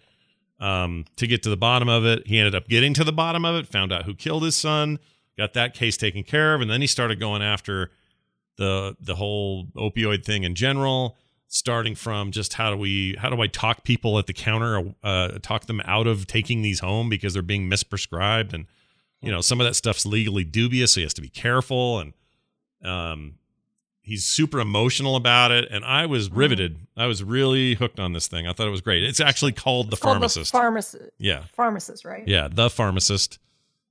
S1: um, to get to the bottom of it. He ended up getting to the bottom of it, found out who killed his son, got that case taken care of, and then he started going after the the whole opioid thing in general starting from just how do we how do I talk people at the counter uh talk them out of taking these home because they're being misprescribed and you know some of that stuff's legally dubious so he has to be careful and um he's super emotional about it and I was riveted I was really hooked on this thing I thought it was great it's actually called the
S23: It's called
S1: pharmacist
S23: The pharmacist.
S1: Yeah.
S23: Pharmacist, right?
S1: yeah, The Pharmacist.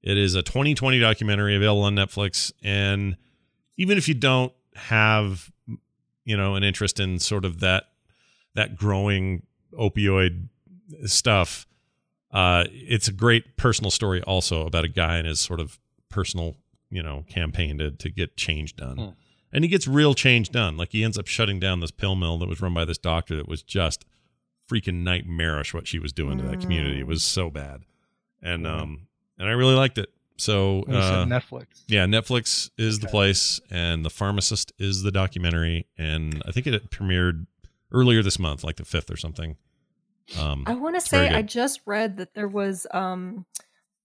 S1: It is a 2020 documentary available on Netflix. And even if you don't have, you know, an interest in sort of that that growing opioid stuff, uh, it's a great personal story also about a guy and his sort of personal, you know, campaign to to get change done.
S2: Hmm.
S1: And he gets real change done. Like he ends up shutting down this pill mill that was run by this doctor that was just freaking nightmarish what she was doing to that community. It was so bad. And um and I really liked it. So
S2: And said
S1: uh,
S2: Netflix.
S1: Yeah, Netflix is the place and The Pharmacist is the documentary and I think it premiered earlier this month, like the 5th or something. Um
S23: I want to say I just read that there was um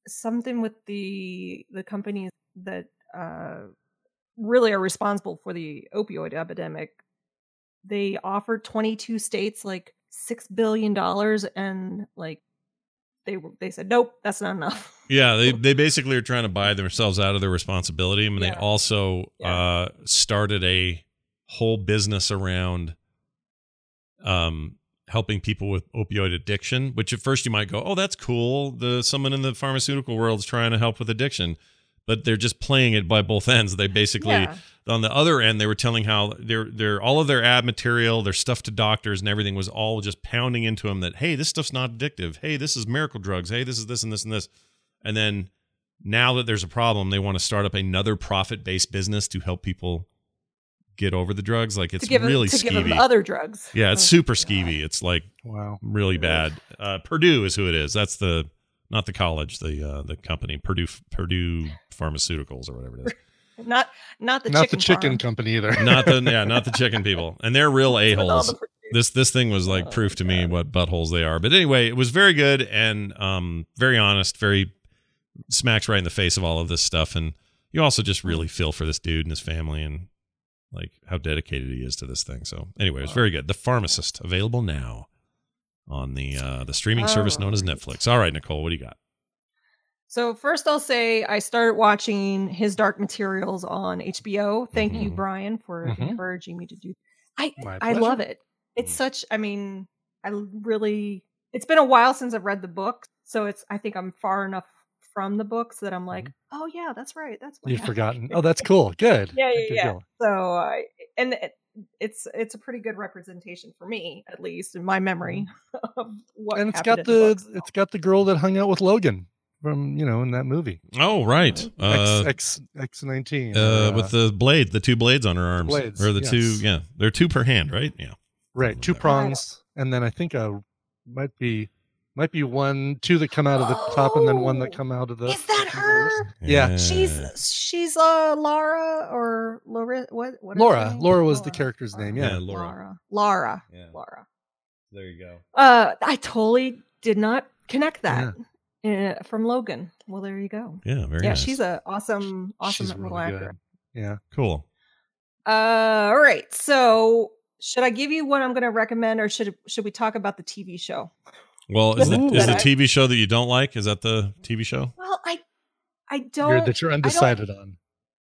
S23: something with the the companies that uh really are responsible for the opioid epidemic. They offered 22 states like 6 billion dollars and like they they said nope, that's not enough.
S1: Yeah, they they basically are trying to buy themselves out of their responsibility. I mean, they also uh, started a whole business around um, helping people with opioid addiction. Which at first you might go, "Oh, that's cool." The someone in the pharmaceutical world is trying to help with addiction, but they're just playing it by both ends. They basically
S23: Yeah.
S1: on the other end they were telling how their their all of their ad material, their stuff to doctors and everything was all just pounding into them that hey, this stuff's not addictive. Hey, this is miracle drugs. Hey, this is this and this and this. And then now that there's a problem, they want to start up another profit-based business to help people get over the drugs. Like it's
S23: to give 'em-
S1: really
S23: to give 'em
S1: skeevy.
S23: other drugs.
S1: Yeah, it's
S23: Oh,
S1: super skeevy. It's like
S2: wow,
S1: really bad. Uh, Purdue is who it is. That's the not the college, the uh, the company Purdue Purdue Pharmaceuticals or whatever it is.
S23: Not not the
S2: Not
S23: chicken
S2: the chicken
S23: farm.
S2: company either.
S1: not the yeah, not the chicken people, and they're real a holes.
S23: Oh,
S1: This this thing was like proof to me what buttholes they are. But anyway, it was very good and um very honest, very smacks right in the face of all of this stuff, and you also just really feel for this dude and his family and like how dedicated he is to this thing. So anyway, it was very good. The Pharmacist available now on the uh the streaming service known as Netflix. All right, Nicole, what do you got?
S23: So first I'll say I started watching his Dark Materials on HBO. Thank
S1: Mm-hmm.
S23: you, Brian, for
S2: Mhm.
S23: encouraging me to do. I I love it. It's such. I mean, I really. It's been a while since I've read the book, so it's. I think I'm far enough from the books that I'm like, oh yeah, that's right. That's what
S2: You've
S23: happened."
S2: forgotten. Oh, that's cool. Good.
S23: Yeah, yeah,
S2: Good
S23: yeah.
S2: deal.
S23: So, I and it, it's it's a pretty good representation for me, at least in my memory of what.
S2: And it's got
S23: in
S2: the
S23: books.
S2: it's got the girl that hung out with Logan from you know in that movie.
S1: Oh, right. Uh,
S2: X X X nineteen.
S1: uh, with the blade, the two blades on her arms,
S2: Blades,
S1: or the two, yeah, they're two per hand, right? Yeah.
S2: right two prongs, and then I think uh might be might be one two that come out of the top, and then one that come out of the.
S23: Is that her?
S2: Yeah.
S23: She's she's uh Laura or Laura what what is her
S2: Laura.
S23: name?
S2: Laura was the character's name. Yeah,
S1: Yeah, Laura.
S23: Laura. Laura.
S1: Yeah.
S23: Laura.
S1: There you go.
S23: Uh I totally did not connect that uh, from Logan. Well there you go.
S1: Yeah, very
S23: yeah,
S1: nice.
S23: she's a awesome awesome
S2: She's
S23: little
S2: really
S23: actor.
S2: good. Yeah.
S1: Cool.
S23: Uh, all right. So, should I give you what I'm going to recommend, or should should we talk about the TV show?
S1: Well, is the
S23: Ooh.
S1: is the TV show that you don't like? Is that the TV show?
S23: Well, I I don't.
S2: You're, that you're undecided on.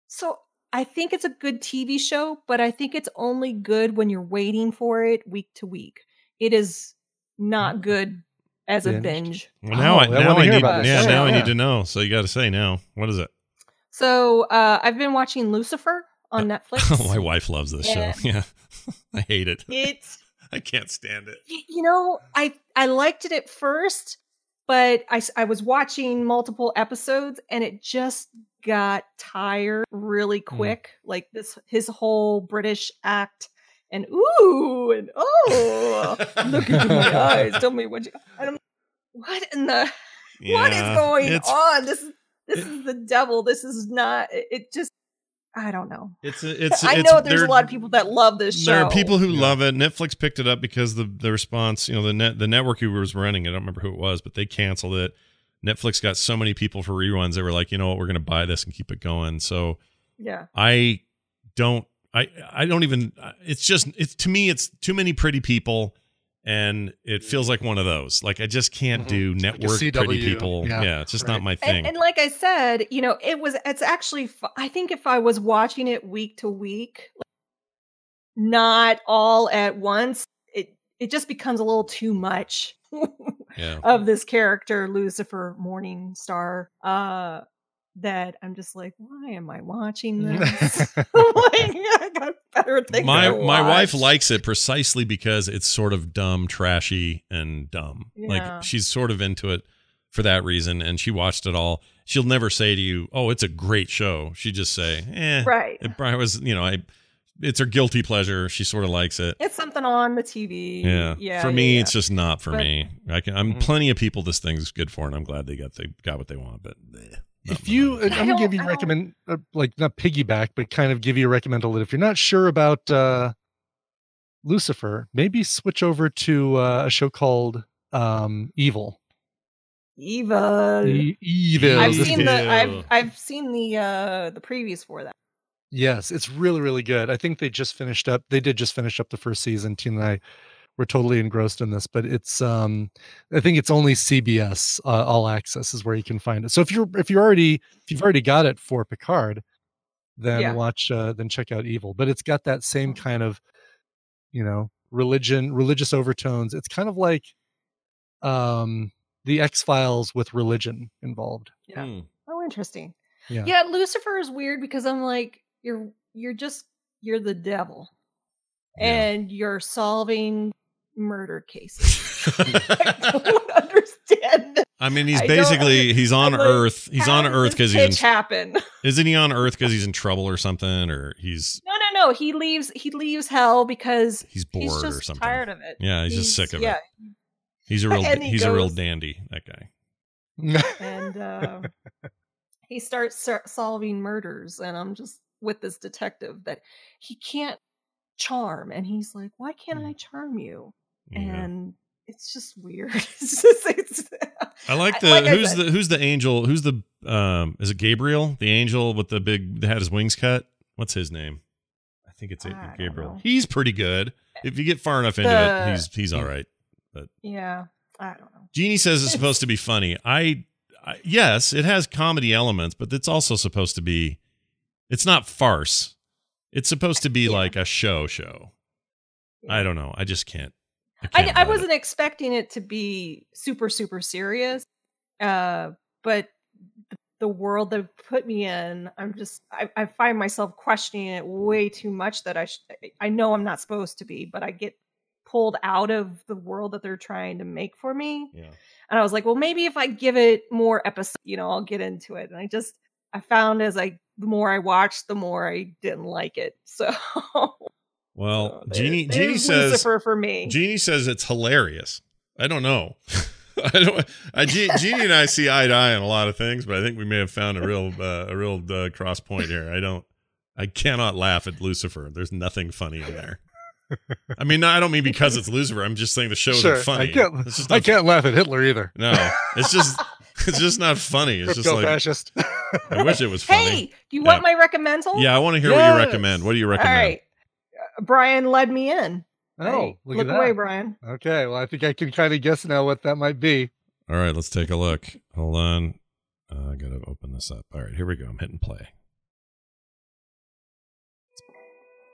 S23: So I think it's a good TV show, but I think it's only good when you're waiting for it week to week. It is not good as a
S2: Binge.
S23: binge.
S1: Well, now I
S2: Oh, I
S1: now
S2: wanna
S1: I
S2: hear
S1: need
S2: about this.
S1: yeah
S2: Yeah,
S1: now I
S2: yeah.
S1: need to know. So you got to say now. What is it?
S23: So uh, I've been watching Lucifer on Netflix.
S1: My wife loves this
S23: Yeah.
S1: show. Yeah, I hate it.
S23: It's
S1: I can't stand it.
S23: you know I I liked it at first, but I I was watching multiple episodes and it just got tired really mm. quick. Like this his whole British act and ooh and oh look into my eyes, tell me what you I don't what in the what is going on? This is this is the devil. This is not it, it just I don't know.
S1: It's it's.
S23: I
S1: it's-
S23: know there's a lot of people that love this show.
S1: There are people who love it. Netflix picked it up because the the response, you know, the net the network who was running it, I don't remember who it was, but they canceled it. Netflix got so many people for reruns. They were like, you know what, we're going to buy this and keep it going. So
S23: Yeah.
S1: I don't. I I don't even. It's just. It's to me. It's too many pretty people, and it feels like one of those. Like I just can't do network pretty people. Yeah,
S2: yeah,
S1: it's just
S2: right.
S1: not my thing.
S23: And, and like I said, you know, it was it's actually I think if I was watching it week to week, like, not all at once, it it just becomes a little too much
S1: yeah.
S23: of this character Lucifer Morningstar uh that I'm just like, why am I watching this? like, I got better things
S1: my
S23: to
S1: my wife likes it precisely because it's sort of dumb, trashy, and dumb.
S23: Yeah.
S1: Like she's sort of into it for that reason, and she watched it all. She'll never say to you, "Oh, it's a great show." She just say, "Eh,
S23: Right.
S1: It probably was, you know, I. It's her guilty pleasure. She sort of likes it.
S23: It's something on the TV.
S1: Yeah.
S23: Yeah.
S1: For me,
S23: yeah.
S1: it's just not for
S23: But-
S1: me. I can. I'm plenty of people. This thing's good for, and I'm glad they got they got what they want. But eh,
S2: If you, I'm gonna give you recommend, uh, like not piggyback, but kind of give you a recommendal that if you're not sure about uh, Lucifer, maybe switch over to uh, a show called um, Evil.
S23: Evil.
S2: E- Evil.
S23: I've seen the I've I've seen the uh the previews for that.
S2: Yes, it's really, really good. I think they just finished up. They did just finish up the first season. Tina and I were totally engrossed in this, but it's um, I think it's only CBS uh, All Access is where you can find it. So if you're if you're already if you've already got it for Picard, then
S23: Yeah.
S2: watch uh, then check out Evil. But it's got that same kind of, you know, religion religious overtones. It's kind of like, um, the X Files with religion involved.
S23: Yeah.
S1: Hmm.
S23: Oh, interesting.
S2: Yeah.
S23: Yeah, Lucifer is weird because I'm like, you're you're just you're the devil. And you're solving murder cases. I don't understand.
S1: I mean, he's
S23: I
S1: basically he's on
S23: like,
S1: Earth. He's on Earth because he's in,
S23: happen.
S1: isn't he on Earth because he's in trouble or something, or he's
S23: No, no, no. He leaves. He leaves hell because
S1: He's bored or
S23: just
S1: something.
S23: Tired of it.
S1: Yeah, he's just sick of it.
S23: yeah.
S1: he's a real
S23: he
S1: he's a real dandy. That guy.
S23: and uh, he starts solving murders and i'm just with this detective that he can't charm and he's like why can't i charm you and it's just weird it's just it's,
S1: I like the
S23: like
S1: who's the who's the angel? Who's the um? Is it Gabriel? The angel with the big that had his wings cut. What's his name? I think it's
S23: I
S1: Gabriel. He's pretty good. If you get far enough into
S23: The-
S1: it, he's he's all right. But
S23: yeah i don't know
S1: Jeannie says it's supposed to be funny. I, I yes, it has comedy elements, but it's also supposed to be. It's not farce. It's supposed to be like a show show. I don't know. I just can't. I,
S23: I,
S1: can't
S23: I
S1: it.
S23: wasn't expecting it to be super super serious uh but the world that put me in i'm just I, I find myself questioning it way too much that i sh- i know i'm not supposed to be but i get pulled out of the world that they're trying to make for me
S1: Yeah.
S23: and i was like well maybe if i give it more episodes you know i'll get into it and i just i found as i the more i watched the more i didn't like it so
S1: Well,
S23: there-
S1: Jeannie
S23: there's
S1: Jeannie says
S23: Lucifer for me.
S1: Jeannie says it's hilarious. I don't know. I don't. I, Je- Jeannie and I see eye to eye on a lot of things, but I think we may have found a real uh, a real uh, cross point here. I don't. I cannot laugh at Lucifer. There's nothing funny in there. I mean, no, I don't mean because it's Lucifer. I'm just saying the show
S2: Sure,
S1: isn't funny.
S2: I can't.
S1: It's just
S2: I can't laugh at Hitler either.
S1: No, it's just It's just not funny. It's just like
S2: Crypto-fascist.
S1: I wish it was funny.
S23: Hey, do you
S1: Yeah.
S23: want my recommendal?
S1: Yeah, I want to hear what you recommend. What do you recommend?
S23: right. Uh, Brian led me in.
S2: Oh,
S23: Hey,
S2: look,
S23: look
S2: at that.
S23: away, Brian.
S2: Okay, well, I think I can kind of guess now what that might be.
S1: All right, let's take a look. Hold on. Uh, I got to open this up. All right, here we go. I'm hitting play.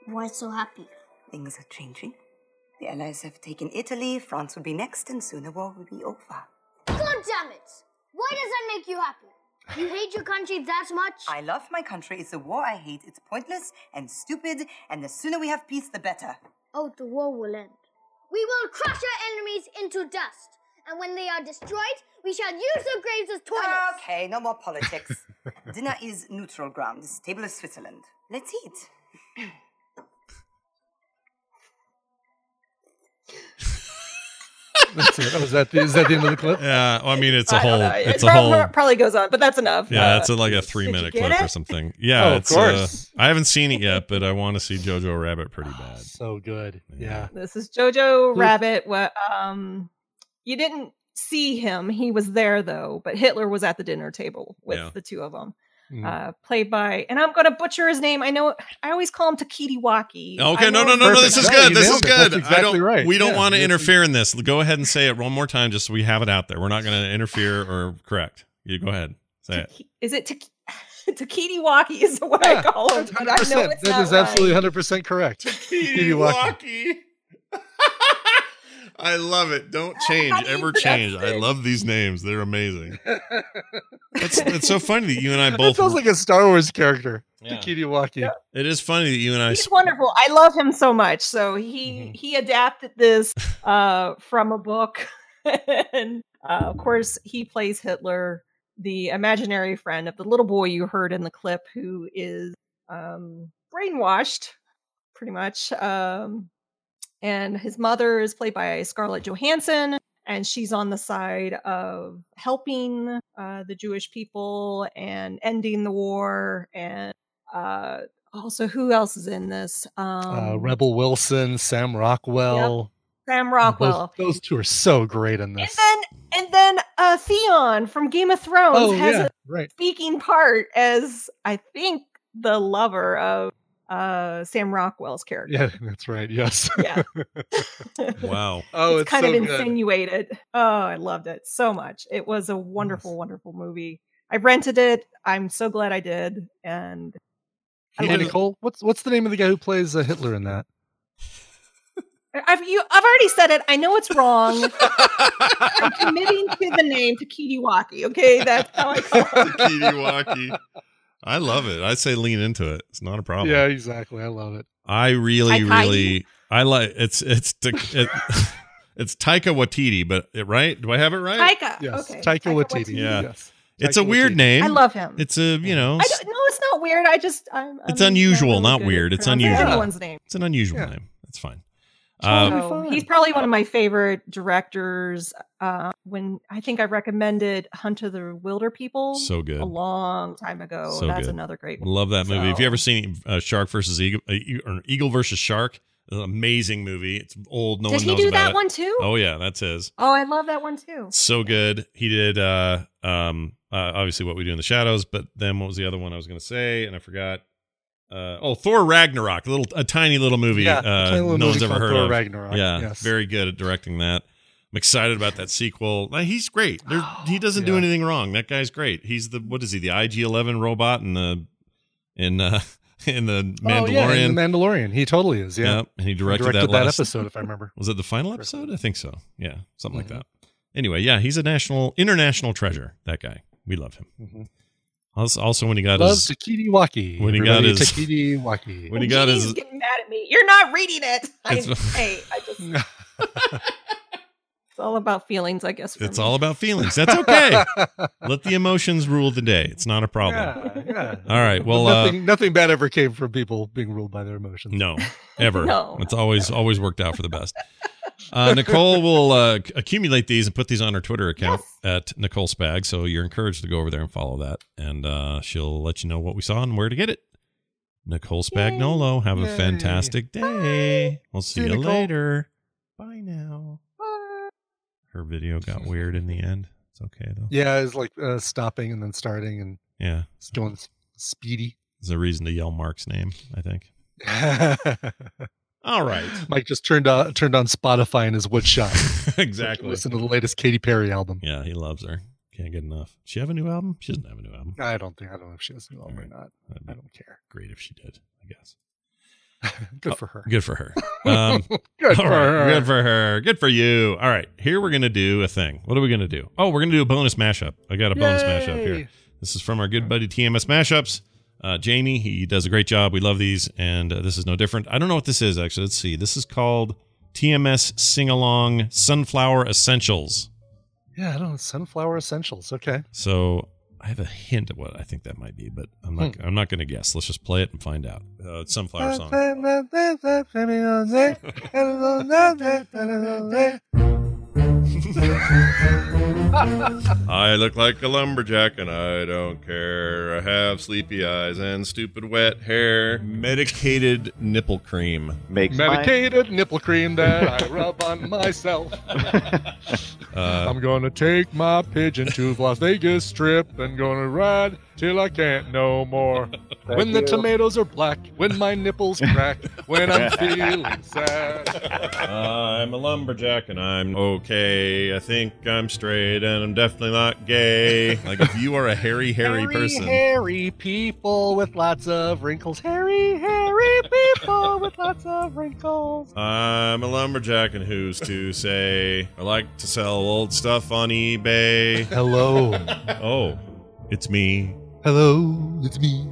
S27: Why so happy? Things are changing. The Allies have taken Italy, France will be next, and soon the war will be over.
S28: God damn it! Why does that make you happy? You hate your country that much?
S27: I love my country. It's a war I hate. It's pointless and stupid, and the sooner we have peace, the better.
S28: Oh, the war will end. We will crush our enemies into dust, and when they are destroyed, we shall use their graves as toilets.
S27: Okay, no more politics. Dinner is neutral ground. This table is Switzerland. Let's eat.
S2: That's it. Oh, is that the, is that the end of the clip?
S1: Yeah, well, I mean, it's a
S23: I
S1: whole.
S23: know.
S1: It's
S23: It
S1: a
S23: prob-
S1: whole.
S23: Probably goes on, but that's enough.
S1: Yeah,
S23: Uh,
S1: it's a, like a three minute
S23: get
S1: clip or something. Yeah,
S2: Oh, of
S1: it's.
S2: course.
S1: Uh, I haven't seen it yet, but I want to see Jojo Rabbit pretty bad.
S2: So good. Yeah.
S23: This is Jojo Rabbit. What? Um, you didn't see him. He was there though, but Hitler was at the dinner table with
S1: Yeah.
S23: the two of them.
S2: Mhm.
S23: Uh, played by, and I'm going to butcher his name. I know. I always call him Takitti Wakki.
S1: Okay,
S23: I
S1: no, no, no, no. This is good.
S2: you
S1: This is
S2: nailed it. That's
S1: good. I
S2: exactly
S1: don't.
S2: right.
S1: We don't
S2: Yeah,
S1: want to interfere in this. Go ahead and say it one more time, just so we have it out there. We're not going to interfere or correct. You go ahead. Say it.
S23: Is it Tak- Takitti Wakki? Is what I call him. But I know
S2: 100%.
S23: it's
S2: That
S23: not
S2: is absolutely 100% correct.
S1: Kiwiwaki. I love it. Don't change. Ever change. I love these names. They're amazing. It's, it's so funny that you and I
S2: That
S1: both.
S2: sounds like a Star Wars character.
S1: Yeah.
S2: Takitti Wakki.
S1: It is funny that you and I.
S23: He's wonderful. I love him so much. So he
S1: Mm-hmm.
S23: he adapted this uh, from a book, and uh, of course he plays Hitler, the imaginary friend of the little boy you heard in the clip, who is um, brainwashed, pretty much. Um, and his mother is played by Scarlett Johansson, and she's on the side of helping uh, the Jewish people and ending the war. And uh, also, who else is in this? Um,
S2: uh, Rebel Wilson, Sam Rockwell.
S23: Sam Rockwell.
S2: Those, those two are so great in this.
S23: And then, and then uh, Theon from Game of Thrones
S2: Oh,
S23: has
S2: yeah,
S23: a
S2: right.
S23: speaking part as I think the lover of uh, Sam Rockwell's character.
S2: Yeah, that's right. Yes.
S23: Yeah.
S1: Wow.
S2: Oh,
S23: it's,
S2: it's
S23: kind
S2: so
S23: of
S2: good.
S23: insinuated. Oh, I loved it so much. It was a wonderful, wonderful movie. I rented it. I'm so glad I did. And I
S2: Hey,
S23: love it.
S2: Nicole, what's what's the name of the guy who plays uh, Hitler in that?
S23: I've you, I've already said it. I know it's wrong. I'm committing to the name Takitti Wakki. Okay, that's how I call it.
S1: Kiwiwaki. I love it. I say lean into it. It's not a problem.
S2: Yeah, exactly. I love it.
S1: I really,
S23: Taika
S1: really, I like it's it's it, it's Taika Waititi, but it, right? Do I have it right?
S23: Taika.
S2: Yes,
S23: Okay.
S2: Taika Waititi.
S1: Yeah.
S2: Yes.
S1: It's a
S2: Taika
S1: weird
S2: Waititi.
S1: name.
S23: I love him.
S1: It's a you know,
S23: I don't, no, it's not weird. I just I'm,
S1: it's
S23: I'm
S1: unusual,
S23: not,
S1: not
S23: really good at
S1: weird. It's unusual.
S23: Anyone's name.
S1: It's an unusual
S2: Yeah.
S1: name. That's fine.
S23: So he's probably one of my favorite directors. Uh, when I think I recommended Hunt of the Wilder People
S1: So good.
S23: a long time ago.
S1: So
S23: That's
S1: good.
S23: another great one.
S1: Love that movie. Have you ever seen uh, Shark versus Eagle? Uh, or Eagle versus Shark? An amazing movie. It's old. No
S23: Did
S1: one
S23: he
S1: knows
S23: do that
S1: it.
S23: one too?
S1: Oh yeah, that's his.
S23: Oh, I love that one too.
S1: So good. He did uh um uh, obviously what we do in the shadows, but then what was the other one I was going to say and I forgot. Uh, oh, Thor Ragnarok, a little a tiny little movie.
S2: Yeah,
S1: uh,
S2: tiny little
S1: no
S2: movie
S1: one's ever heard
S2: Thor
S1: of.
S2: Ragnarok,
S1: Yeah,
S2: yes.
S1: very good at directing that. I'm excited about that sequel. He's great. There, he doesn't do anything wrong. That guy's great. He's the what is he? The IG-11 robot in the in uh in the Mandalorian.
S2: Oh, yeah, in the Mandalorian. He totally is. Yeah.
S1: Yep, and he
S2: He
S1: directed, that, last,
S2: episode, if I remember.
S1: Was it the final episode? I think so. Yeah, something
S2: Mm-hmm.
S1: like that. Anyway, yeah, he's a national, international treasure. That guy, we love him.
S2: Mhm.
S1: Also, also when he got
S2: Love
S1: his
S2: Takitti Wakki.
S1: when he got
S2: Everybody,
S1: his-
S2: Takitti Wakki.
S1: when he got
S23: He's
S1: his
S23: getting mad at me. You're not reading it. I,
S1: It's-
S23: hey, I just. it's all about feelings, I guess.
S1: It's
S23: me.
S1: all about feelings. That's okay. Let the emotions rule the day. It's not a problem.
S2: Yeah, yeah.
S1: All right. Well, uh,
S2: nothing, nothing bad ever came from people being ruled by their emotions.
S1: no, ever.
S23: No.
S1: It's always always worked out for the best. Uh, Nicole will uh, accumulate these and put these on her Twitter account at Nicole Spag. So you're encouraged to go over there and follow that, and uh, she'll let you know what we saw and where to get it. Nicole Spagnolo, have a fantastic day. We'll see,
S2: See you,
S1: you
S2: Nicole.
S1: later. Bye now. Her video got weird in the end. It's okay though.
S2: Yeah, it's like uh, stopping and then starting and
S1: Yeah.
S2: it's going speedy.
S1: There's a reason to yell Mark's name, I think. All right.
S2: Mike just turned on turned on Spotify in his woodshop.
S1: exactly.
S2: Listen to the latest Katy Perry album.
S1: Yeah, he loves her. Can't get enough. Does she have a new album? She doesn't have a new album.
S2: I don't think I don't know if she has a new album or not. I don't care.
S1: Great if she did, I guess.
S2: Good for her.
S1: Good for her. Um,
S2: Good for
S1: right,
S2: her.
S1: Good for her. Good for you. All right. Here we're going to do a thing. What are we going to do? Oh, we're going to do a bonus mashup. I got a bonus mashup here. This is from our good buddy TMS Mashups. Uh, Jamie, he does a great job. We love these. And uh, this is no different. I don't know what this is, actually. Let's see. This is called TMS Sing Along Sunflower Essentials.
S2: Yeah, I don't know. Sunflower Essentials. Okay.
S1: So I have a hint of what I think that might be, but I'm not.
S2: Hmm.
S1: I'm not going to guess. Let's just play it and find out. Uh, it's sunflower song. I look like a lumberjack and I don't care. I have sleepy eyes and stupid wet hair. Medicated nipple cream
S29: makes
S2: Medicated nipple cream that I rub on myself.
S1: Uh,
S2: I'm gonna take my pigeon to Las Vegas Strip and gonna ride till I can't no more. when the
S29: you.
S2: tomatoes are black, when my nipples crack, when I'm feeling sad.
S1: I'm a lumberjack and I'm okay. I think I'm straight and I'm definitely not gay. Like if you are a hairy, hairy, person.
S2: hairy people with lots of wrinkles. Hairy, hairy people with lots of wrinkles.
S1: I'm a lumberjack and who's to say I like to sell old stuff on eBay.
S2: Hello.
S1: Oh, it's me.
S2: Hello, it's me.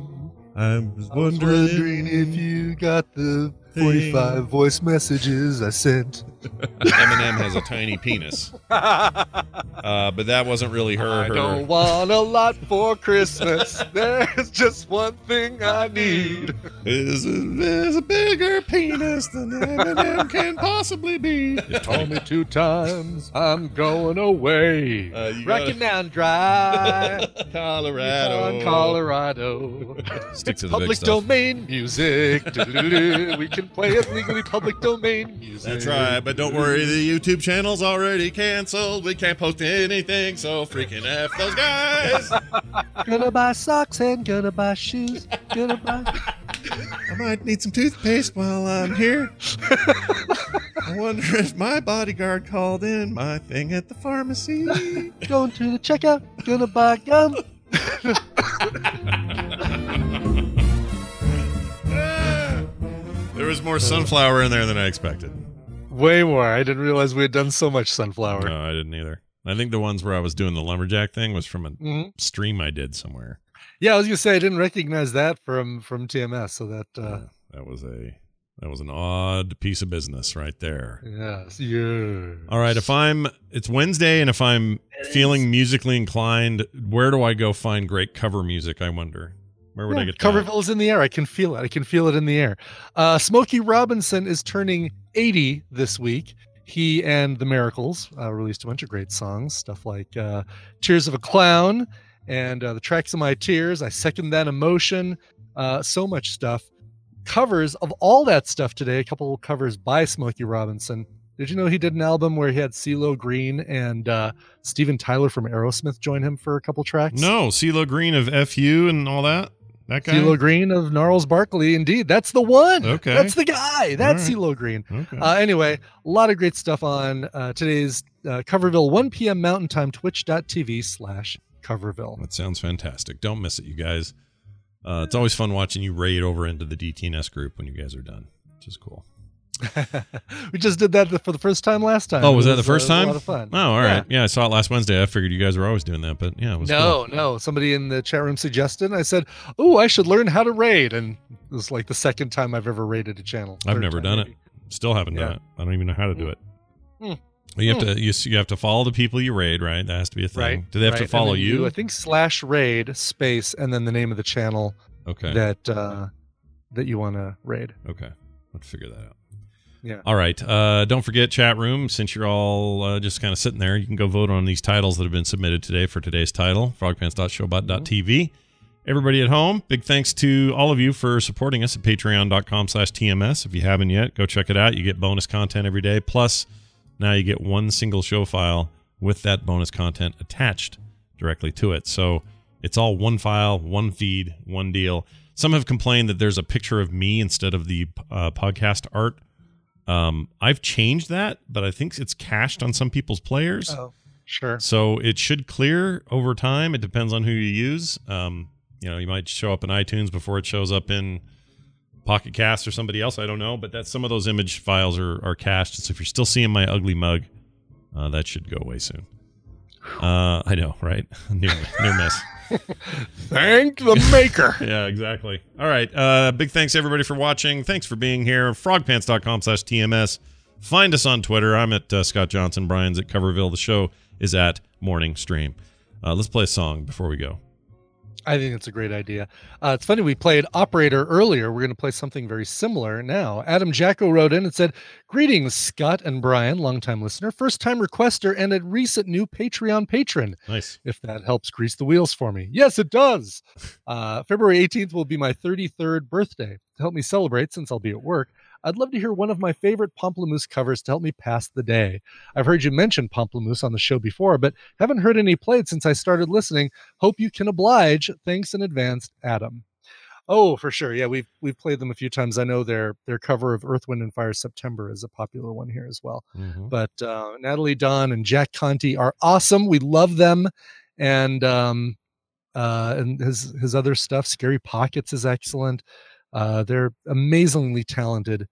S1: I was
S2: I was
S1: wondering,
S2: wondering if you got the 45 voice messages I sent.
S1: Eminem has a tiny penis. Uh, but that wasn't really her.
S2: I
S1: her
S2: don't want a lot for Christmas. There's just one thing I need.
S1: is a, is a bigger penis than Eminem can possibly be.
S2: You told me two times I'm going away.
S1: Uh, you
S2: Rocking
S1: gotta-
S2: down dry.
S1: Colorado.
S2: On Colorado.
S1: Stick to the
S2: public
S1: big stuff.
S2: domain music. We can play it legally public domain music.
S1: That's right, but don't worry, the YouTube channel's already canceled. We can't post anything, so freaking F those guys.
S2: Gonna buy socks and gonna buy shoes. Gonna buy.
S1: I might need some toothpaste while I'm here. I wonder if my bodyguard called in my thing at the pharmacy.
S2: Going to the checkout. Gonna buy gum.
S1: There was more sunflower in there than I expected.
S2: Way more. I didn't realize we had done so much sunflower.
S1: No, I didn't either. I think the ones where I was doing the lumberjack thing was from a
S2: Mhm.
S1: stream I did somewhere.
S2: Yeah, I was gonna say I didn't recognize that from from TMS. So that uh,
S1: That was a that was an odd piece of business right there.
S2: yes, yeah.
S1: All right, if I'm it's Wednesday and if I'm feeling musically inclined, where do I go find great cover music? I wonder. Where would I get that?
S2: Coverville is in the air. I can feel it. I can feel it in the air. Uh, Smokey Robinson is turning 80 this week. He and the Miracles uh, released a bunch of great songs, stuff like uh, "Tears of a Clown" and uh, "The Tracks of My Tears." I second that emotion. Uh, so much stuff. Covers of all that stuff today. A couple covers by Smokey Robinson. Did you know he did an album where he had CeeLo Green and uh, Steven Tyler from Aerosmith join him for a couple tracks?
S1: No, CeeLo Green of FU and all that. That guy.
S2: CeeLo Green of Gnarls Barkley. Indeed, that's the one.
S1: Okay.
S2: That's the guy. That's
S1: All
S2: CeeLo Green.
S1: Okay.
S2: Uh, anyway, a lot of great stuff on uh, today's uh, Coverville, 1 p.m. Mountain Time, twitch.tv slash Coverville.
S1: That sounds fantastic. Don't miss it, you guys. Uh, it's always fun watching you raid over into the DTNS group when you guys are done, which is cool.
S2: We just did that for the first time last time.
S1: Oh, was
S2: It
S1: that the first
S2: uh,
S1: time?
S2: A lot of fun.
S1: Oh, all right. Yeah. I saw it last Wednesday. I figured you guys were always doing that, but yeah, it was
S2: No,
S1: cool.
S2: no. Somebody in the chat room suggested. I said, "Oh, I should learn how to raid." And it was like the second time I've ever raided a channel.
S1: I've never done
S2: maybe.
S1: it. Still haven't done it. I don't even know how to do it.
S2: Hmm.
S1: You have
S2: Hmm.
S1: to you, you have to follow the people you raid, right? That has to be a thing.
S2: Right.
S1: Do they have
S2: right.
S1: to follow
S2: then
S1: you?
S2: I think slash raid space and then the name of the channel.
S1: Okay.
S2: That uh, that you want to raid.
S1: Okay. Let's figure that out.
S2: Yeah.
S1: All right. Uh, don't forget chat room. Since you're all uh, just kind of sitting there, you can go vote on these titles that have been submitted today for today's title. Frogpants.showbot.tv. Everybody at home, big thanks to all of you for supporting us at patreon.com slash TMS. If you haven't yet, go check it out. You get bonus content every day. Plus, now you get one single show file
S30: with that bonus content attached directly to it. So it's all one file, one feed, one deal. Some have complained that there's a picture of me instead of the uh, podcast art. Um, I've changed that, but I think it's cached on some people's players.
S2: Oh, sure.
S30: So it should clear over time. It depends on who you use. Um, you know, you might show up in iTunes before it shows up in Pocket Cast or somebody else. I don't know, but that's some of those image files are are cached. So if you're still seeing my ugly mug, uh, that should go away soon. Uh, I know, right? near near miss.
S2: Thank the maker.
S30: yeah, exactly. All right. Uh, big thanks everybody for watching. Thanks for being here. Frogpants.com slash TMS. Find us on Twitter. I'm at uh, Scott Johnson. Brian's at Coverville. The show is at Morning Stream. Uh, let's play a song before we go.
S2: I think it's a great idea. Uh, it's funny, we played Operator earlier. We're going to play something very similar now. Adam Jacko wrote in and said, Greetings, Scott and Brian, longtime listener, first time requester, and a recent new Patreon patron.
S30: Nice.
S2: If that helps grease the wheels for me. Yes, it does. Uh, February 18th will be my 33rd birthday. To help me celebrate, since I'll be at work, I'd love to hear one of my favorite Pomplamoose covers to help me pass the day. I've heard you mention Pomplamoose on the show before, but haven't heard any played since I started listening. Hope you can oblige. Thanks in advance, Adam. Oh, for sure. Yeah, we've we've played them a few times. I know their their cover of Earth, Wind, and Fire September is a popular one here as well.
S30: Mhm.
S2: But uh, Natalie Dawn and Jack Conte are awesome. We love them, and um, uh, and his his other stuff, Scary Pockets, is excellent. Uh, they're amazingly talented,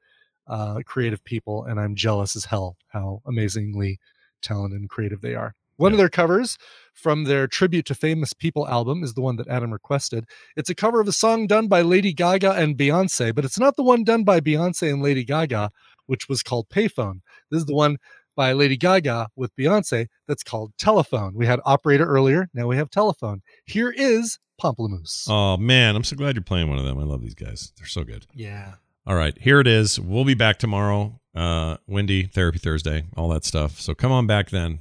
S2: uh, creative people, and I'm jealous as hell how amazingly talented and creative they are. One of their covers from their Tribute to Famous People album is the one that Adam requested. It's a cover of a song done by Lady Gaga and Beyonce, but it's not the one done by Beyonce and Lady Gaga, which was called Payphone. This is the one by Lady Gaga with Beyonce that's called Telephone. We had Operator earlier, now we have Telephone. Here is Pomplamoose.
S30: Oh, man. I'm so glad you're playing one of them. I love these guys. They're so good.
S2: Yeah.
S30: All right. Here it is. We'll be back tomorrow. Uh, Wendy, Therapy Thursday, all that stuff. So come on back then.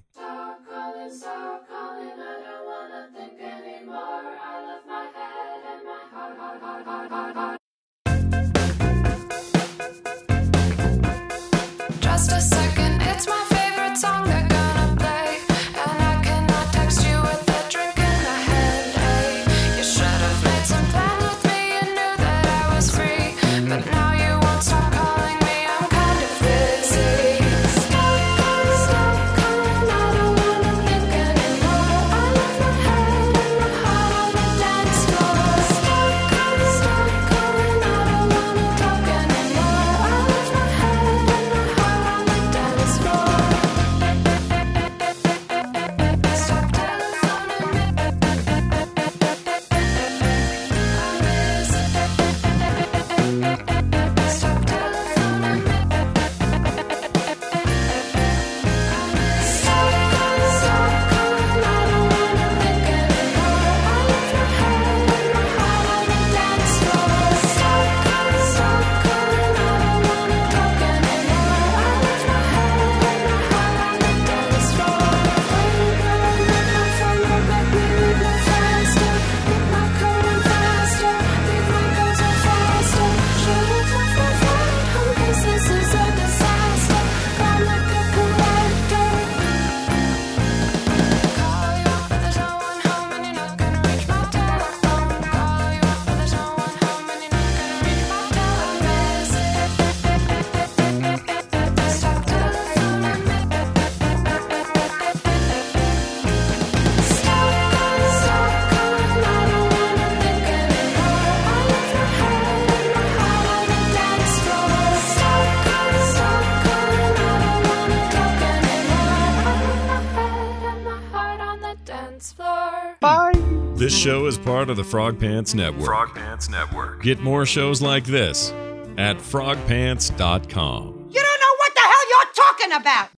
S30: Part of the Frog Pants Network.
S1: Frog Pants Network.
S30: Get more shows like this at frogpants.com.
S4: You don't know what the hell you're talking about.